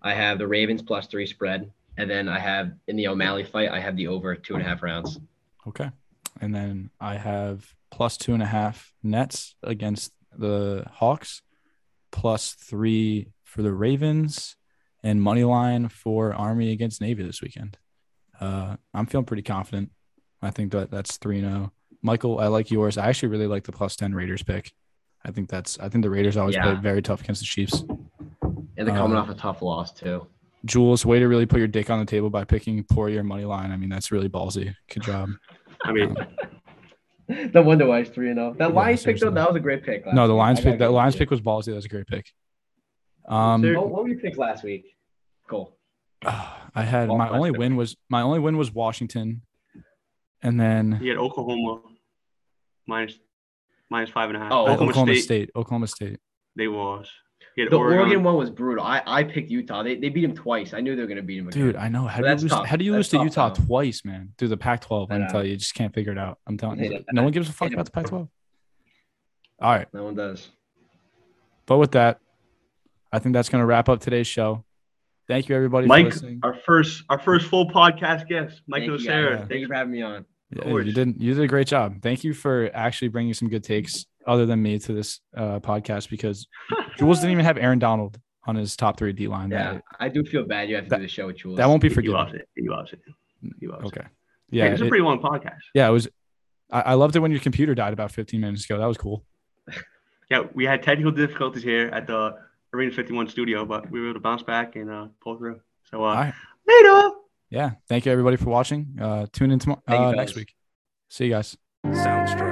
I have the Ravens plus three spread, and then I have in the O'Malley fight, I have the over two and a half rounds. okay, and then I have plus two and a half Nets against the Hawks, plus three for the Ravens, and money line for Army against Navy this weekend. Uh, I'm feeling pretty confident. I think that that's three zero. Michael, I like yours. I actually really like the plus ten Raiders pick. I think that's. I think the Raiders always Yeah. play very tough against the Chiefs. And they're coming Uh, off a tough loss too. Jules, way to really put your dick on the table by picking poor Poirier money line. I mean, that's really ballsy. Good job. I mean, no wonder why it's three and zero. That Yeah, Lions pick though, that was a great pick. No, the week. Lions pick. gotta That Lions pick was ballsy. That was a great pick. Um, What, what were your picks last week? Cool. Ah, I had Well, my only win was my only win was Washington, and then he had Oklahoma minus minus five and a half. Oh, Oklahoma, Oklahoma, State. State, Oklahoma State. they was. The Oregon. Oregon one was brutal. I, I picked Utah. They, they beat him twice. I knew they were gonna beat him again. Dude, I know. How do you lose? How do you That's lose to tough, Utah though. twice, man? Through the Pac-12, I let me know. tell you, you just can't figure it out. I'm telling you, no one gives a fuck about the Pac-12. All right, no one does. but with that, I think that's gonna wrap up today's show. Thank you, everybody, Mike, for listening. our first our first full podcast guest, Mike Thank you, guys. Thank you for having me on. Yeah, you did you did a great job. Thank you for actually bringing some good takes other than me to this uh, podcast because Jules didn't even have Aaron Donald on his top three D line. Yeah, That, I do feel bad. You have to That- do the show with Jules. that won't be for you. He forgiven. loves it. He loves it. He loves it. Okay. Yeah, Yeah. it's a it- pretty long podcast. yeah. It was. I, I loved it when your computer died about 15 minutes ago. That was cool. Yeah, we had technical difficulties here at the Area 51 studio, but we were able to bounce back and uh, pull through. So uh, All right. later. Yeah. Thank you, everybody, for watching. Uh, tune in tomorrow uh, next week. See you guys. Soundstripe. Soundstripe.